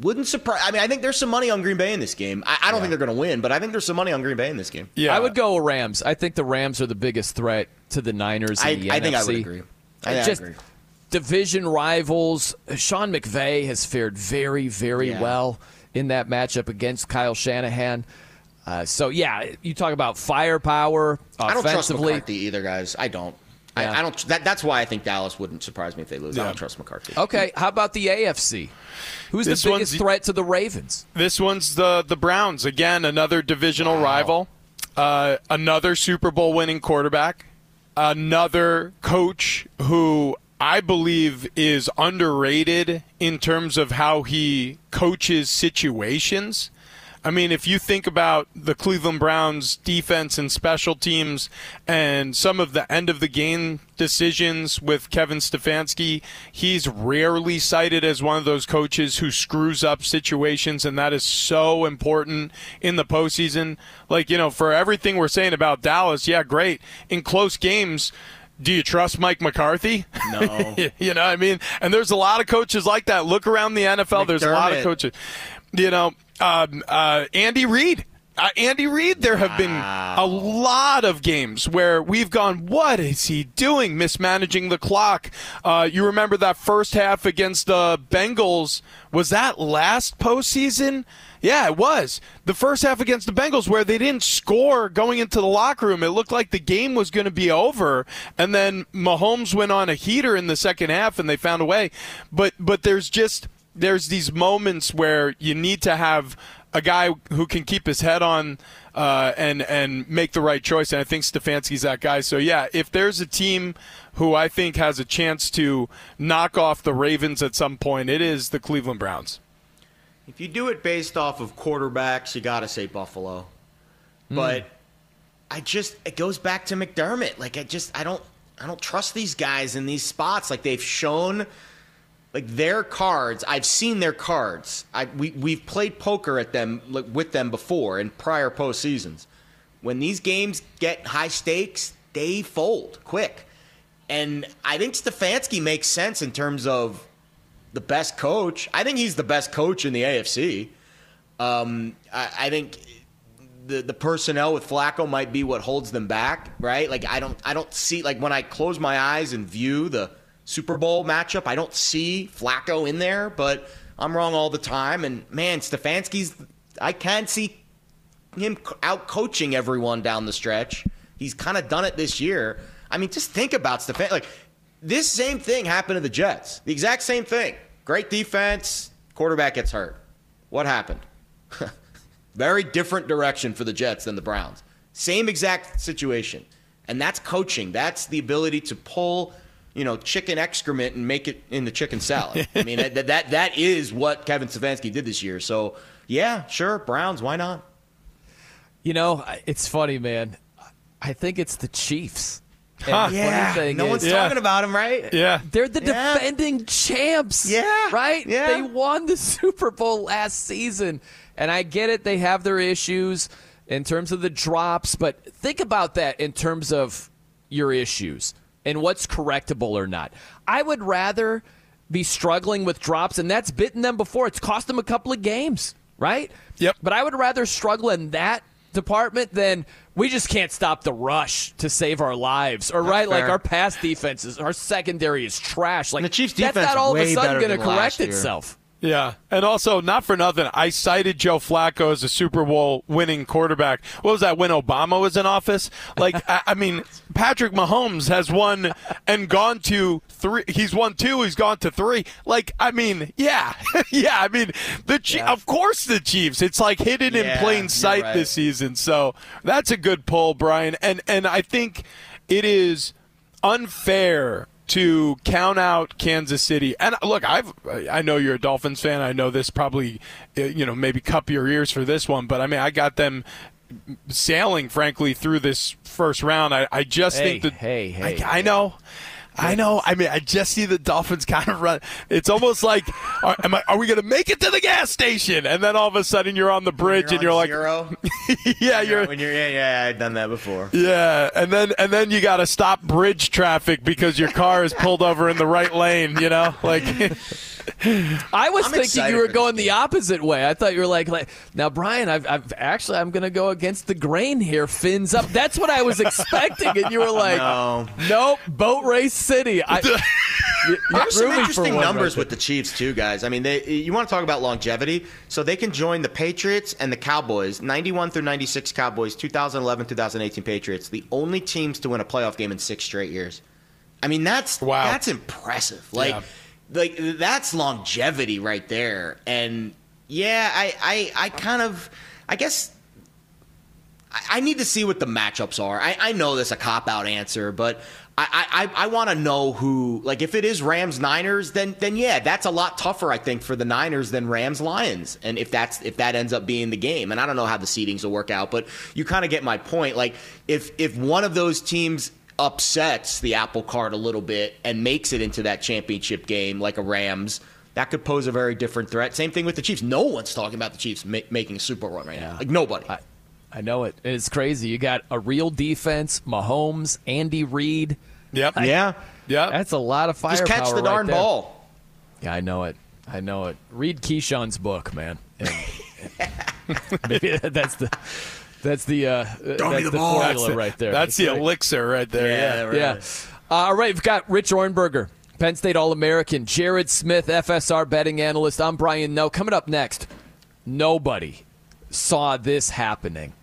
wouldn't surprise. I mean, I think there's some money on Green Bay in this game. I, I don't think they're going to win, but I think there's some money on Green Bay in this game. Yeah, I would go Rams. I think the Rams are the biggest threat to the Niners in I- the I NFC. think I would agree. I- I Just agree. division rivals. Sean McVay has fared very, very Yeah. well in that matchup against Kyle Shanahan. Uh, so yeah, you talk about firepower I don't trust offensively. McCarthy either, guys. I don't. Yeah. I, I don't. That, that's why I think Dallas wouldn't surprise me if they lose. I don't trust McCarthy. Okay, how about the AFC? Who's This the one's biggest threat to the Ravens? This one's the the Browns again, another divisional rival, uh, another Super Bowl winning quarterback, another coach who I believe is underrated in terms of how he coaches situations. I mean, if you think about the Cleveland Browns defense and special teams and some of the end of the game decisions with Kevin Stefanski, he's rarely cited as one of those coaches who screws up situations, and that is so important in the postseason. Like, you know, for everything we're saying about Dallas, yeah, great. In close games, do you trust Mike McCarthy? No. you know what I mean? And there's a lot of coaches like that. Look around the NFL. There's a lot of coaches. You know, um, uh, Andy Reid. Uh, Andy Reid, there have been a lot of games where we've gone, what is he doing? Mismanaging the clock. Uh, you remember that first half against the Bengals? Was that last postseason? Yeah, it was. The first half against the Bengals where they didn't score going into the locker room. It looked like the game was going to be over. And then Mahomes went on a heater in the second half and they found a way. But but there's just there's these moments where you need to have a guy who can keep his head on uh, and and make the right choice. And I think Stefanski's that guy. So yeah, if there's a team who I think has a chance to knock off the Ravens at some point, it is the Cleveland Browns. If you do it based off of quarterbacks, you got to say Buffalo. Hmm. But I just it goes back to McDermott. Like I just I don't I don't trust these guys in these spots. Like they've shown like their cards. I've seen their cards. I we we've played poker at them like, with them before in prior postseasons. When these games get high stakes, they fold quick. And I think Stefanski makes sense in terms of the best coach. I think he's the best coach in the AFC. Um, I, I think the the personnel with Flacco might be what holds them back, right? Like I don't I don't see like when I close my eyes and view the Super Bowl matchup, I don't see Flacco in there, but I'm wrong all the time. And man, Stefanski's I can't see him out coaching everyone down the stretch. He's kind of done it this year. I mean, just think about Stefan. Like this same thing happened to the Jets. The exact same thing. Great defense. Quarterback gets hurt. What happened? Very different direction for the Jets than the Browns. Same exact situation. And that's coaching. That's the ability to pull, you know, chicken excrement and make it in the chicken salad. I mean, that, that that is what Kevin Stefanski did this year. So, yeah, sure, Browns, why not? You know, it's funny, man. I think it's the Chiefs. And Huh. Yeah, funny thing no is, one's talking about them, right? Yeah. They're the Yeah. defending champs. Yeah. Right? Yeah. They won the Super Bowl last season. And I get it, they have their issues in terms of the drops, but think about that in terms of your issues and what's correctable or not. I would rather be struggling with drops, and that's bitten them before. It's cost them a couple of games, right? Yep. But I would rather struggle in that department than we just can't stop the rush to save our lives, or right, like our pass defenses, our secondary is trash. Like the Chiefs' that's defense not all of a sudden going to correct itself. Yeah, and also not for nothing, I cited Joe Flacco as a Super Bowl winning quarterback. What was that when Obama was in office? Like, I, I mean, Patrick Mahomes has won and gone to three. He's won two. He's gone to three. Like, I mean, yeah, yeah. I mean, the Chief, of course the Chiefs. It's like hidden in plain sight right. this season. So that's a good pull, Brian. And and I think it is unfair to count out Kansas City. And look, I've I know you're a Dolphins fan. I know this probably uh, you know maybe cup your ears for this one, but I mean I got them sailing frankly through this first round. I, I just Hey, think that hey, hey, I, I know. I know. I mean, I just see the Dolphins kind of run. It's almost like, are, am I, are we going to make it to the gas station? And then all of a sudden, you're on the bridge, and you're like, zero. yeah, you're, when you're yeah, yeah, I've done that before. yeah, and then and then you got to stop bridge traffic because your car is pulled over in the right lane. You know, like I was I'm thinking you were going the opposite way. I thought you were like, like now, Brian. I've, I've actually I'm going to go against the grain here. Fins up. That's what I was expecting, and you were like, No. nope, boat race city. I, you, There's some interesting numbers right with the Chiefs too, guys. I mean, they you want to talk about longevity? So they can join the Patriots and the Cowboys. 91 through 96 Cowboys, 2011 2018 Patriots. The only teams to win a playoff game in six straight years. I mean, that's Wow. that's impressive. Like, Yeah. Like that's longevity right there. And yeah, I I, I kind of I guess I, need to see what the matchups are. I, I know this a cop out answer, but I I, I want to know who like if it is Rams Niners, then then yeah, that's a lot tougher I think for the Niners than Rams Lions. And if that's if that ends up being the game, and I don't know how the seedings will work out, but you kind of get my point. Like if if one of those teams upsets the apple cart a little bit and makes it into that championship game like a Rams. That could pose a very different threat. Same thing with the Chiefs. No one's talking about the Chiefs ma- making a Super Bowl run right now. Like nobody. I, I know it. It's crazy. You got a real defense, Mahomes, Andy Reid. Yep. yeah. Yeah. That's a lot of firepower. Just catch the right darn there. ball. Yeah, I know it. I know it. Read Keyshawn's book, man. And- maybe that's the that's the uh, that's me the, the ball. formula That's, right there. That's the right. elixir right there. Yeah. right. Yeah. Uh, all right, we've got Rich Ohrnberger, Penn State All American, Jared Smith, FSR betting analyst. I'm Brian Noe. Coming up next, nobody saw this happening.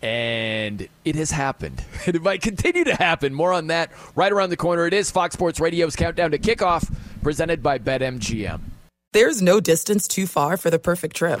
And it has happened. And it might continue to happen. More on that right around the corner. It is Fox Sports Radio's Countdown to Kickoff, presented by BetMGM. There's no distance too far for the perfect trip.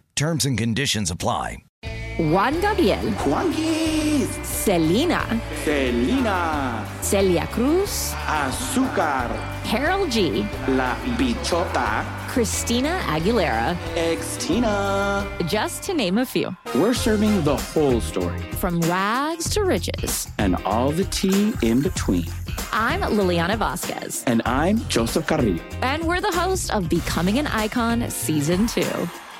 Terms and conditions apply. Juan Gabriel, Juanquis, Selena, Selena, Celia Cruz, Azúcar, Karol G, La Bichota, Christina Aguilera, Ex-Tina. just to name a few. We're serving the whole story From rags to riches. and all the tea in between. I'm Liliana Vasquez, And I'm Joseph Carrillo. and we're the host of Becoming an Icon Season 2.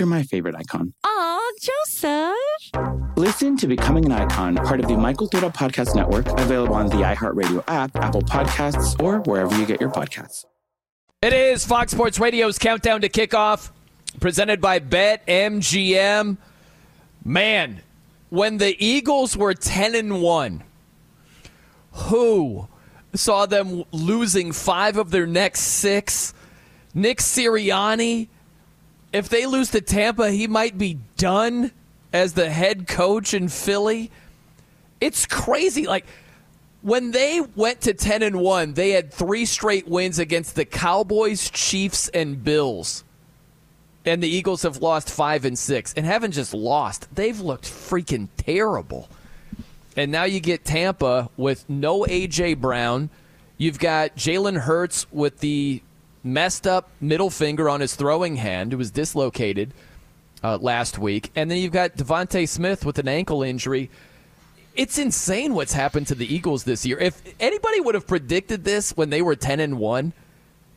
You're my favorite icon. Aw, Joseph. Listen to Becoming an Icon, part of the My Cultura Podcast Network, available on the iHeartRadio app, Apple Podcasts, or wherever you get your podcasts. It is Fox Sports Radio's countdown to kickoff, presented by BetMGM. Man, when the Eagles were 10 and 1, who saw them losing five of their next six? Nick Sirianni, if they lose to Tampa, he might be done as the head coach in Philly. It's crazy. Like when they went to 10 and 1, they had three straight wins against the Cowboys, Chiefs, and Bills. And the Eagles have lost 5 and 6 and haven't just lost. They've looked freaking terrible. And now you get Tampa with no A.J. Brown. You've got Jalen Hurts with the messed up middle finger on his throwing hand, who was dislocated uh, last week. And then you've got DeVonta Smith with an ankle injury. It's insane what's happened to the Eagles this year. If anybody would have predicted this when they were 10 and 1,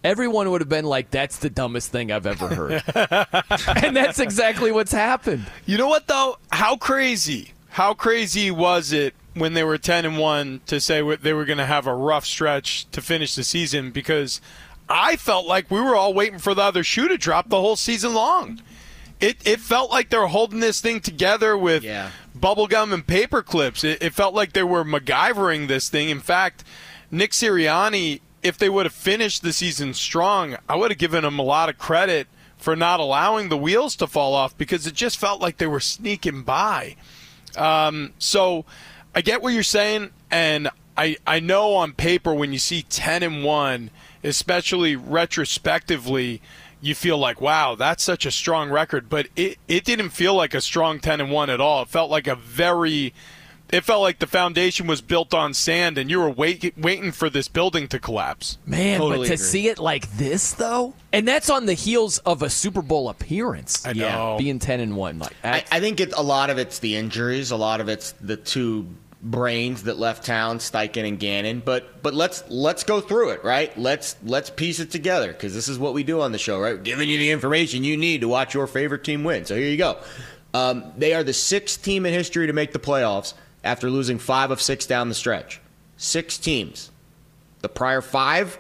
everyone would have been like, that's the dumbest thing I've ever heard. and that's exactly what's happened. You know what though? How crazy? How crazy was it when they were 10 and 1 to say they were going to have a rough stretch to finish the season because I felt like we were all waiting for the other shoe to drop the whole season long. It, it felt like they were holding this thing together with Yeah. bubblegum and paper clips. It, it felt like they were MacGyvering this thing. In fact, Nick Sirianni, if they would have finished the season strong, I would have given him a lot of credit for not allowing the wheels to fall off because it just felt like they were sneaking by. Um, so I get what you're saying, and I I know on paper when you see ten and one, especially retrospectively, you feel like wow that's such a strong record. But it it didn't feel like a strong ten and one at all. It felt like a very it felt like the foundation was built on sand, and you were wait, waiting for this building to collapse. Man, but to see it like this though, and that's on the heels of a Super Bowl appearance. I know. being ten and one. Like I, I think it, a lot of it's the injuries. A lot of it's the two brains that left town, Steichen and Gannon. But but let's let's go through it, right? Let's let's piece it together because this is what we do on the show, right? Giving you the information you need to watch your favorite team win. So here you go. Um, they are the sixth team in history to make the playoffs after losing five of six down the stretch. Six teams. The prior five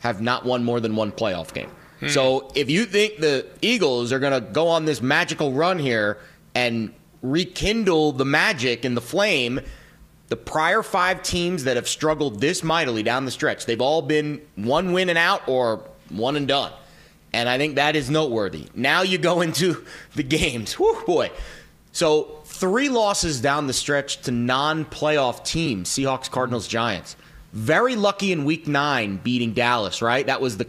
have not won more than one playoff game. So if you think the Eagles are going to go on this magical run here and rekindle the magic and the flame, the prior five teams that have struggled this mightily down the stretch, they've all been one win and out or one and done. And I think that is noteworthy. Now you go into the games. Whew, boy. So three losses down the stretch to non-playoff teams: Seahawks, Cardinals, Giants. Very lucky in Week Nine beating Dallas. Right, that was the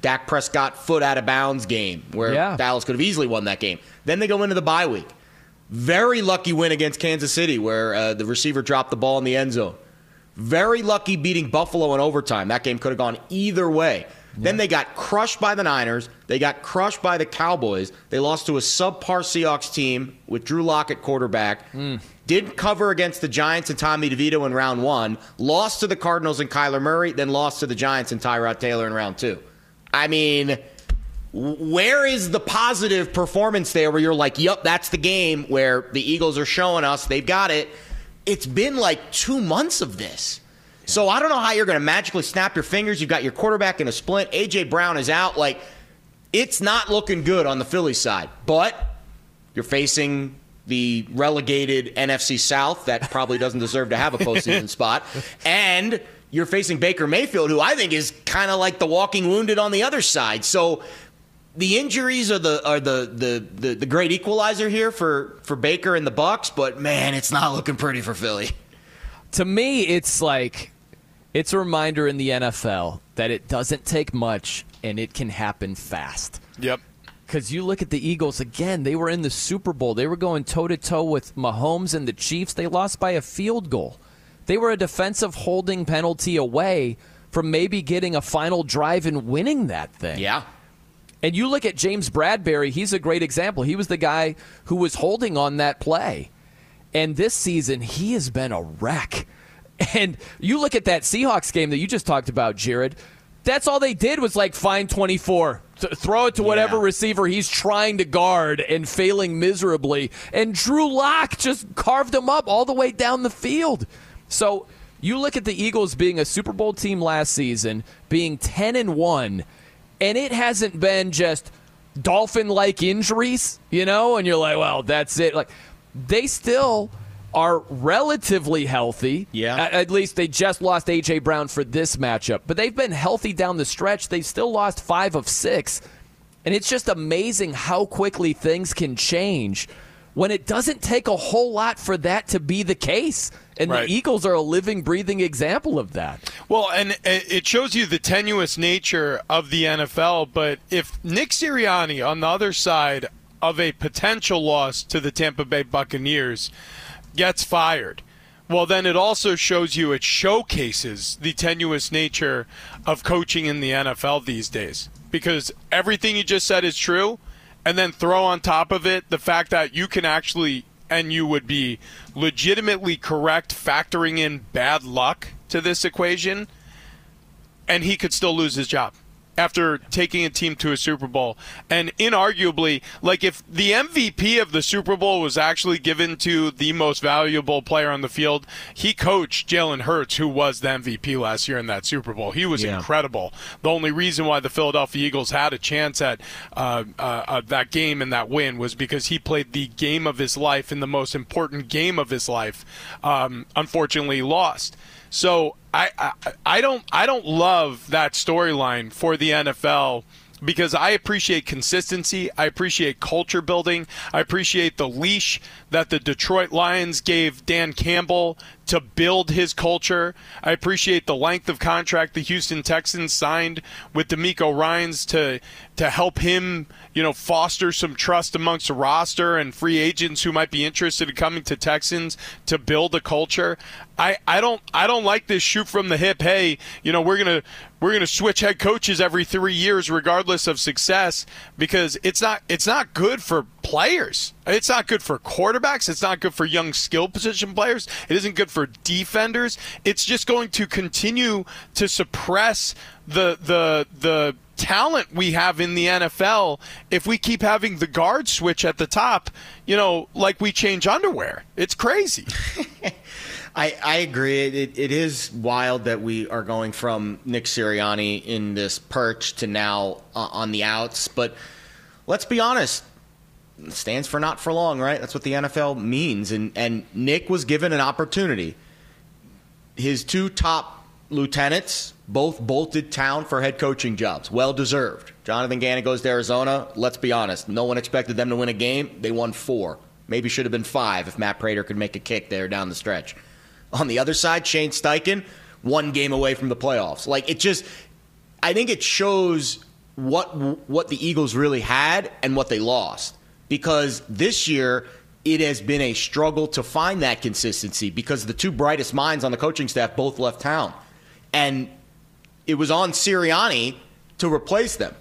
Dak Prescott foot out of bounds game where Yeah. Dallas could have easily won that game. Then they go into the bye week. Very lucky win against Kansas City where uh, the receiver dropped the ball in the end zone. Very lucky beating Buffalo in overtime. That game could have gone either way. Then they got crushed by the Niners. They got crushed by the Cowboys. They lost to a subpar Seahawks team with Drew Lock at quarterback. Did cover against the Giants and Tommy DeVito in round one. Lost to the Cardinals and Kyler Murray. Then lost to the Giants and Tyrod Taylor in round two. I mean, where is the positive performance there where you're like, yep, that's the game where the Eagles are showing us they've got it? It's been like two months of this. So I don't know how you're going to magically snap your fingers. You've got your quarterback in a splint. A.J. Brown is out. Like, it's not looking good on the Philly side. But you're facing the relegated NFC South that probably doesn't deserve to have a postseason spot. And you're facing Baker Mayfield, who I think is kind of like the walking wounded on the other side. So the injuries are the are the the the, the great equalizer here for for Baker and the Bucs, but man, it's not looking pretty for Philly. to me, it's like it's a reminder in the NFL that it doesn't take much and it can happen fast. Yep. Because you look at the Eagles again, they were in the Super Bowl. They were going toe to toe with Mahomes and the Chiefs. They lost by a field goal. They were a defensive holding penalty away from maybe getting a final drive and winning that thing. Yeah. And you look at James Bradberry, he's a great example. He was the guy who was holding on that play. And this season, he has been a wreck. And you look at that Seahawks game that you just talked about, Jared. That's all they did was like find 24, th- throw it to whatever Yeah. receiver he's trying to guard and failing miserably. And Drew Lock just carved him up all the way down the field. So you look at the Eagles being a Super Bowl team last season, being 10 and 1, and it hasn't been just dolphin like injuries, you know, and you're like, well, that's it. Like they still are relatively healthy. Yeah. A- At least they just lost AJ Brown for this matchup, but they've been healthy down the stretch. They've still lost 5 of 6. And it's just amazing how quickly things can change when it doesn't take a whole lot for that to be the case. And Right. the Eagles are a living, breathing example of that. Well, and it shows you the tenuous nature of the NFL. But if Nick Sirianni on the other side of a potential loss to the Tampa Bay Buccaneers gets fired, well, then it also shows you, it showcases the tenuous nature of coaching in the NFL these days. Because everything you just said is true, and then throw on top of it the fact that you can actually, and you would be legitimately correct, factoring in bad luck to this equation, and he could still lose his job after taking a team to a Super Bowl. And inarguably, like if the MVP of the Super Bowl was actually given to the most valuable player on the field, he coached Jalen Hurts, who was the MVP last year in that Super Bowl. He was Yeah. incredible. The only reason why the Philadelphia Eagles had a chance at uh, uh, uh, that game and that win was because he played the game of his life in the most important game of his life. Um, unfortunately, lost. So I, I don't I don't love that storyline for the NFL because I appreciate consistency. I appreciate culture building. I appreciate the leash that the Detroit Lions gave Dan Campbell to build his culture. I appreciate the length of contract the Houston Texans signed with DeMeco Ryans to to help him, you know, foster some trust amongst the roster and free agents who might be interested in coming to Texans to build a culture. I, I don't I don't like this shoot from the hip. Hey, you know we're gonna we're gonna switch head coaches every three years regardless of success because it's not it's not good for players. It's not good for quarterbacks. It's not good for young skill position players. It isn't good for defenders. It's just going to continue to suppress the the the talent we have in the NFL if we keep having the guard switch at the top, you know, like we change underwear. It's crazy. I, I agree. It, it is wild that we are going from Nick Sirianni in this perch to now uh, on the outs. But let's be honest, stands for not for long, right? That's what the NFL means. And and Nick was given an opportunity. His two top lieutenants both bolted town for head coaching jobs. Well deserved. Jonathan Gannon goes to Arizona. Let's be honest, no one expected them to win a game. They won four. Maybe should have been five if Matt Prater could make a kick there down the stretch. On the other side, Shane Steichen, one game away from the playoffs. Like it just, I think it shows what what the Eagles really had and what they lost. Because this year it has been a struggle to find that consistency because the two brightest minds on the coaching staff both left town, and it was on Sirianni to replace them.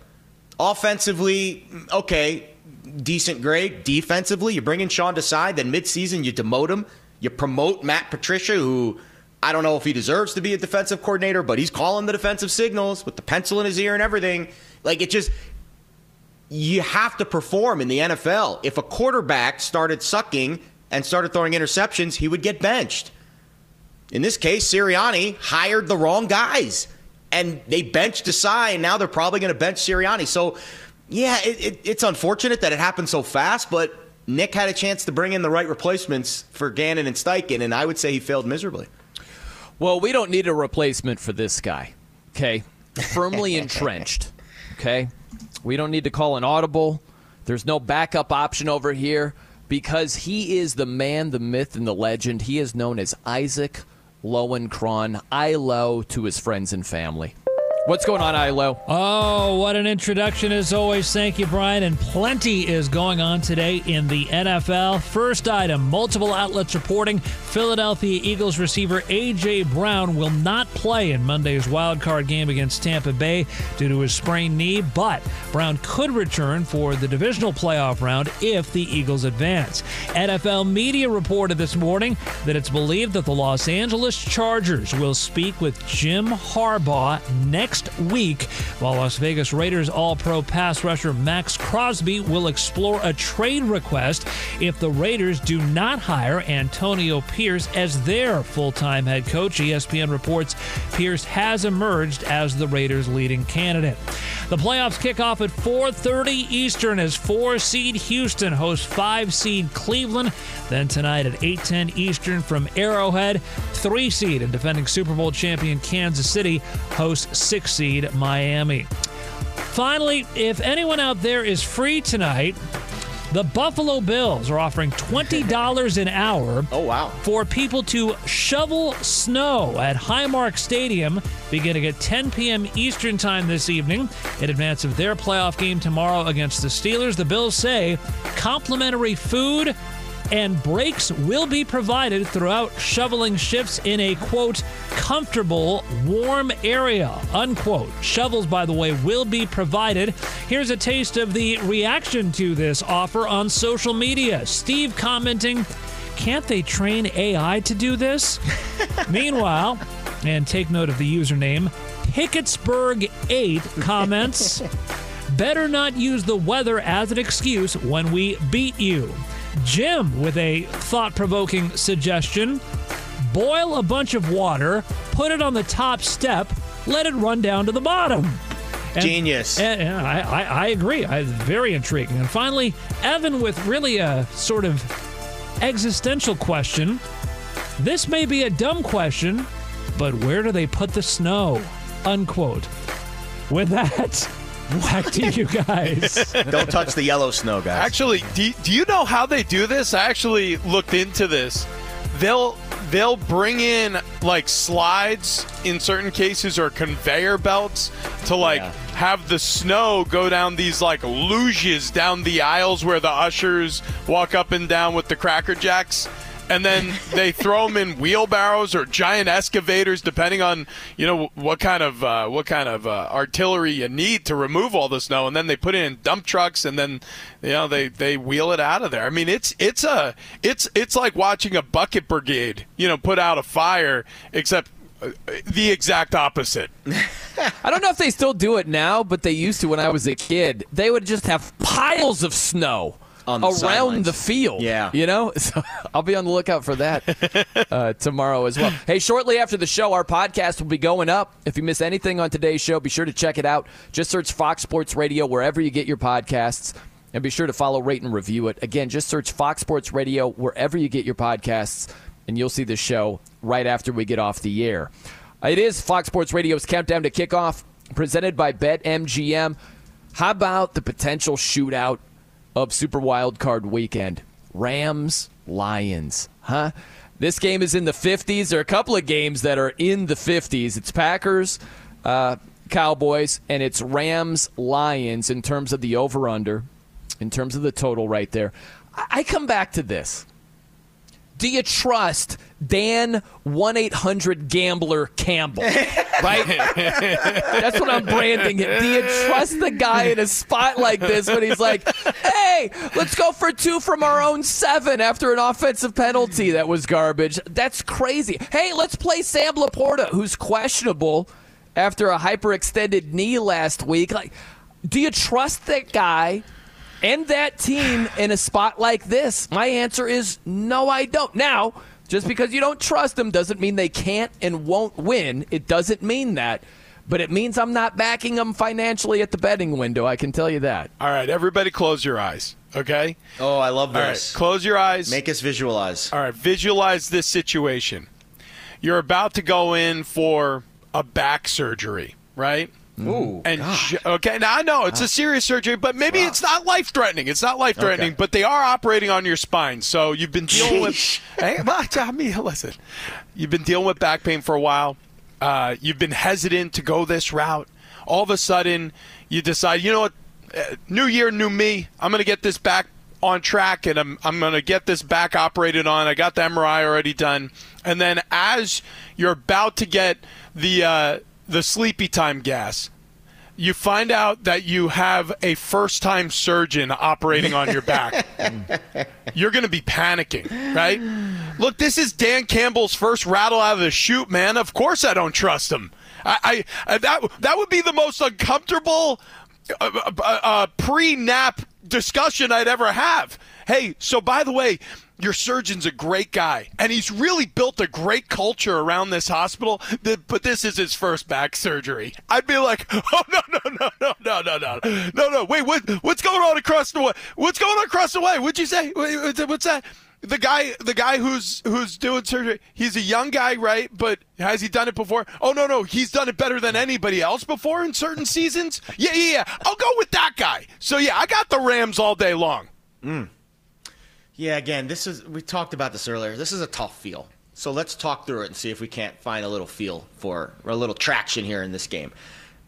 Offensively, okay, decent grade. Defensively, you bring in Sean Desai, then midseason you demote him. You promote Matt Patricia, who I don't know if he deserves to be a defensive coordinator, but he's calling the defensive signals with the pencil in his ear and everything. Like it just you have to perform in the NFL. If a quarterback started sucking and started throwing interceptions, he would get benched. In this case, Sirianni hired the wrong guys, and they benched Desai, and now they're probably going to bench Sirianni. So, yeah, it, it, it's unfortunate that it happened so fast, but Nick had a chance to bring in the right replacements for Gannon and Steichen, and I would say he failed miserably. Well, we don't need a replacement for this guy. Okay, firmly entrenched. Okay, we don't need to call an audible. There's no backup option over here because he is the man, the myth, and the legend. He is known as Isaac Lowenkron, ILO to his friends and family. What's going on, ILO? Oh, what an introduction as always. Thank you, Brian. And plenty is going on today in the NFL. First item multiple outlets reporting Philadelphia Eagles receiver A.J. Brown will not play in Monday's wild card game against Tampa Bay due to his sprained knee, but Brown could return for the divisional playoff round if the Eagles advance. NFL media reported this morning that it's believed that the Los Angeles Chargers will speak with Jim Harbaugh next week, while Las Vegas Raiders All Pro pass rusher Maxx Crosby will explore a trade request if the Raiders do not hire Antonio Pierce as their full time head coach. ESPN reports Pierce has emerged as the Raiders' leading candidate. The playoffs kick off at 4:30 Eastern as 4 seed Houston hosts 5 seed Cleveland. Then tonight at 8:10 Eastern from Arrowhead, 3 seed and defending Super Bowl champion Kansas City hosts 6 seed Miami. Finally, if anyone out there is free tonight, the Buffalo Bills are offering $20 an hour oh, wow. for people to shovel snow at Highmark Stadium beginning at 10 p.m. Eastern Time this evening in advance of their playoff game tomorrow against the Steelers. The Bills say complimentary food and breaks will be provided throughout shoveling shifts in a quote comfortable warm area unquote. Shovels by the way will be provided. Here's a taste of the reaction to this offer on social media. Steve commenting can't they train ai to do this? Meanwhile and take note of the username pickettsburg 8 comments better not use the weather as an excuse when we beat you Jim with a thought provoking suggestion boil a bunch of water, put it on the top step, let it run down to the bottom. And, Genius. And, and I, I, I, agree. I, very intriguing. And finally, Evan with really a sort of existential question. This may be a dumb question, but where do they put the snow? Unquote. With that. Back to you guys. Don't touch the yellow snow, guys. Actually, do, do you know how they do this? I actually looked into this. They'll they'll bring in like slides in certain cases or conveyor belts to like yeah. have the snow go down these like luges down the aisles where the ushers walk up and down with the cracker jacks and then they throw them in wheelbarrows or giant excavators, depending on you know what kind of uh, what kind of uh, artillery you need to remove all the snow. And then they put it in dump trucks, and then you know they, they wheel it out of there. I mean, it's it's a it's it's like watching a bucket brigade, you know, put out a fire, except uh, the exact opposite. I don't know if they still do it now, but they used to when I was a kid. They would just have piles of snow the around sidelines. the field. Yeah. You know? So I'll be on the lookout for that uh, tomorrow as well. Hey, shortly after the show, our podcast will be going up. If you miss anything on today's show, be sure to check it out. Just search Fox Sports Radio wherever you get your podcasts. And be sure to follow, rate, and review it. Again, just search Fox Sports Radio wherever you get your podcasts, and you'll see the show right after we get off the air. It is Fox Sports Radio's countdown to kickoff, presented by BetMGM. How about the potential shootout of Super Wild Card Weekend. Rams, Lions, huh? This game is in the 50s. There are a couple of games that are in the 50s. It's Packers, uh, Cowboys, and it's Rams, Lions in terms of the over under, in terms of the total right there. I come back to this. Do you trust Dan 1 800 Gambler Campbell? Right? That's what I'm branding it. Do you trust the guy in a spot like this when he's like, hey, let's go for two from our own seven after an offensive penalty that was garbage? That's crazy. Hey, let's play Sam LaPorta, who's questionable after a hyperextended knee last week. Like, do you trust that guy? And that team in a spot like this? My answer is no, I don't. Now, just because you don't trust them doesn't mean they can't and won't win. It doesn't mean that. But it means I'm not backing them financially at the betting window. I can tell you that. All right, everybody close your eyes, okay? Oh, I love All right, this. close your eyes. Make us visualize. All right, visualize this situation. You're about to go in for a back surgery, right? Ooh, and sh- okay, now I know it's a serious surgery, but maybe it's not life threatening. It's not life threatening, Okay. but they are operating on your spine. So you've been dealing with. Hey, well, I mean, listen, you've been dealing with back pain for a while. Uh, you've been hesitant to go this route. all of a sudden you decide, you know what, uh, new year, new me. I'm going to get this back on track and I'm, I'm going to get this back operated on. I got the MRI already done. And then as you're about to get the, uh, the sleepy time gas, you find out that you have a first time surgeon operating on your back. You're going to be panicking, right? Look, this is Dan Campbell's first rattle out of the chute, man. Of course I don't trust him. I, I that that would be the most uncomfortable uh, uh, uh, pre-nap discussion I'd ever have. Hey, so by the way, your surgeon's a great guy, and he's really built a great culture around this hospital. But this is his first back surgery. I'd be like, oh no no no no no no no no no wait what what's going on across the way? What's going on across the way? What'd you say? What's that? the guy the guy who's who's doing surgery he's a young guy right but has he done it before oh no no he's done it better than anybody else before in certain seasons yeah yeah yeah i'll go with that guy so yeah i got the rams all day long mm. Yeah again this is we talked about this earlier. This is a tough feel. So let's talk through it and see if we can't find a little feel for or a little traction here in this game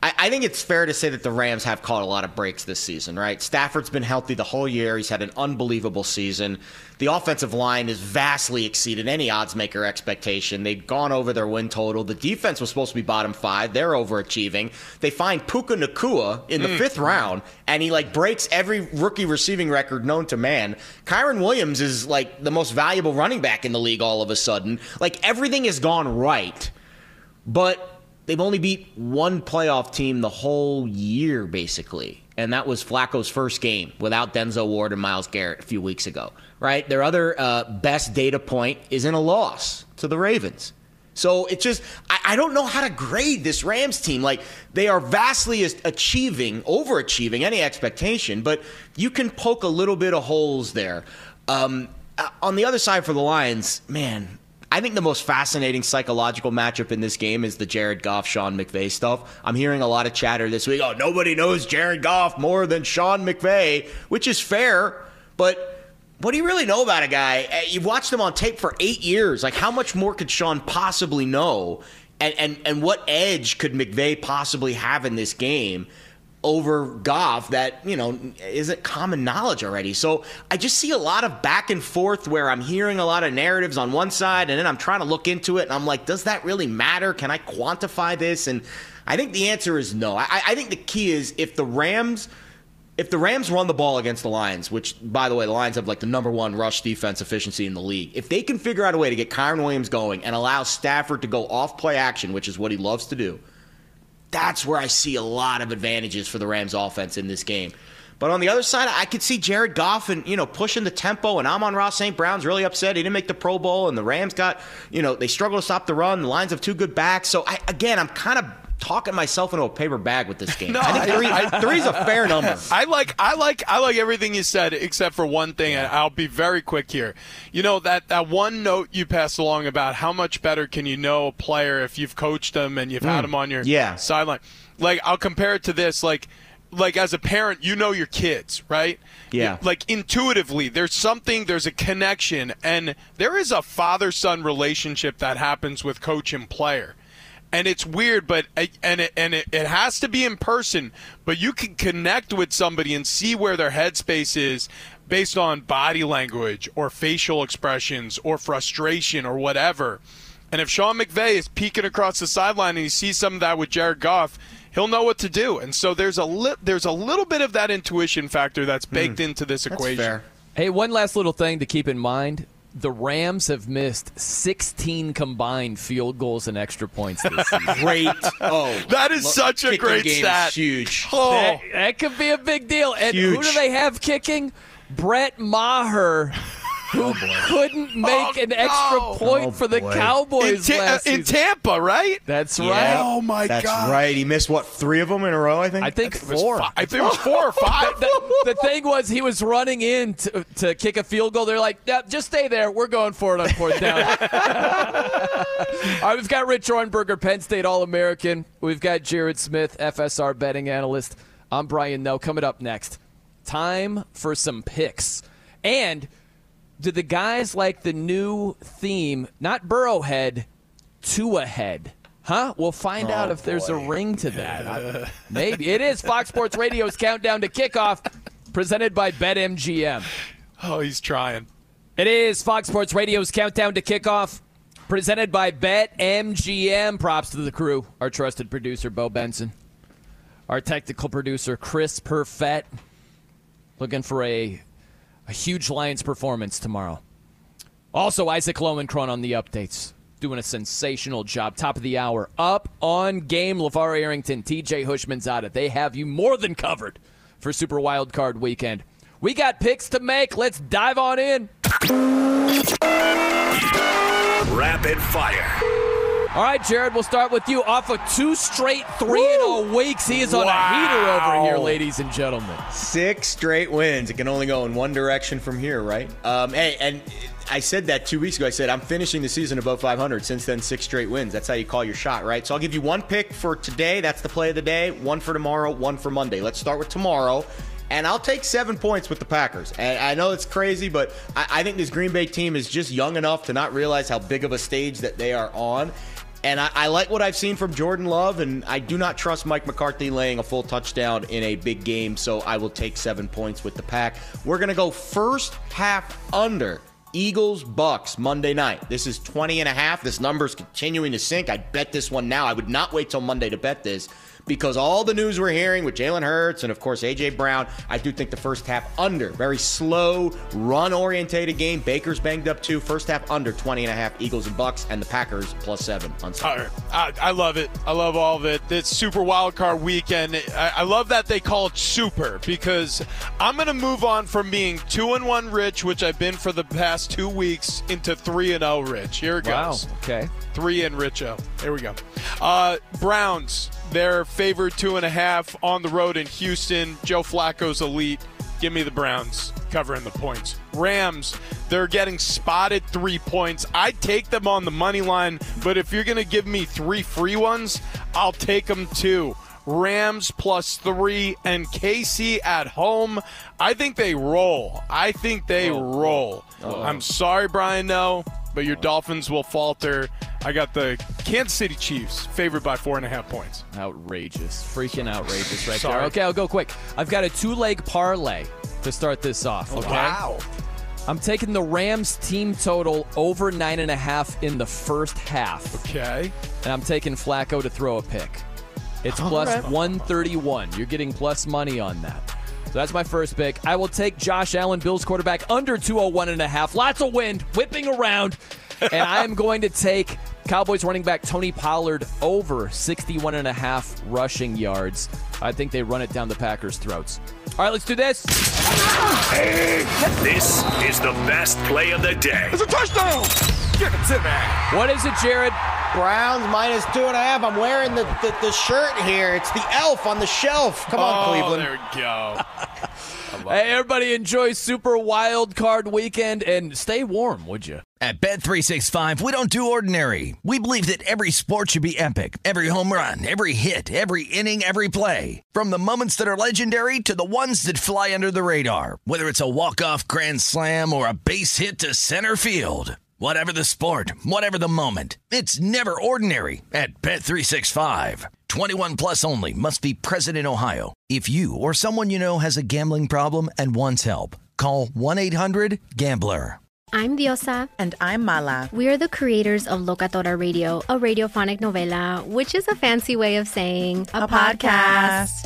I, I think it's fair to say that the Rams have caught a lot of breaks this season, right? Stafford's been healthy the whole year. He's had an unbelievable season. The offensive line has vastly exceeded any odds maker expectation. They've gone over their win total. The defense was supposed to be bottom five. They're overachieving. They find Puka Nacua in the mm. fifth round, and he like breaks every rookie receiving record known to man. Kyren Williams is like the most valuable running back in the league all of a sudden. Like everything has gone right. But they've only beat one playoff team the whole year, basically. And that was Flacco's first game without Denzel Ward and Myles Garrett a few weeks ago, right? Their other uh, best data point is in a loss to the Ravens. So it's just, I, I, don't know how to grade this Rams team. Like, they are vastly achieving, overachieving any expectation, but you can poke a little bit of holes there. Um, uh, on the other side for the Lions, man, I think the most fascinating psychological matchup in this game is the Jared Goff Sean McVay stuff. I'm hearing a lot of chatter this week. Oh, nobody knows Jared Goff more than Sean McVay, which is fair, but what do you really know about a guy? Eh, you've watched him on tape for eight years. Like, how much more could Sean possibly know? And, and, and what edge could McVay possibly have in this game? Over Goff that, you know, isn't common knowledge already. So I just see a lot of back and forth where I'm hearing a lot of narratives on one side and then I'm trying to look into it and I'm like, does that really matter? Can I quantify this? And I think the answer is no. I, I think the key is if the Rams if the Rams run the ball against the Lions, which by the way, the Lions have like the number one rush defense efficiency in the league, if they can figure out a way to get Kyren Williams going and allow Stafford to go off play action, which is what he loves to do, that's where I see a lot of advantages for the Rams offense in this game. But on the other side, I could see Jared Goff and you know pushing the tempo, and Amon-Ra St. Brown's really upset. He didn't make the Pro Bowl, and the Rams got you know they struggle to stop the run. The lines have two good backs, so I, again, I'm kind of talking myself into a paper bag with this game. no, I think three, I, three's a fair number. I like, I like, I like everything you said, except for one thing. Yeah. I'll be very quick here. You know that that one note you passed along about how much better can you know a player if you've coached them and you've mm. had them on your yeah. sideline. Like I'll compare it to this, like like as a parent, you know your kids, right? Yeah. Like intuitively, there's something, there's a connection, and there is a father son relationship that happens with coach and player and it's weird, but and it and it, it has to be in person. But you can connect with somebody and see where their headspace is based on body language or facial expressions or frustration or whatever. And if Sean McVay is peeking across the sideline and he sees some of that with Jared Goff, he'll know what to do. And so there's a li- there's a little bit of that intuition factor that's baked mm. into this equation. Fair. Hey, one last little thing to keep in mind the Rams have missed 16 combined field goals and extra points this season. great. Oh, that is such a great stat. Huge. Oh. That, that, could be a big deal. And huge. who do they have kicking? Brett Maher who oh couldn't oh, make oh, an extra no. point oh, for the boy. Cowboys in, ta- uh, last in Tampa, right? That's yeah. right. Oh my god, that's right. He missed what three of them in a row. I think. I think, I think four. I think it was four or five. the, the, the, thing was, he was running in to, to kick a field goal. They're like, yeah, just stay there. We're going for it on fourth down. All right, we've got Rich Ohrnberger, Penn State All American. We've got Jared Smith, FSR betting analyst. I'm Brian Noe. Coming up next, time for some picks and do the guys like the new theme, not Burrowhead, Tua head? Huh? We'll find oh, out if there's a ring to that. I- maybe. It is Fox Sports Radio's Countdown to Kickoff, presented by BetMGM. Oh, he's trying. It is Fox Sports Radio's Countdown to Kickoff, presented by BetMGM. Props to the crew, our trusted producer, Bo Benson, our technical producer, Chris Perfett. Looking for a, a huge Lions performance tomorrow. Also, Isaac Lowenkron on the updates, doing a sensational job. Top of the hour, up on game. LeVar Arrington, TJ Houshmandzadeh. They have you more than covered for Super Wild Card Weekend. We got picks to make. Let's dive on in. Rapid fire. All right, Jared, we'll start with you. Off of two straight 3 0 weeks, he is on a heater over here, ladies and gentlemen. Six straight wins. It can only go in one direction from here, right? Um, hey, and I said that two weeks ago. I said I'm finishing the season above 500. Since then, six straight wins. That's how you call your shot, right? So I'll give you one pick for today. That's the play of the day. One for tomorrow. One for Monday. Let's start with tomorrow. And I'll take seven points with the Packers. And I know it's crazy, but I, I think this Green Bay team is just young enough to not realize how big of a stage that they are on. And I, I, like what I've seen from Jordan Love, and I do not trust Mike McCarthy laying a full touchdown in a big game, so I will take seven points with the pack. We're going to go first half under. Eagles Bucs Monday night. This is 20 and a half. This number is continuing to sink. I'd bet this one now. I would not wait till Monday to bet this because all the news we're hearing with Jalen Hurts and, of course, A.J. Brown, I do think the first half under. Very slow, run orientated game. Baker's banged up too. First half under 20 and a half. Eagles and Bucs, and the Packers plus seven on Sunday. I, I love it. I love all of it. It's Super Wild Card Weekend. I, I love that they call it Super because I'm going to move on from being two and one rich, which I've been for the past two weeks, into three and zero rich. Here it Wow. goes. Okay. Three and Richo. Here we go. Uh, Browns, they're favored two and a half on the road in Houston. Joe Flacco's elite. Give me the Browns covering the points. Rams, they're getting spotted three points. I'd take them on the money line, but if you're going to give me three free ones, I'll take them too. Rams plus three and KC at home. I think they roll. I think they oh. roll. I'm sorry, Brian, no, but your Dolphins will falter. I got the Kansas City Chiefs favored by four and a half points. Outrageous. Freaking outrageous right Sorry. there. Okay, I'll go quick. I've got a two leg parlay to start this off. Oh, okay? Wow. I'm taking the Rams team total over nine and a half in the first half. Okay. And I'm taking Flacco to throw a pick. It's plus right. 131. You're getting plus money on that. So that's my first pick. I will take Josh Allen, Bills quarterback, under 201 and a half. Lots of wind, whipping around. and I am going to take Cowboys running back Tony Pollard over 61 and a half rushing yards. I think they run it down the Packers' throats. All right, let's do this. This is the best play of the day. It's a touchdown! Give it to me. What is it, Jared? Browns minus two and a half. I'm wearing the, the, the shirt here. It's the elf on the shelf. Come on, oh, Cleveland. there we go. Hey, everybody, enjoy Super Wild Card Weekend and stay warm, would you? At Bet365, we don't do ordinary. We believe that every sport should be epic. Every home run, every hit, every inning, every play. From the moments that are legendary to the ones that fly under the radar. Whether it's a walk-off grand slam or a base hit to center field. Whatever the sport, whatever the moment. It's never ordinary at Bet365. 21 plus only must be present in Ohio. If you or someone you know has a gambling problem and wants help, call 1-800-GAMBLER. I'm Diosa. And I'm Mala. We are the creators of Locatora Radio, a radiophonic novela, which is a fancy way of saying A podcast.